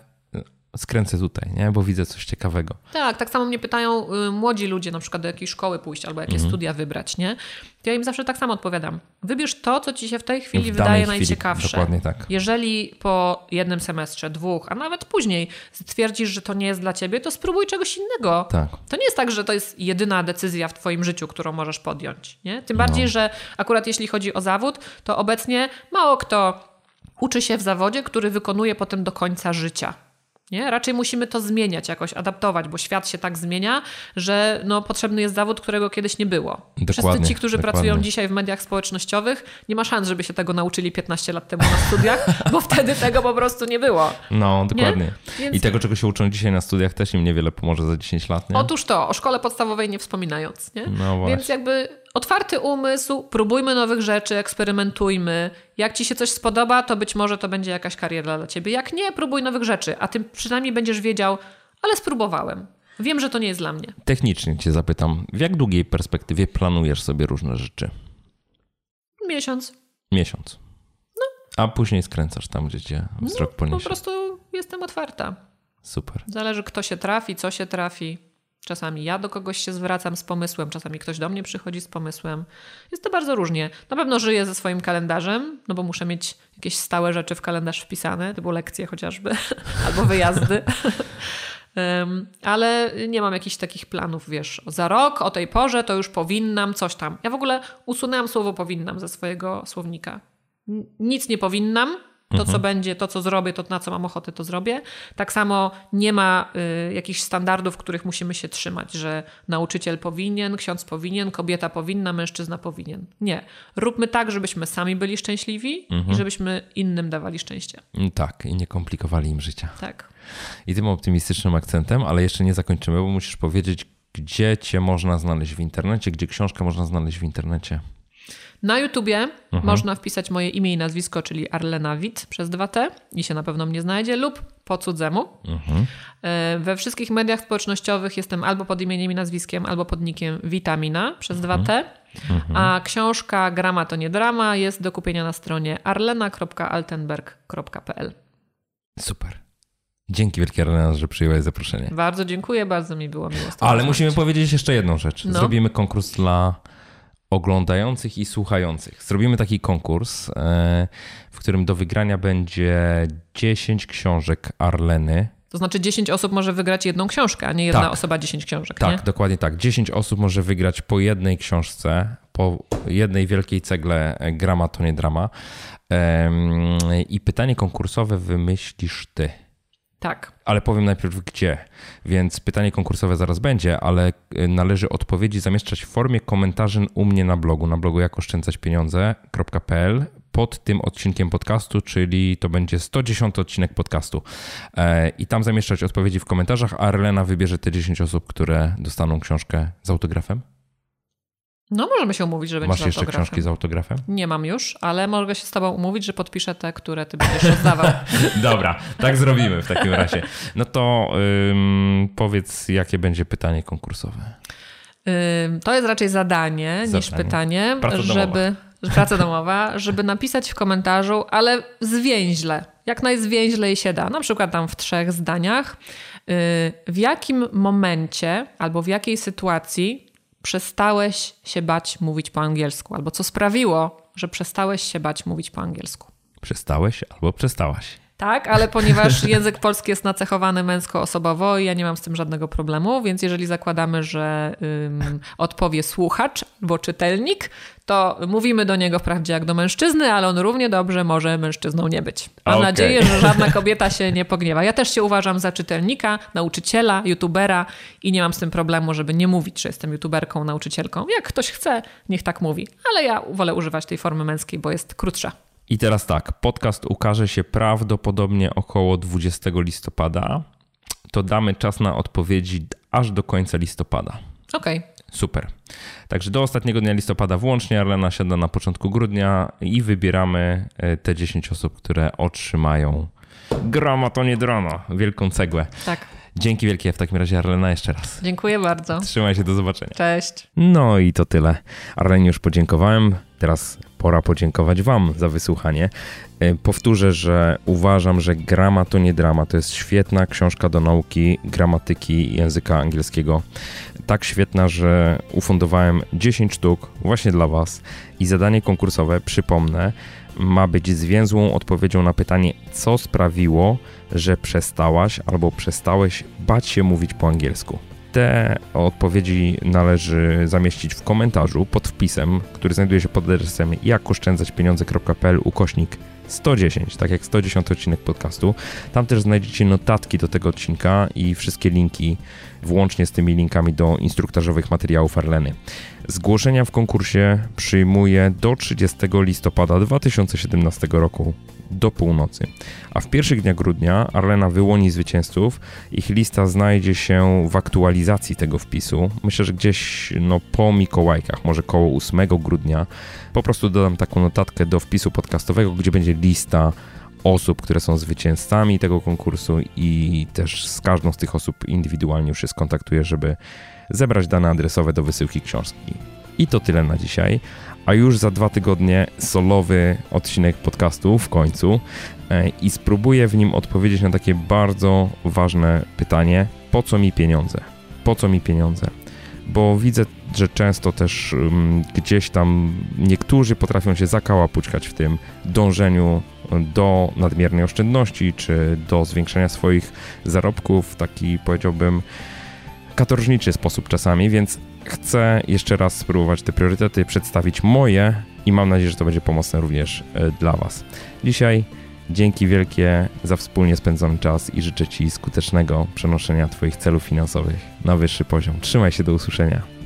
skręcę tutaj, nie? bo widzę coś ciekawego. Tak, tak samo mnie pytają y, młodzi ludzie, na przykład do jakiej szkoły pójść albo jakie Mhm. studia wybrać, nie? To ja im zawsze tak samo odpowiadam. Wybierz to, co ci się w tej chwili W wydaje chwili, najciekawsze. dokładnie tak. Jeżeli po jednym semestrze, dwóch, a nawet później stwierdzisz, że to nie jest dla ciebie, to spróbuj czegoś innego. Tak. To nie jest tak, że to jest jedyna decyzja w Twoim życiu, którą możesz podjąć. Nie? Tym bardziej, No. że akurat jeśli chodzi o zawód, to obecnie mało kto uczy się w zawodzie, który wykonuje potem do końca życia. Nie? Raczej musimy to zmieniać, jakoś adaptować, bo świat się tak zmienia, że no, potrzebny jest zawód, którego kiedyś nie było. Wszyscy Dokładnie, ci, którzy dokładnie. pracują dzisiaj w mediach społecznościowych, nie ma szans, żeby się tego nauczyli 15 lat temu na studiach, (laughs) bo wtedy tego po prostu nie było. No, dokładnie. Więc- I tego, czego się uczą dzisiaj na studiach, też im niewiele pomoże za 10 lat, nie? Otóż to, o szkole podstawowej nie wspominając. Nie? No właśnie. Więc jakby otwarty umysł, próbujmy nowych rzeczy, eksperymentujmy. Jak ci się coś spodoba, to być może to będzie jakaś kariera dla ciebie. Jak nie, próbuj nowych rzeczy, a tym przynajmniej będziesz wiedział, ale spróbowałem. Wiem, że to nie jest dla mnie. Technicznie cię zapytam, w jak długiej perspektywie planujesz sobie różne rzeczy? Miesiąc. Miesiąc. A później skręcasz tam, gdzie cię wzrok Po poniesie. prostu jestem otwarta. Super. Zależy, kto się trafi, co się trafi. Czasami ja do kogoś się zwracam z pomysłem, czasami ktoś do mnie przychodzi z pomysłem. Jest to bardzo różnie. Na pewno żyję ze swoim kalendarzem, no bo muszę mieć jakieś stałe rzeczy w kalendarz wpisane, typu lekcje chociażby, (laughs) albo wyjazdy. Em, ale nie mam jakichś takich planów, wiesz, za rok, o tej porze to już powinnam coś tam. Ja w ogóle usunęłam słowo powinnam ze swojego słownika. Nic nie powinnam. To, co będzie, to, co zrobię, to na co mam ochotę, to zrobię. Tak samo nie ma y, jakichś standardów, których musimy się trzymać, że nauczyciel powinien, ksiądz powinien, kobieta powinna, mężczyzna powinien. Nie. Róbmy tak, żebyśmy sami byli szczęśliwi i żebyśmy innym dawali szczęście. Mm, Tak, i nie komplikowali im życia. Tak. I tym optymistycznym akcentem, ale jeszcze nie zakończymy, bo musisz powiedzieć, gdzie cię można znaleźć w internecie, gdzie książkę można znaleźć w internecie. Na YouTubie można wpisać moje imię i nazwisko, czyli Arlena Wit przez 2T i się na pewno mnie znajdzie, lub po cudzemu. E, We wszystkich mediach społecznościowych jestem albo pod imieniem i nazwiskiem, albo pod nickiem Witamina przez 2T. A książka Grama to nie drama jest do kupienia na stronie arlena.altenberg.pl. Super. Dzięki wielkie Arlena, że przyjęłaś zaproszenie. Bardzo dziękuję, bardzo mi było miło Ale musimy powiedzieć jeszcze jedną rzecz. No. Zrobimy konkurs dla oglądających i słuchających. Zrobimy taki konkurs, e, w którym do wygrania będzie 10 książek Arleny. To znaczy 10 osób może wygrać jedną książkę, a nie jedna Tak. osoba 10 książek, Tak, nie? dokładnie tak. 10 osób może wygrać po jednej książce, po jednej wielkiej cegle e, Grama to nie drama. I pytanie konkursowe wymyślisz ty. Tak. Ale powiem najpierw gdzie. Więc pytanie konkursowe zaraz będzie, ale y, należy odpowiedzi zamieszczać w formie komentarzy u mnie na blogu, na blogu jakoszczędzaćpieniądze.pl pod tym odcinkiem podcastu, czyli to będzie 110 odcinek podcastu. E, I tam zamieszczać odpowiedzi w komentarzach, a Arlena wybierze te 10 osób, które dostaną książkę z autografem. No możemy się umówić, że będzie Masz jeszcze książki z autografem? Nie mam już, ale mogę się z tobą umówić, że podpiszę te, które ty będziesz rozdawał. (laughs) Dobra, tak zrobimy w takim razie. No to ym, powiedz, jakie będzie pytanie konkursowe. Ym, To jest raczej zadanie, niż Zadanie. pytanie, Praca domowa. żeby praca domowa, żeby napisać w komentarzu, ale zwięźle, jak najzwięźlej się da, na przykład tam w trzech zdaniach, yy, w jakim momencie albo w jakiej sytuacji przestałeś się bać mówić po angielsku, albo co sprawiło, że przestałeś się bać mówić po angielsku. Przestałeś albo przestałaś. Tak, ale (laughs) ponieważ język polski jest nacechowany męskoosobowo i ja nie mam z tym żadnego problemu, więc jeżeli zakładamy, że ym, odpowie słuchacz albo czytelnik, to mówimy do niego wprawdzie jak do mężczyzny, ale on równie dobrze może mężczyzną nie być. Mam Okej. nadzieję, że (laughs) żadna kobieta się nie pogniewa. Ja też się uważam za czytelnika, nauczyciela, youtubera i nie mam z tym problemu, żeby nie mówić, że jestem youtuberką, nauczycielką. Jak ktoś chce, niech tak mówi, ale ja wolę używać tej formy męskiej, bo jest krótsza. I teraz tak, podcast ukaże się prawdopodobnie około 20 listopada. To damy czas na odpowiedzi aż do końca listopada. Okej. Super. Także do ostatniego dnia listopada włącznie Arlena siada na początku grudnia i wybieramy e, te 10 osób, które otrzymają grama to nie drama, wielką cegłę. Tak. Dzięki wielkie w takim razie Arlena jeszcze raz. Dziękuję bardzo. Trzymaj się, do zobaczenia. Cześć. No i to tyle. Arlenie już podziękowałem. Teraz pora podziękować Wam za wysłuchanie. E, powtórzę, że uważam, że Grama to nie drama. To jest świetna książka do nauki gramatyki języka angielskiego. Tak świetna, że ufundowałem 10 sztuk właśnie dla Was. I zadanie konkursowe, przypomnę, ma być zwięzłą odpowiedzią na pytanie, co sprawiło, że przestałaś albo przestałeś bać się mówić po angielsku. Te odpowiedzi należy zamieścić w komentarzu pod wpisem, który znajduje się pod adresem jakoszczędzaćpieniądze.pl ukośnik 110, tak jak 110 odcinek podcastu. Tam też znajdziecie notatki do tego odcinka i wszystkie linki, włącznie z tymi linkami do instruktażowych materiałów Arleny. Zgłoszenia w konkursie przyjmuję do 30 listopada 2017 roku do północy. A w pierwszych dniach grudnia Arlena wyłoni zwycięzców. Ich lista znajdzie się w aktualizacji tego wpisu. Myślę, że gdzieś no, po Mikołajkach, może koło 8 grudnia. Po prostu dodam taką notatkę do wpisu podcastowego, gdzie będzie lista osób, które są zwycięzcami tego konkursu i też z każdą z tych osób indywidualnie już się skontaktuję, żeby zebrać dane adresowe do wysyłki książki. I to tyle na dzisiaj. A już za dwa tygodnie solowy odcinek podcastu w końcu e, i spróbuję w nim odpowiedzieć na takie bardzo ważne pytanie: po co mi pieniądze? Po co mi pieniądze? Bo widzę, że często też um, gdzieś tam niektórzy potrafią się zakałapućkać w tym dążeniu do nadmiernej oszczędności czy do zwiększenia swoich zarobków w taki powiedziałbym katorżniczy sposób czasami, więc chcę jeszcze raz spróbować te priorytety przedstawić moje i mam nadzieję, że to będzie pomocne również e, dla Was. Dzisiaj dzięki wielkie za wspólnie spędzony czas i życzę Ci skutecznego przenoszenia Twoich celów finansowych na wyższy poziom. Trzymaj się do usłyszenia.